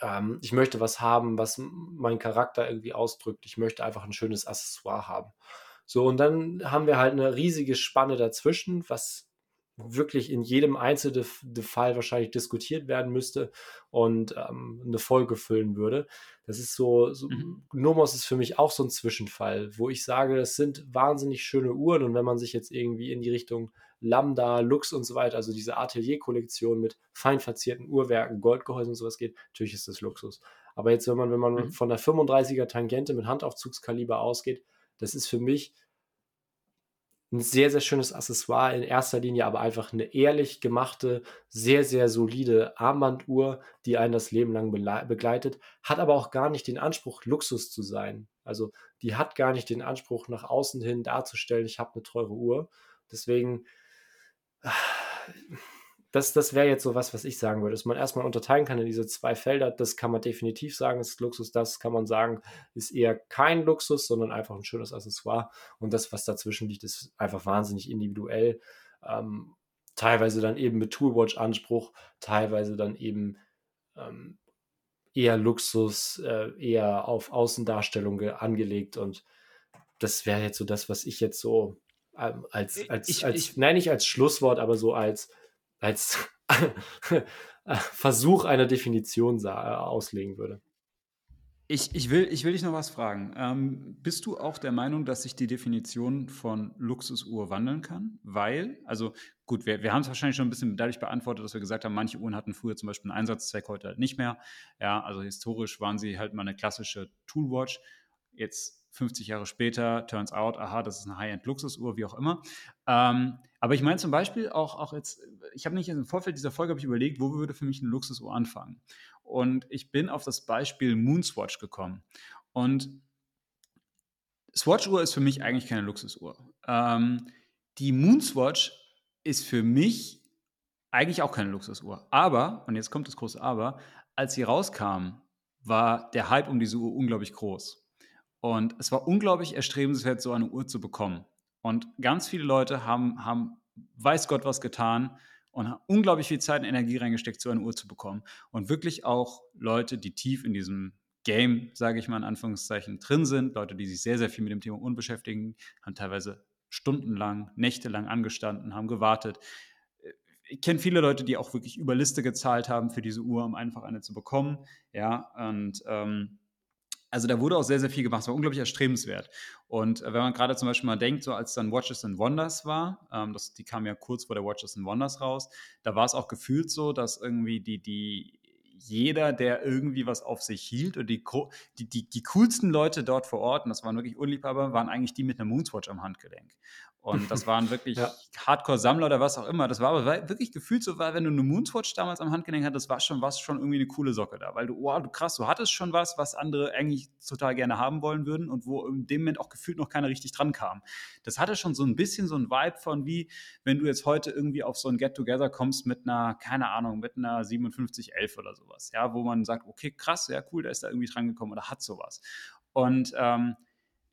ähm, ich möchte was haben, was meinen Charakter irgendwie ausdrückt. Ich möchte einfach ein schönes Accessoire haben. So, und dann haben wir halt eine riesige Spanne dazwischen, was wirklich in jedem einzelnen Fall wahrscheinlich diskutiert werden müsste und ähm, eine Folge füllen würde. Das ist so, so mhm. Nomos ist für mich auch so ein Zwischenfall, wo ich sage, das sind wahnsinnig schöne Uhren und wenn man sich jetzt irgendwie in die Richtung Lambda, Lux und so weiter, also diese Atelier-Kollektion mit fein verzierten Uhrwerken, Goldgehäusen und sowas geht, natürlich ist das Luxus. Aber jetzt, wenn man, wenn man mhm. von der 35er Tangente mit Handaufzugskaliber ausgeht, das ist für mich ein sehr, sehr schönes Accessoire in erster Linie, aber einfach eine ehrlich gemachte, sehr, sehr solide Armbanduhr, die einen das Leben lang begleitet, hat aber auch gar nicht den Anspruch, Luxus zu sein. Also die hat gar nicht den Anspruch, nach außen hin darzustellen, ich habe eine teure Uhr. Deswegen das, das wäre jetzt so was, was ich sagen würde, dass man erstmal unterteilen kann in diese zwei Felder. Das kann man definitiv sagen, ist Luxus. Das kann man sagen, ist eher kein Luxus, sondern einfach ein schönes Accessoire. Und das, was dazwischen liegt, ist einfach wahnsinnig individuell. Ähm, teilweise dann eben mit Toolwatch-Anspruch, teilweise dann eben ähm, eher Luxus, äh, eher auf Außendarstellung angelegt. Und das wäre jetzt so das, was ich jetzt so ähm, als, als, ich, als ich, nein, nicht als Schlusswort, aber so als als Versuch einer Definition sah, auslegen würde. Ich, ich, will, ich will dich noch was fragen. Ähm, bist du auch der Meinung, dass sich die Definition von Luxusuhr wandeln kann? Weil, also gut, wir, wir haben es wahrscheinlich schon ein bisschen dadurch beantwortet, dass wir gesagt haben, manche Uhren hatten früher zum Beispiel einen Einsatzzweck, heute halt nicht mehr. Ja, also historisch waren sie halt mal eine klassische Toolwatch. Jetzt 50 Jahre später, turns out, aha, das ist eine High-End-Luxusuhr, wie auch immer. Ähm, aber ich meine zum Beispiel auch, auch jetzt, ich habe nicht im Vorfeld dieser Folge ich überlegt, wo würde für mich eine Luxusuhr anfangen. Und ich bin auf das Beispiel Moonswatch gekommen. Und Swatch-Uhr ist für mich eigentlich keine Luxusuhr. Ähm, die Moonswatch ist für mich eigentlich auch keine Luxusuhr. Aber, und jetzt kommt das große Aber, als sie rauskam, war der Hype um diese Uhr unglaublich groß. Und es war unglaublich erstrebenswert, so eine Uhr zu bekommen. Und ganz viele Leute haben, haben weiß Gott was getan und haben unglaublich viel Zeit und Energie reingesteckt, so eine Uhr zu bekommen. Und wirklich auch Leute, die tief in diesem Game, sage ich mal in Anführungszeichen, drin sind, Leute, die sich sehr, sehr viel mit dem Thema Uhren beschäftigen, haben teilweise stundenlang, nächtelang angestanden, haben gewartet. ich kenne viele Leute, die auch wirklich über Liste gezahlt haben für diese Uhr, um einfach eine zu bekommen. Ja, und ähm, also da wurde auch sehr, sehr viel gemacht. Es war unglaublich erstrebenswert. Und äh, wenn man gerade zum Beispiel mal denkt, so als dann Watches and Wonders war, ähm, das, die kam ja kurz vor der Watches and Wonders raus, da war es auch gefühlt so, dass irgendwie die, die jeder, der irgendwie was auf sich hielt und die, die, die, die coolsten Leute dort vor Ort, und das waren wirklich Unliebhaber, waren eigentlich die mit einer Moonswatch am Handgelenk. Und das waren wirklich ja. Hardcore-Sammler oder was auch immer. Das war aber wirklich gefühlt so, weil wenn du eine Moonswatch damals am Handgelenk hattest, war schon was schon irgendwie eine coole Socke da. Weil du, wow, du krass, du hattest schon was, was andere eigentlich total gerne haben wollen würden und wo in dem Moment auch gefühlt noch keiner richtig dran kam. Das hatte schon so ein bisschen so ein Vibe von wie, wenn du jetzt heute irgendwie auf so ein Get-Together kommst mit einer, keine Ahnung, mit einer 5711 oder sowas. Ja, wo man sagt, okay, krass, ja, cool, da ist da irgendwie dran gekommen oder hat sowas. Und ähm,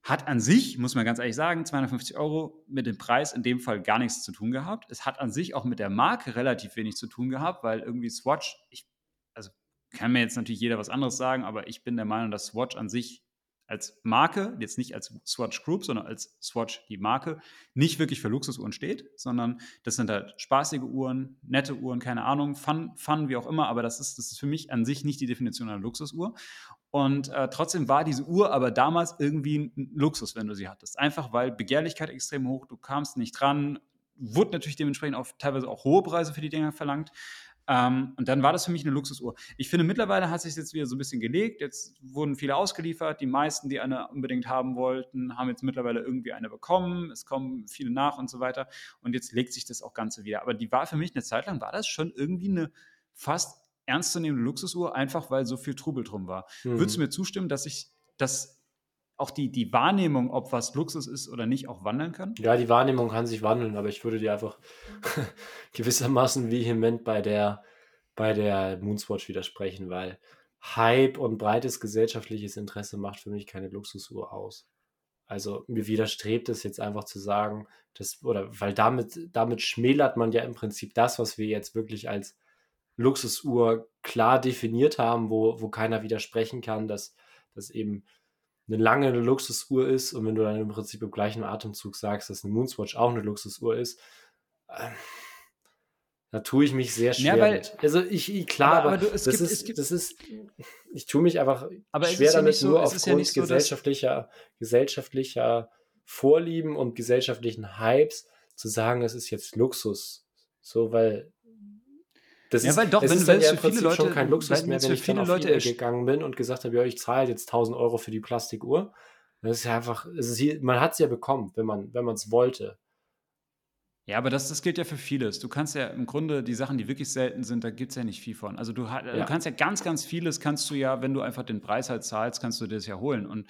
hat an sich, muss man ganz ehrlich sagen, 250 Euro mit dem Preis in dem Fall gar nichts zu tun gehabt. Es hat an sich auch mit der Marke relativ wenig zu tun gehabt, weil irgendwie Swatch, ich, also kann mir jetzt natürlich jeder was anderes sagen, aber ich bin der Meinung, dass Swatch an sich als Marke, jetzt nicht als Swatch Group, sondern als Swatch die Marke, nicht wirklich für Luxusuhren steht, sondern das sind halt spaßige Uhren, nette Uhren, keine Ahnung, Fun, Fun wie auch immer, aber das ist, das ist für mich an sich nicht die Definition einer Luxusuhr. Und äh, trotzdem war diese Uhr aber damals irgendwie ein Luxus, wenn du sie hattest. Einfach weil Begehrlichkeit extrem hoch, du kamst nicht dran, wurde natürlich dementsprechend auch teilweise auch hohe Preise für die Dinger verlangt. Ähm, und dann war das für mich eine Luxusuhr. Ich finde, mittlerweile hat sich jetzt wieder so ein bisschen gelegt. Jetzt wurden viele ausgeliefert. Die meisten, die eine unbedingt haben wollten, haben jetzt mittlerweile irgendwie eine bekommen. Es kommen viele nach und so weiter. Und jetzt legt sich das auch Ganze wieder. Aber die war für mich eine Zeit lang, war das schon irgendwie eine fast ernstzunehmende Luxusuhr, einfach weil so viel Trubel drum war. Mhm. Würdest du mir zustimmen, dass ich das auch die, die Wahrnehmung, ob was Luxus ist oder nicht, auch wandeln kann? Ja, die Wahrnehmung kann sich wandeln, aber ich würde dir einfach gewissermaßen vehement bei der, bei der Moonswatch widersprechen, weil Hype und breites gesellschaftliches Interesse macht für mich keine Luxusuhr aus. Also mir widerstrebt es jetzt einfach zu sagen, dass, oder weil damit, damit schmälert man ja im Prinzip das, was wir jetzt wirklich als Luxusuhr klar definiert haben, wo, wo keiner widersprechen kann, dass das eben eine lange eine Luxusuhr ist und wenn du dann im Prinzip im gleichen Atemzug sagst, dass eine Moonswatch auch eine Luxusuhr ist, äh, da tue ich mich sehr schwer ja, weil. Also ich, ich klar, aber, aber du, das, gibt, ist, gibt, das ist, ich tue mich einfach schwer damit ja nur so, aufgrund ja so, gesellschaftlicher, gesellschaftlicher Vorlieben und gesellschaftlichen Hypes zu sagen, es ist jetzt Luxus. So, weil das ja, ist, weil doch, wenn, ist dann ja im Prinzip Leute, schon kein Luxus mehr, wenn ich dann auf Leute gegangen bin und gesagt habe, ja, ich zahle jetzt 1000 Euro für die Plastikuhr. Das ist ja einfach, ist hier, man hat es ja bekommen, wenn man wenn es wollte. Ja, aber das, das gilt ja für vieles. Du kannst ja im Grunde die Sachen, die wirklich selten sind, da gibt es ja nicht viel von. Also du, ja. du, kannst ja ganz, ganz vieles, kannst du ja, wenn du einfach den Preis halt zahlst, kannst du dir das ja holen. Und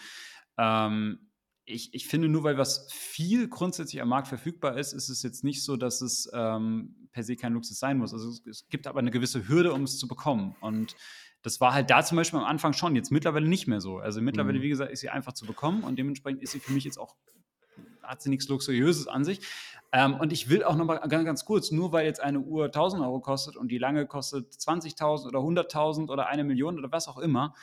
ähm, ich, ich finde, nur weil was viel grundsätzlich am Markt verfügbar ist, ist es jetzt nicht so, dass es ähm, per se kein Luxus sein muss. Also es, es, gibt aber eine gewisse Hürde, um es zu bekommen. Und das war halt da zum Beispiel am Anfang schon, jetzt mittlerweile nicht mehr so. Also mittlerweile, mhm. wie gesagt, ist sie einfach zu bekommen und dementsprechend ist sie für mich jetzt auch, hat sie nichts Luxuriöses an sich. Ähm, und ich will auch noch mal ganz, ganz kurz, nur weil jetzt eine Uhr 1000 Euro kostet und die lange kostet 20.000 oder 100.000 oder eine Million oder was auch immer,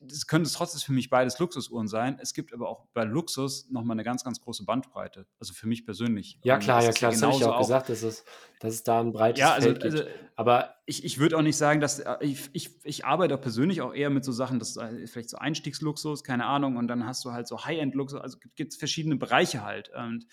das könnte es trotzdem für mich beides Luxusuhren sein. Es gibt aber auch bei Luxus nochmal eine ganz, ganz große Bandbreite. Also für mich persönlich. Ja, klar, ja, klar. Das habe ich auch, auch gesagt, dass es, dass es da ein breites ja, also, Feld gibt. Also, aber ich, ich würde auch nicht sagen, dass äh, ich, ich, ich arbeite auch persönlich auch eher mit so Sachen, das ist vielleicht so Einstiegsluxus, keine Ahnung, und dann hast du halt so High-End-Luxus, also gibt es verschiedene Bereiche halt. Und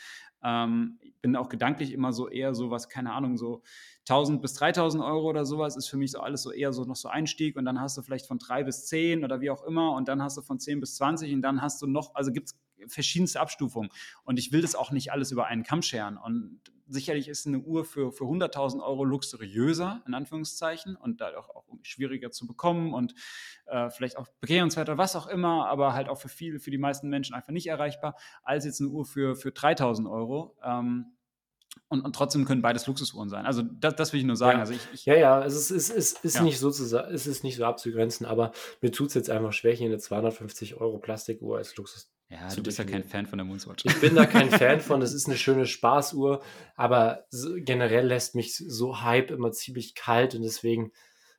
ähm, ich bin auch gedanklich immer so eher so was, keine Ahnung, so 1000 bis 3000 Euro oder sowas ist für mich so alles so eher so noch so Einstieg und dann hast du vielleicht von 3 bis 10 oder wie auch immer und dann hast du von 10 bis 20 und dann hast du noch, also gibt es verschiedenste Abstufungen und ich will das auch nicht alles über einen Kamm scheren und sicherlich ist eine Uhr für, für 100.000 Euro luxuriöser, in Anführungszeichen, und dadurch auch schwieriger zu bekommen und äh, vielleicht auch begehrenswert oder was auch immer, aber halt auch für viele, für die meisten Menschen einfach nicht erreichbar, als jetzt eine Uhr für, für 3.000 Euro. Ähm, und, und, trotzdem können beides Luxusuhren sein. Also das, das will ich nur sagen. Ja, also ich, ich, ja, ja, es ist, es ist, ist, ja. Nicht so zu, es ist nicht so abzugrenzen, aber mir tut es jetzt einfach schwer, hier eine 250 Euro Plastikuhr als Luxus ja, du bist ja kein Fan von der Moonswatch. Ich bin da kein Fan von. Es ist eine schöne Spaßuhr, aber generell lässt mich so Hype immer ziemlich kalt und deswegen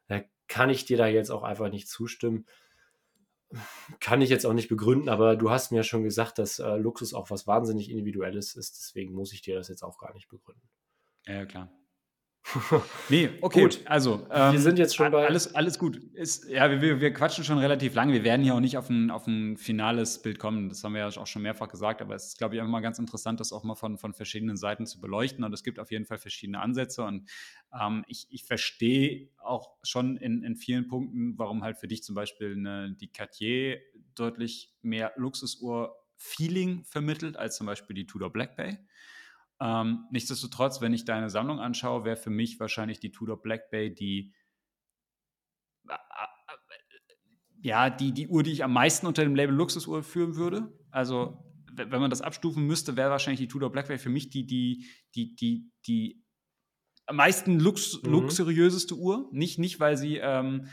äh, kann ich dir da jetzt auch einfach nicht zustimmen. Kann ich jetzt auch nicht begründen, aber du hast mir ja schon gesagt, dass äh, Luxus auch was wahnsinnig Individuelles ist. Deswegen muss ich dir das jetzt auch gar nicht begründen. Ja, klar. nee, okay. Gut. Also, ähm, wir sind jetzt schon bei. Alles, alles gut. Ist, ja, wir, wir quatschen schon relativ lange. Wir werden hier auch nicht auf ein, auf ein finales Bild kommen. Das haben wir ja auch schon mehrfach gesagt. Aber es ist, glaube ich, auch mal ganz interessant, das auch mal von, von verschiedenen Seiten zu beleuchten. Und es gibt auf jeden Fall verschiedene Ansätze. Und ähm, ich, ich verstehe auch schon in, in vielen Punkten, warum halt für dich zum Beispiel eine, die Cartier deutlich mehr Luxusuhr-Feeling vermittelt als zum Beispiel die Tudor Black Bay. Ähm, nichtsdestotrotz, wenn ich deine Sammlung anschaue, wäre für mich wahrscheinlich die Tudor Black Bay die, äh, äh, ja, die, die Uhr, die ich am meisten unter dem Label Luxusuhr führen würde. Also, wenn man das abstufen müsste, wäre wahrscheinlich die Tudor Black Bay für mich die, die, die, die, die am meisten lux mhm. luxuriöseste Uhr. Nicht, nicht weil sie ähm,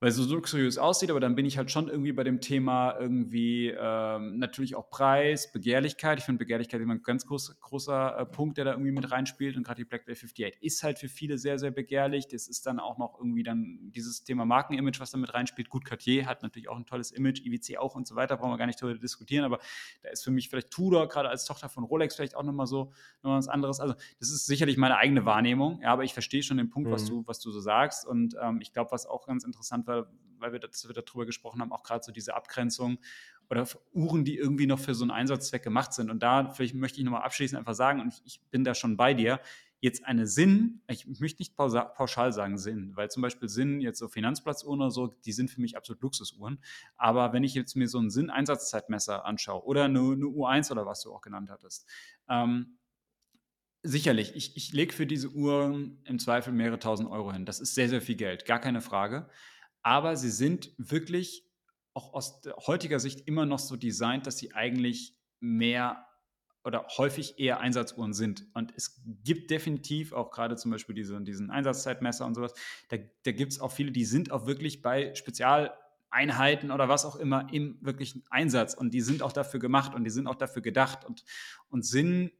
weil es so luxuriös aussieht, aber dann bin ich halt schon irgendwie bei dem Thema irgendwie ähm, natürlich auch Preis, Begehrlichkeit. Ich finde Begehrlichkeit immer ein ganz groß, großer äh, Punkt, der da irgendwie mit reinspielt und gerade die Black Bay 58 ist halt für viele sehr, sehr begehrlich. Das ist dann auch noch irgendwie dann dieses Thema Markenimage, was da mit reinspielt. Gut, Cartier hat natürlich auch ein tolles Image, IWC auch und so weiter, brauchen wir gar nicht darüber diskutieren, aber da ist für mich vielleicht Tudor, gerade als Tochter von Rolex, vielleicht auch nochmal so noch was anderes. Also das ist sicherlich meine eigene Wahrnehmung, ja, aber ich verstehe schon den Punkt, mhm. was, du, was du so sagst und ähm, ich glaube, was auch ganz interessant weil, weil wir, das, wir darüber gesprochen haben, auch gerade so diese Abgrenzung oder Uhren, die irgendwie noch für so einen Einsatzzweck gemacht sind. Und da möchte ich nochmal abschließend einfach sagen, und ich, ich, bin da schon bei dir, jetzt eine Sinn, ich möchte nicht pauschal sagen Sinn, weil zum Beispiel Sinn, jetzt so Finanzplatzuhren oder so, die sind für mich absolut Luxusuhren. Aber wenn ich jetzt mir so einen Sinn-Einsatzzeitmesser anschaue oder eine, eine, U1 oder was du auch genannt hattest, ähm, Sicherlich, ich, ich lege für diese Uhren im Zweifel mehrere tausend Euro hin. Das ist sehr, sehr viel Geld, gar keine Frage aber sie sind wirklich auch aus heutiger Sicht immer noch so designt, dass sie eigentlich mehr oder häufig eher Einsatzuhren sind. Und es gibt definitiv auch gerade zum Beispiel diese, diesen Einsatzzeitmesser und sowas, da, da gibt es auch viele, die sind auch wirklich bei Spezialeinheiten oder was auch immer im wirklichen Einsatz und die sind auch dafür gemacht und die sind auch dafür gedacht und, und Sinn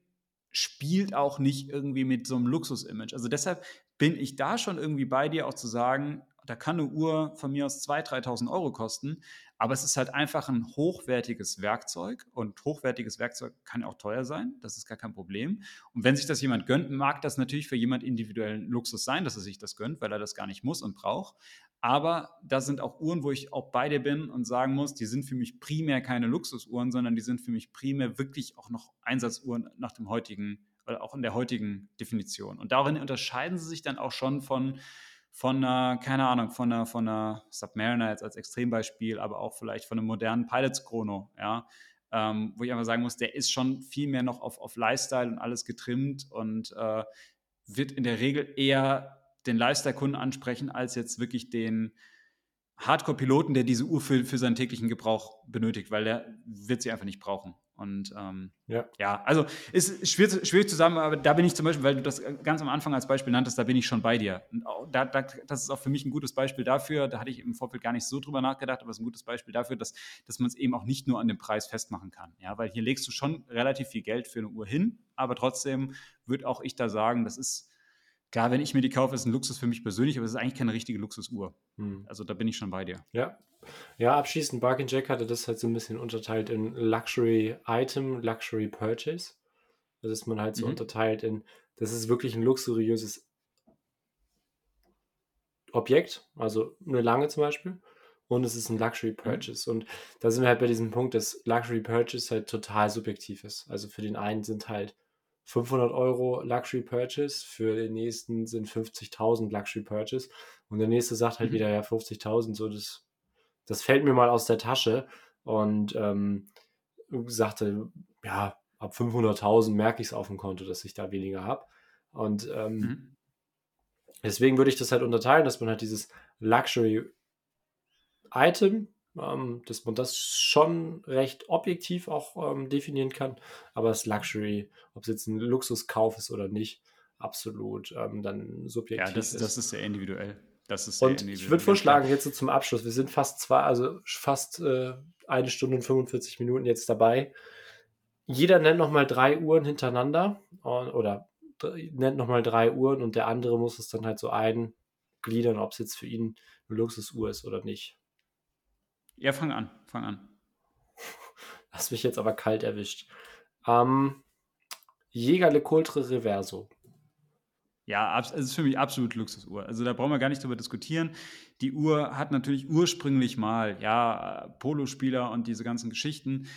spielt auch nicht irgendwie mit so einem Luxus-Image. Also deshalb bin ich da schon irgendwie bei dir auch zu sagen, da kann eine Uhr von mir aus 2.000, 3.000 Euro kosten, aber es ist halt einfach ein hochwertiges Werkzeug und hochwertiges Werkzeug kann auch teuer sein, das ist gar kein Problem. Und wenn sich das jemand gönnt, mag das natürlich für jemand individuellen Luxus sein, dass er sich das gönnt, weil er das gar nicht muss und braucht. Aber da sind auch Uhren, wo ich auch bei dir bin und sagen muss, die sind für mich primär keine Luxusuhren, sondern die sind für mich primär wirklich auch noch Einsatzuhren nach dem heutigen, oder auch in der heutigen Definition. Und darin unterscheiden sie sich dann auch schon von von einer, keine Ahnung, von einer, von einer Submariner jetzt als Extrembeispiel, aber auch vielleicht von einem modernen Pilots Chrono, ja, ähm, wo ich einfach sagen muss, der ist schon viel mehr noch auf, auf Lifestyle und alles getrimmt und äh, wird in der Regel eher den Lifestyle-Kunden ansprechen, als jetzt wirklich den Hardcore-Piloten, der diese Uhr für, für seinen täglichen Gebrauch benötigt, weil der wird sie einfach nicht brauchen. Und ähm, ja. ja, also ist schwierig, schwierig zusammen, aber da bin ich zum Beispiel, weil du das ganz am Anfang als Beispiel nanntest, da bin ich schon bei dir. Da, da, das ist auch für mich ein gutes Beispiel dafür, da hatte ich im Vorfeld gar nicht so drüber nachgedacht, aber es ist ein gutes Beispiel dafür, dass, dass man es eben auch nicht nur an dem Preis festmachen kann. Ja, weil hier legst du schon relativ viel Geld für eine Uhr hin, aber trotzdem würde auch ich da sagen, das ist, klar, wenn ich mir die kaufe, ist ein Luxus für mich persönlich, aber es ist eigentlich keine richtige Luxusuhr. Hm. Also da bin ich schon bei dir. Ja, ja, abschließend, Barkin Jack hatte das halt so ein bisschen unterteilt in Luxury Item, Luxury Purchase. Also dass man halt so mhm. unterteilt in, das ist wirklich ein luxuriöses Objekt, also eine lange zum Beispiel, und es ist ein Luxury mhm. Purchase. Mhm. Und da sind wir halt bei diesem Punkt, dass Luxury Purchase halt total subjektiv ist. Also für den einen sind halt 500 Euro Luxury Purchase, für den nächsten sind 50.000 Luxury Purchase und der nächste sagt halt mhm. wieder, ja, 50.000, so das das fällt mir mal aus der Tasche und ähm, sagte, ja, ab 500.000 merke ich es auf dem Konto, dass ich da weniger habe. Und ähm, mhm. deswegen würde ich das halt unterteilen, dass man halt dieses Luxury-Item, ähm, dass man das schon recht objektiv auch ähm, definieren kann, aber das Luxury, ob es jetzt ein Luxuskauf ist oder nicht, absolut ähm, dann subjektiv ja, das, ist. das ist sehr individuell. Das ist und ich würde vorschlagen, jetzt so zum Abschluss, wir sind fast zwei, also fast äh, eine Stunde und 45 Minuten jetzt dabei. Jeder nennt nochmal drei Uhren hintereinander oder nennt nochmal drei Uhren und der andere muss es dann halt so eingliedern, ob es jetzt für ihn eine Luxusuhr ist oder nicht. Ja, fang an, fang an. Hast mich jetzt aber kalt erwischt. Ähm, Jäger Le Coultre Reverso. Ja, es ist für mich absolut Luxusuhr. Also da brauchen wir gar nicht drüber diskutieren. Die Uhr hat natürlich ursprünglich mal, ja, Polospieler und diese ganzen Geschichten.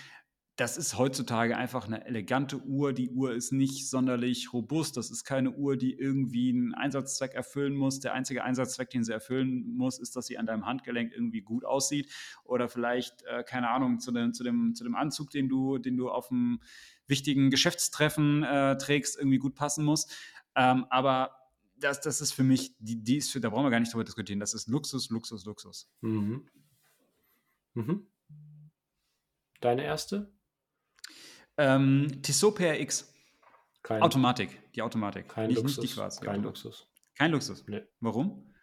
Das ist heutzutage einfach eine elegante Uhr. Die Uhr ist nicht sonderlich robust. Das ist keine Uhr, die irgendwie einen Einsatzzweck erfüllen muss. Der einzige Einsatzzweck, den sie erfüllen muss, ist, dass sie an deinem Handgelenk irgendwie gut aussieht. Oder vielleicht, äh, keine Ahnung, zu dem, zu, dem, zu dem Anzug, den du, den du auf einem wichtigen Geschäftstreffen äh, trägst, irgendwie gut passen muss. Ähm, aber das, das ist für mich, die, die ist für, da brauchen wir gar nicht drüber diskutieren. Das ist Luxus, Luxus, Luxus. Mhm. Mhm. Deine erste? Ähm, Tissot PRX. Kein, Automatik, die Automatik. Kein nicht, Luxus. Nicht die Quarz, kein Luxus. Kein Luxus? Nee. Warum?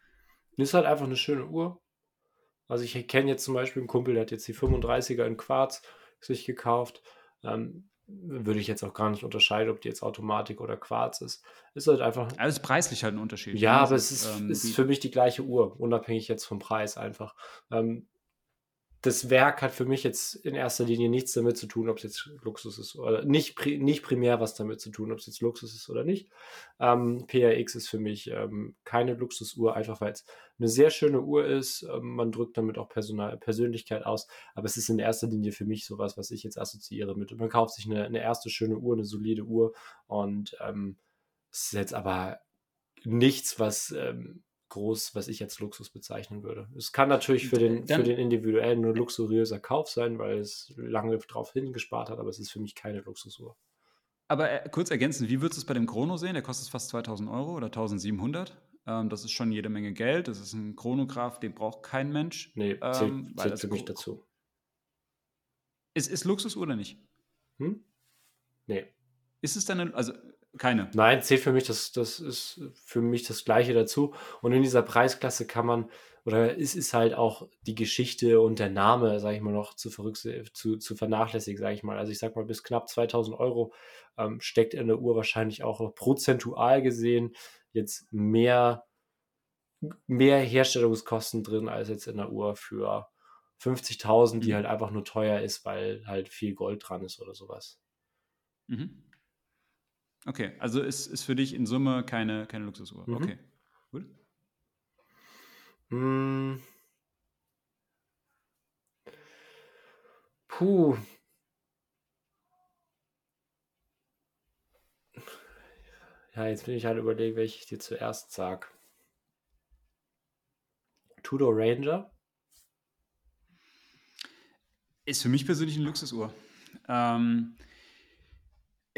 Ist halt einfach eine schöne Uhr. Also ich kenne jetzt zum Beispiel einen Kumpel, der hat jetzt die 35er in Quarz sich gekauft. Ähm, würde ich jetzt auch gar nicht unterscheiden, ob die jetzt Automatik oder Quarz ist. Ist halt einfach. Also ist preislich halt ein Unterschied. Ja, ne? aber es ist, ähm, ist für mich die gleiche Uhr, unabhängig jetzt vom Preis einfach. Ähm, das Werk hat für mich jetzt in erster Linie nichts damit zu tun, ob es jetzt Luxus ist oder nicht, nicht primär was damit zu tun, ob es jetzt Luxus ist oder nicht. Ähm, PRX ist für mich ähm, keine Luxusuhr, einfach weil es eine sehr schöne Uhr ist. Ähm, man drückt damit auch Personal, Persönlichkeit aus, aber es ist in erster Linie für mich sowas, was ich jetzt assoziiere mit. Man kauft sich eine, eine erste schöne Uhr, eine solide Uhr und ähm, es ist jetzt aber nichts, was ähm, groß, was ich als Luxus bezeichnen würde. Es kann natürlich für den, Dann, für den individuellen nur luxuriöser Kauf sein, weil es lange darauf hingespart hat, aber es ist für mich keine Luxusuhr. Aber äh, kurz ergänzend, wie würdest du es bei dem Chrono sehen? Der kostet fast 2000 Euro oder 1700. Ähm, das ist schon jede Menge Geld. Das ist ein Chronograph, den braucht kein Mensch. Nee, zählt, ähm, zählt für mich dazu. Ist, ist Luxusuhr oder nicht? Hm? Nee. Ist es dann, also keine. Nein, zählt für mich, das, das ist für mich das Gleiche dazu. Und in dieser Preisklasse kann man, oder es ist halt auch die Geschichte und der Name, sage ich mal, noch zu, zu, zu vernachlässigen, sage ich mal. Also ich sage mal, bis knapp 2000 Euro ähm, steckt in der Uhr wahrscheinlich auch prozentual gesehen jetzt mehr, mehr Herstellungskosten drin als jetzt in der Uhr für 50.000, die mhm. halt einfach nur teuer ist, weil halt viel Gold dran ist oder sowas. Mhm. Okay, also ist, ist für dich in Summe keine, keine Luxusuhr. Mhm. Okay, gut. Hm. Puh. Ja, jetzt bin ich halt überlegen, welche ich dir zuerst sag. Tudor Ranger. Ist für mich persönlich eine Luxusuhr. Ähm,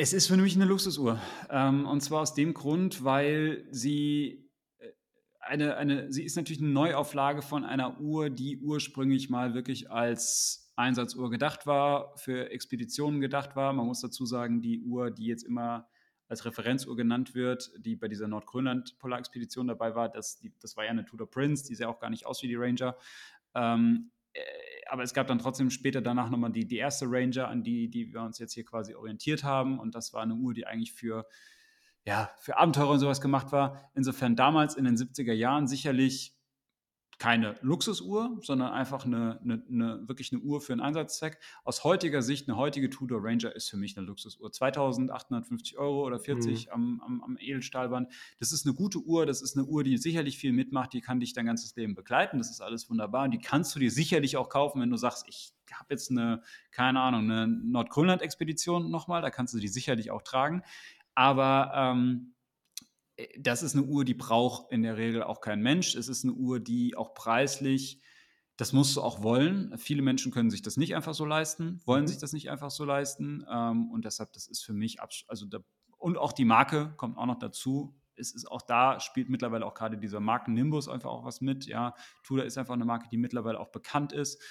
es ist für mich eine Luxusuhr. Ähm, und zwar aus dem Grund, weil sie äh, eine, eine, sie ist natürlich eine Neuauflage von einer Uhr, die ursprünglich mal wirklich als Einsatzuhr gedacht war, für Expeditionen gedacht war. Man muss dazu sagen, die Uhr, die jetzt immer als Referenzuhr genannt wird, die bei dieser Nordgrönland-Polarexpedition dabei war, das, die, das war ja eine Tudor Prince, die sah auch gar nicht aus wie die Ranger. Ähm, äh, aber es gab dann trotzdem später danach nochmal die, die erste Ranger, an die, die wir uns jetzt hier quasi orientiert haben. Und das war eine Uhr, die eigentlich für, ja, für Abenteurer und sowas gemacht war. Insofern damals in den 70er Jahren sicherlich keine Luxusuhr, sondern einfach eine, eine, eine, wirklich eine Uhr für einen Einsatzzweck. Aus heutiger Sicht, eine heutige Tudor Ranger ist für mich eine Luxusuhr. 2850 Euro oder 40 mhm. am, am, am, Edelstahlband. Das ist eine gute Uhr, das ist eine Uhr, die sicherlich viel mitmacht, die kann dich dein ganzes Leben begleiten, das ist alles wunderbar. Und die kannst du dir sicherlich auch kaufen, wenn du sagst, ich habe jetzt eine, keine Ahnung, eine Nordgrönland-Expedition nochmal, da kannst du die sicherlich auch tragen. Aber ähm, äh, das ist eine Uhr, die braucht in der Regel auch kein Mensch. Es ist eine Uhr, die auch preislich, das musst du auch wollen. Viele Menschen können sich das nicht einfach so leisten, wollen mhm. sich das nicht einfach so leisten. Ähm, und deshalb, das ist für mich, also da, und auch die Marke kommt auch noch dazu. Es ist auch da, spielt mittlerweile auch gerade dieser Marken-Nimbus einfach auch was mit. Ja, Tudor ist einfach eine Marke, die mittlerweile auch bekannt ist.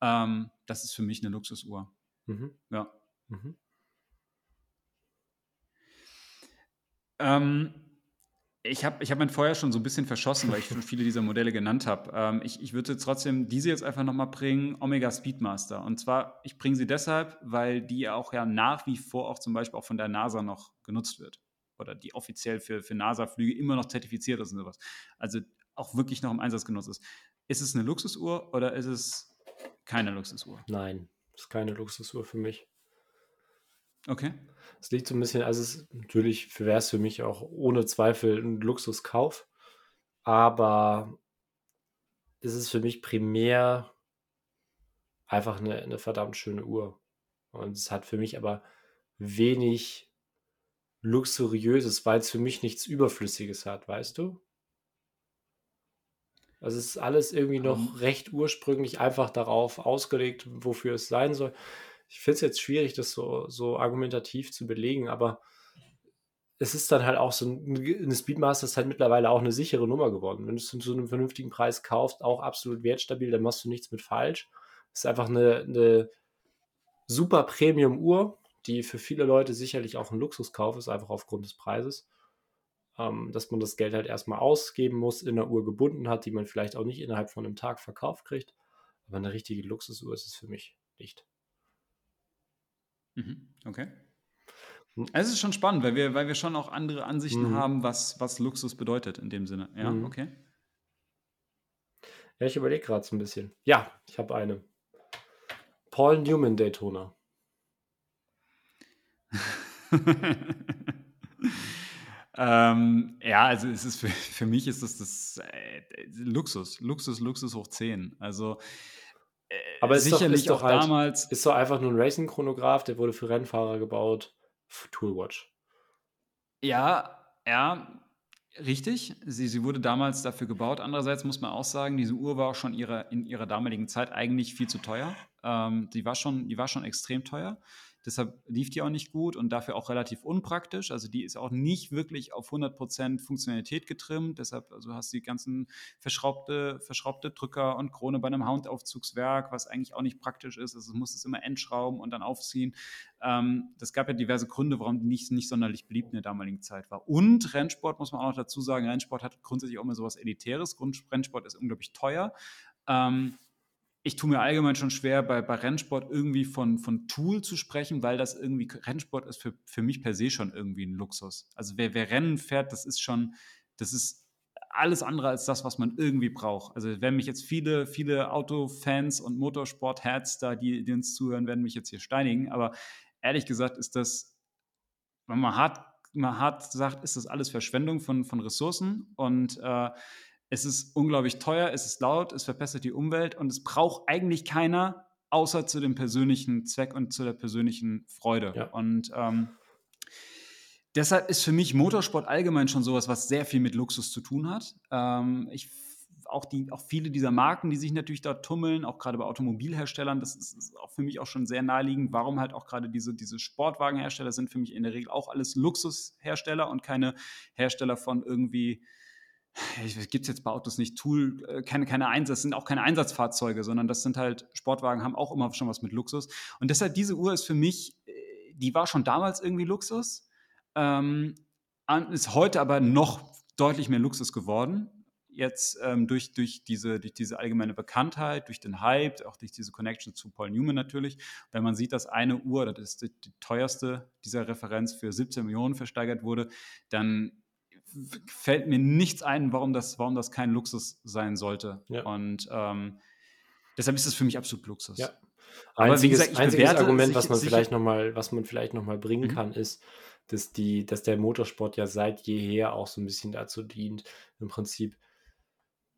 Ähm, das ist für mich eine Luxusuhr. Mhm. Ja. Mhm. Ähm, ich habe ich hab mein Feuer schon so ein bisschen verschossen, weil ich schon viele dieser Modelle genannt habe. Ähm, ich, ich würde trotzdem diese jetzt einfach nochmal bringen, Omega Speedmaster. Und zwar, ich bringe sie deshalb, weil die auch ja nach wie vor auch zum Beispiel auch von der NASA noch genutzt wird. Oder die offiziell für, für NASA-Flüge immer noch zertifiziert ist und sowas. Also auch wirklich noch im Einsatz genutzt ist. Ist es eine Luxusuhr oder ist es keine Luxusuhr? Nein, ist keine Luxusuhr für mich. Okay. Es liegt so ein bisschen, also es natürlich wäre es für mich auch ohne Zweifel ein Luxuskauf, aber es ist für mich primär einfach eine, eine verdammt schöne Uhr. Und es hat für mich aber wenig Luxuriöses, weil es für mich nichts Überflüssiges hat, weißt du? Also es ist alles irgendwie noch Ähm, recht ursprünglich einfach darauf ausgelegt, wofür es sein soll. Ich finde es jetzt schwierig, das so, so argumentativ zu belegen, aber es ist dann halt auch so ein, eine Speedmaster ist halt mittlerweile auch eine sichere Nummer geworden. Wenn du es zu einem vernünftigen Preis kaufst, auch absolut wertstabil, dann machst du nichts mit falsch. Es ist einfach eine, eine super Premium-Uhr, die für viele Leute sicherlich auch ein Luxuskauf ist, einfach aufgrund des Preises. Ähm, dass man das Geld halt erstmal ausgeben muss, in einer Uhr gebunden hat, die man vielleicht auch nicht innerhalb von einem Tag verkauft kriegt. Aber eine richtige Luxusuhr ist es für mich nicht. Mhm. Okay. Hm. Es ist schon spannend, weil wir, weil wir schon auch andere Ansichten Mhm. haben, was, was Luxus bedeutet in dem Sinne. Ja, Mhm. okay. Ja, ich überlege gerade so ein bisschen. Ja, ich habe eine. Paul Newman Daytona. ähm, ja, also es ist für, für mich ist das das äh, Luxus, Luxus, Luxus hoch 10. Also Aber ist doch, sicherlich ist doch auch halt, damals. ist doch einfach nur ein Racing-Chronograph, der wurde für Rennfahrer gebaut. Toolwatch. Ja, ja, richtig. Sie, sie wurde damals dafür gebaut. Andererseits muss man auch sagen, diese Uhr war auch schon ihre, in ihrer damaligen Zeit eigentlich viel zu teuer. Ähm, die, war schon, die war schon extrem teuer. Deshalb lief die auch nicht gut und dafür auch relativ unpraktisch. Also die ist auch nicht wirklich auf 100% Funktionalität getrimmt. Deshalb also hast du die ganzen verschraubte, verschraubte Drücker und Krone bei einem Houndaufzugswerk, was eigentlich auch nicht praktisch ist. Also du musst es immer entschrauben und dann aufziehen. Ähm, das gab ja diverse Gründe, warum die nicht, nicht sonderlich beliebt in der damaligen Zeit war. Und Rennsport muss man auch noch dazu sagen, Rennsport hat grundsätzlich auch immer sowas Elitäres. Rennsport ist unglaublich teuer. Ähm, ich tue mir allgemein schon schwer, bei, bei Rennsport irgendwie von, von Tool zu sprechen, weil das irgendwie, Rennsport ist für, für mich per se schon irgendwie ein Luxus. Also wer, wer Rennen fährt, das ist schon, das ist alles andere als das, was man irgendwie braucht. Also wenn mich jetzt viele, viele Autofans und Motorsport-Heads da, die, die uns zuhören, werden mich jetzt hier steinigen, aber ehrlich gesagt ist das, wenn man hart, man hart sagt, ist das alles Verschwendung von, von Ressourcen und äh, es ist unglaublich teuer, es ist laut, es verbessert die Umwelt und es braucht eigentlich keiner, außer zu dem persönlichen Zweck und zu der persönlichen Freude. Ja. Und ähm, deshalb ist für mich Motorsport allgemein schon sowas, was sehr viel mit Luxus zu tun hat. Ähm, ich auch, die, auch viele dieser Marken, die sich natürlich da tummeln, auch gerade bei Automobilherstellern, das ist, ist auch für mich auch schon sehr naheliegend, warum halt auch gerade diese, diese Sportwagenhersteller sind für mich in der Regel auch alles Luxushersteller und keine Hersteller von irgendwie, gibt es jetzt bei Autos nicht Tool, äh, keine, keine Einsatz, sind auch keine Einsatzfahrzeuge, sondern das sind halt, Sportwagen haben auch immer schon was mit Luxus. Und deshalb diese Uhr ist für mich, äh, die war schon damals irgendwie Luxus, ähm, ist heute aber noch deutlich mehr Luxus geworden jetzt ähm, durch, durch, diese, durch diese allgemeine Bekanntheit, durch den Hype, auch durch diese Connection zu Paul Newman natürlich. Wenn man sieht, dass eine Uhr, das ist die, die teuerste dieser Referenz, für 17 Millionen versteigert wurde, dann fällt mir nichts ein, warum das, warum das kein Luxus sein sollte. Ja. Und ähm, deshalb ist es für mich absolut Luxus. Ja. Einziges, gesagt, einziges Argument, was man sicher- vielleicht noch mal, was man vielleicht noch mal bringen Mhm. kann, ist, dass die, dass der Motorsport ja seit jeher auch so ein bisschen dazu dient, im Prinzip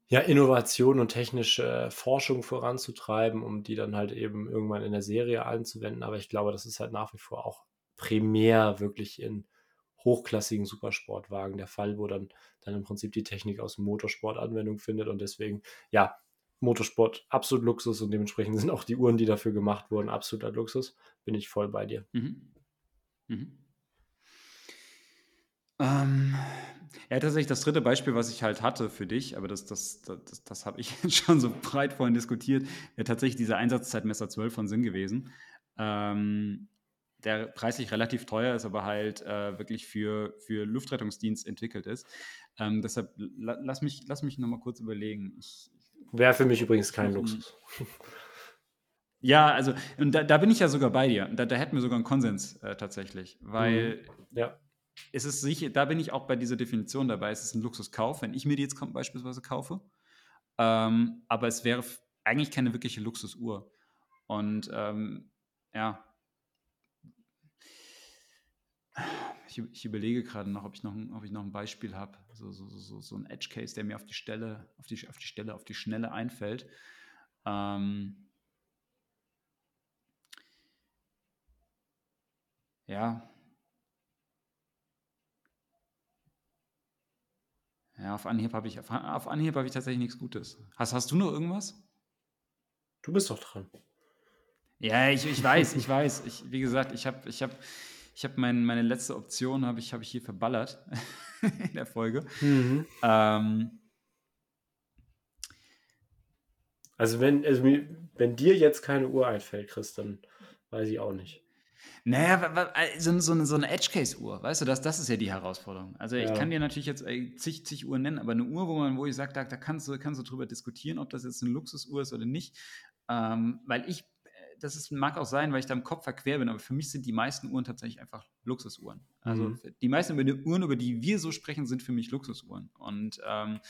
ja Innovation und technische Forschung voranzutreiben, um die dann halt eben irgendwann in der Serie anzuwenden. Aber ich glaube, das ist halt nach wie vor auch primär wirklich in hochklassigen Supersportwagen der Fall, wo dann, dann im Prinzip die Technik aus dem Motorsport Anwendung findet und deswegen, ja, Motorsport absolut Luxus und dementsprechend sind auch die Uhren, die dafür gemacht wurden, absoluter Luxus. Bin ich voll bei dir. Mhm. Mhm. Ähm, ja, tatsächlich das dritte Beispiel, was ich halt hatte für dich, aber das, das, das, das, das habe ich schon so breit vorhin diskutiert, wäre tatsächlich dieser Einsatzzeitmesser 12 von Sinn gewesen. Ähm, der preislich relativ teuer ist, aber halt äh, wirklich für, für Luftrettungsdienst entwickelt ist. Ähm, deshalb la, lass mich, lass mich nochmal kurz überlegen. Ich, Wäre für mich übrigens kein Mhm. Luxus. ja, also, und da, da bin ich ja sogar bei dir. Da, da hätten wir sogar einen Konsens äh, tatsächlich, weil Ja, es ist sicher, da bin ich auch bei dieser Definition dabei. Es ist ein Luxuskauf, wenn ich mir die jetzt beispielsweise kaufe. Ähm, aber es wäre eigentlich keine wirkliche Luxusuhr. Und ähm, ja, Ich, ich überlege gerade noch, ob ich noch, ob ich noch ein Beispiel habe. So, so, so, so ein Edge Case, der mir auf die Stelle, auf die, auf die Stelle, auf die Schnelle einfällt. Ähm, ja. Ja, auf Anhieb habe ich, auf Anhieb habe ich tatsächlich nichts Gutes. Hast, hast du noch irgendwas? Du bist doch dran. Ja, ich, ich weiß, ich weiß. Ich, wie gesagt, ich habe ich hab, ich hab mein, meine letzte Option habe ich, hab ich hier verballert in der Folge. Mhm. Ähm, also, wenn, also wenn dir jetzt keine Uhr einfällt, Chris, dann weiß ich auch nicht. Naja, so, so, eine, so eine Edge-Case-Uhr, weißt du, das, das ist ja die Herausforderung. Also ich ja. kann dir natürlich jetzt zig, zig Uhren nennen, aber eine Uhr, wo man, wo ich sage, da, da kannst, du, kannst du drüber diskutieren, ob das jetzt eine Luxusuhr ist oder nicht. Ähm, weil ich, das ist, mag auch sein, weil ich da im Kopf verquer bin, aber für mich sind die meisten Uhren tatsächlich einfach Luxusuhren. Also mhm. die meisten Uhren, über die wir so sprechen, sind für mich Luxusuhren. Und ähm,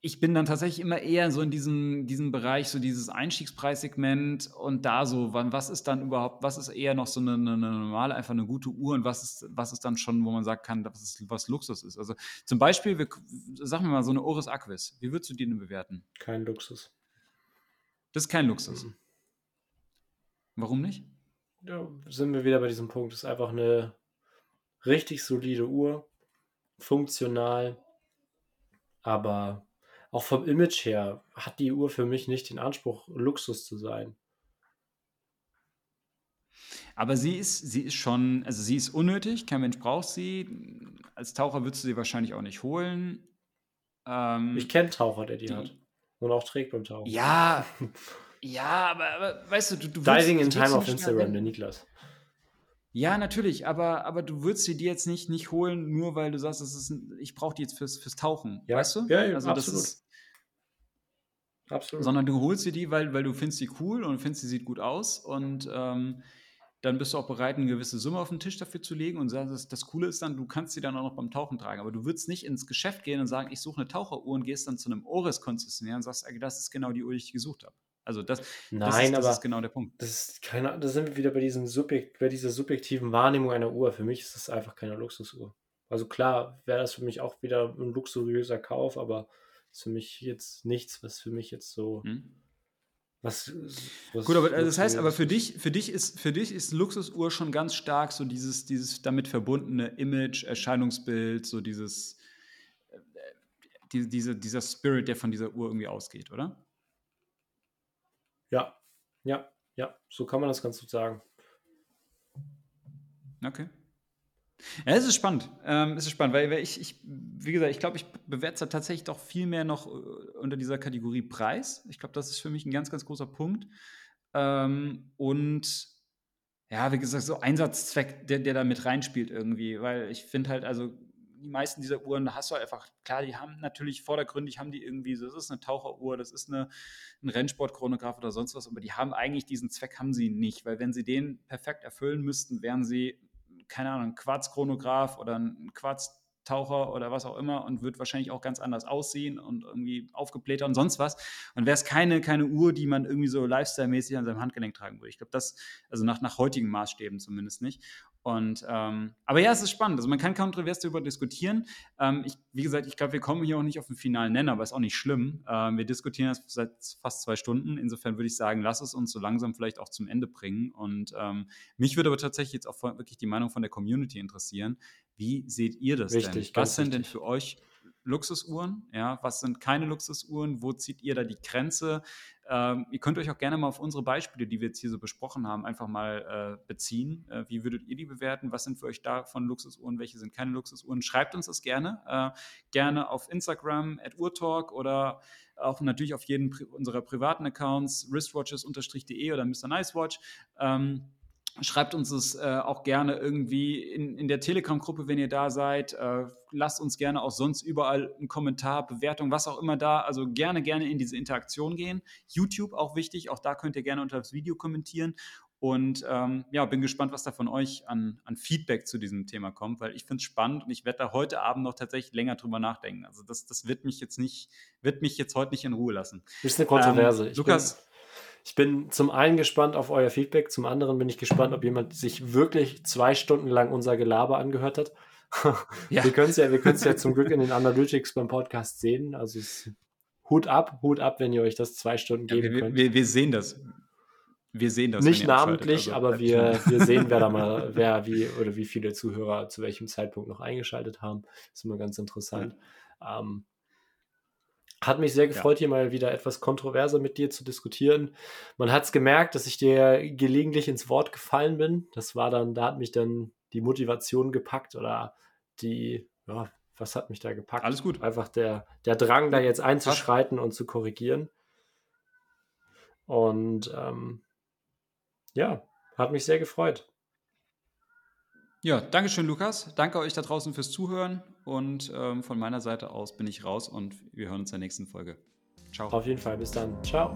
ich bin dann tatsächlich immer eher so in diesem, diesem Bereich, so dieses Einstiegspreissegment und da so, wann, was ist dann überhaupt, was ist eher noch so eine, eine, normale, einfach eine gute Uhr und was ist, was ist dann schon, wo man sagen kann, was, ist, was Luxus ist. Also zum Beispiel, wir, sagen wir mal so eine Oris Aquis, wie würdest du die denn bewerten? Kein Luxus. Das ist kein Luxus. Mhm. Warum nicht? Ja, sind wir wieder bei diesem Punkt. Das ist einfach eine richtig solide Uhr, funktional, aber auch vom Image her hat die Uhr für mich nicht den Anspruch, Luxus zu sein. Aber sie ist, sie ist schon, also sie ist unnötig, kein Mensch braucht sie. Als Taucher würdest du sie wahrscheinlich auch nicht holen. Ähm, ich kenne Taucher, der die, die, hat. Und auch trägt beim Tauchen. Ja, ja, aber, aber weißt du, du, du Diving in Time auf Instagram, der Niklas. Ja, natürlich, aber, aber du würdest sie dir jetzt nicht, nicht holen, nur weil du sagst, das ist ein, ich brauche die jetzt fürs, fürs Tauchen. Ja. Weißt du? Ja, ja also absolut. Ist, absolut. Sondern du holst sie die, weil, weil du findest sie cool und findest, sie sieht gut aus und ähm, dann bist du auch bereit, eine gewisse Summe auf den Tisch dafür zu legen und sagst, das, das Coole ist dann, du kannst sie dann auch noch beim Tauchen tragen. Aber du würdest nicht ins Geschäft gehen und sagen, ich suche eine Taucheruhr und gehst dann zu einem Oris-Konzessionär und sagst, das ist genau die Uhr, die ich gesucht habe. Also das, Nein, das, ist, das aber ist genau der Punkt. Das ist keine, da sind wir wieder bei diesem Subjekt, bei dieser subjektiven Wahrnehmung einer Uhr. Für mich ist das einfach keine Luxusuhr. Also klar wäre das für mich auch wieder ein luxuriöser Kauf, aber ist für mich jetzt nichts, was für mich jetzt so hm. Was, was Gut, aber also das heißt, aber für dich, für dich ist für dich ist Luxusuhr schon ganz stark so dieses dieses damit verbundene Image, Erscheinungsbild, so dieses äh, die, diese, dieser Spirit, der von dieser Uhr irgendwie ausgeht, oder? Ja, ja, ja, so kann man das ganz gut sagen. Okay. Ja, es ist spannend. Ähm, es ist spannend, weil, weil ich, ich, wie gesagt, ich glaube, ich bewerte es tatsächlich doch viel mehr noch äh, unter dieser Kategorie Preis. Ich glaube, das ist für mich ein ganz, ganz großer Punkt. Ähm, und ja, wie gesagt, so Einsatzzweck, der, der da mit reinspielt irgendwie, weil ich finde halt, also die meisten dieser Uhren, da hast du einfach, klar, die haben natürlich vordergründig, haben die irgendwie, das ist eine Taucheruhr, das ist eine, ein Rennsportchronograph oder sonst was, aber die haben eigentlich diesen Zweck, haben sie nicht, weil wenn sie den perfekt erfüllen müssten, wären sie, keine Ahnung, ein Quarzchronograph oder ein Quarz Taucher oder was auch immer und wird wahrscheinlich auch ganz anders aussehen und irgendwie aufgebläht und sonst was. Und wäre es keine, keine Uhr, die man irgendwie so lifestyle-mäßig an seinem Handgelenk tragen würde. Ich glaube, das, also nach, nach heutigen Maßstäben zumindest nicht. Und ähm, aber ja, es ist spannend. Also man kann kontrovers darüber diskutieren. Ähm, ich, wie gesagt, ich glaube, wir kommen hier auch nicht auf den finalen Nenner, aber ist auch nicht schlimm. Ähm, wir diskutieren das seit fast zwei Stunden. Insofern würde ich sagen, lass es uns so langsam vielleicht auch zum Ende bringen. Und ähm, mich würde aber tatsächlich jetzt auch wirklich die Meinung von der Community interessieren. Wie seht ihr das richtig, denn? Was sind denn für euch Luxusuhren? Ja, was sind keine Luxusuhren? Wo zieht ihr da die Grenze? Ähm, ihr könnt euch auch gerne mal auf unsere Beispiele, die wir jetzt hier so besprochen haben, einfach mal äh, beziehen. Äh, wie würdet ihr die bewerten? Was sind für euch davon Luxusuhren? Welche sind keine Luxusuhren? Schreibt uns das gerne. Äh, gerne auf Instagram at Urtalk oder auch natürlich auf jeden unserer privaten Accounts, wristwatches-de oder Mr. Nicewatch. Ähm, Schreibt uns es äh, auch gerne irgendwie in, in der Telegram-Gruppe, wenn ihr da seid. Äh, lasst uns gerne auch sonst überall einen Kommentar, Bewertung, was auch immer da. Also gerne, gerne in diese Interaktion gehen. YouTube auch wichtig, auch da könnt ihr gerne unter das Video kommentieren. Und ähm, ja, bin gespannt, was da von euch an, an Feedback zu diesem Thema kommt, weil ich finde es spannend und ich werde da heute Abend noch tatsächlich länger drüber nachdenken. Also das, das wird mich jetzt nicht, wird mich jetzt heute nicht in Ruhe lassen. Das ist eine Kontroverse. Ähm, Lukas, Ich bin zum einen gespannt auf euer Feedback, zum anderen bin ich gespannt, ob jemand sich wirklich zwei Stunden lang unser Gelaber angehört hat. ja. Wir können es ja, ja zum Glück in den Analytics beim Podcast sehen. Also es, Hut ab, Hut ab, wenn ihr euch das zwei Stunden geben ja, wir, könnt. Wir, wir, sehen das. Wir sehen das. Nicht namentlich, also, aber wir, wir sehen, wer da mal, wer wie oder wie viele Zuhörer zu welchem Zeitpunkt noch eingeschaltet haben. Das ist immer ganz interessant. Ja. Ähm, hat mich sehr gefreut, ja. hier mal wieder etwas kontroverser mit dir zu diskutieren. Man hat es gemerkt, dass ich dir gelegentlich ins Wort gefallen bin. Das war dann, da hat mich dann die Motivation gepackt oder die, ja, was hat mich da gepackt? Alles gut. Einfach der, der Drang, da jetzt einzuschreiten und zu korrigieren. Und ähm, ja, hat mich sehr gefreut. Ja, danke schön, Lukas. Danke euch da draußen fürs Zuhören. Und ähm, von meiner Seite aus bin ich raus und wir hören uns in der nächsten Folge. Ciao. Auf jeden Fall. Bis dann. Ciao.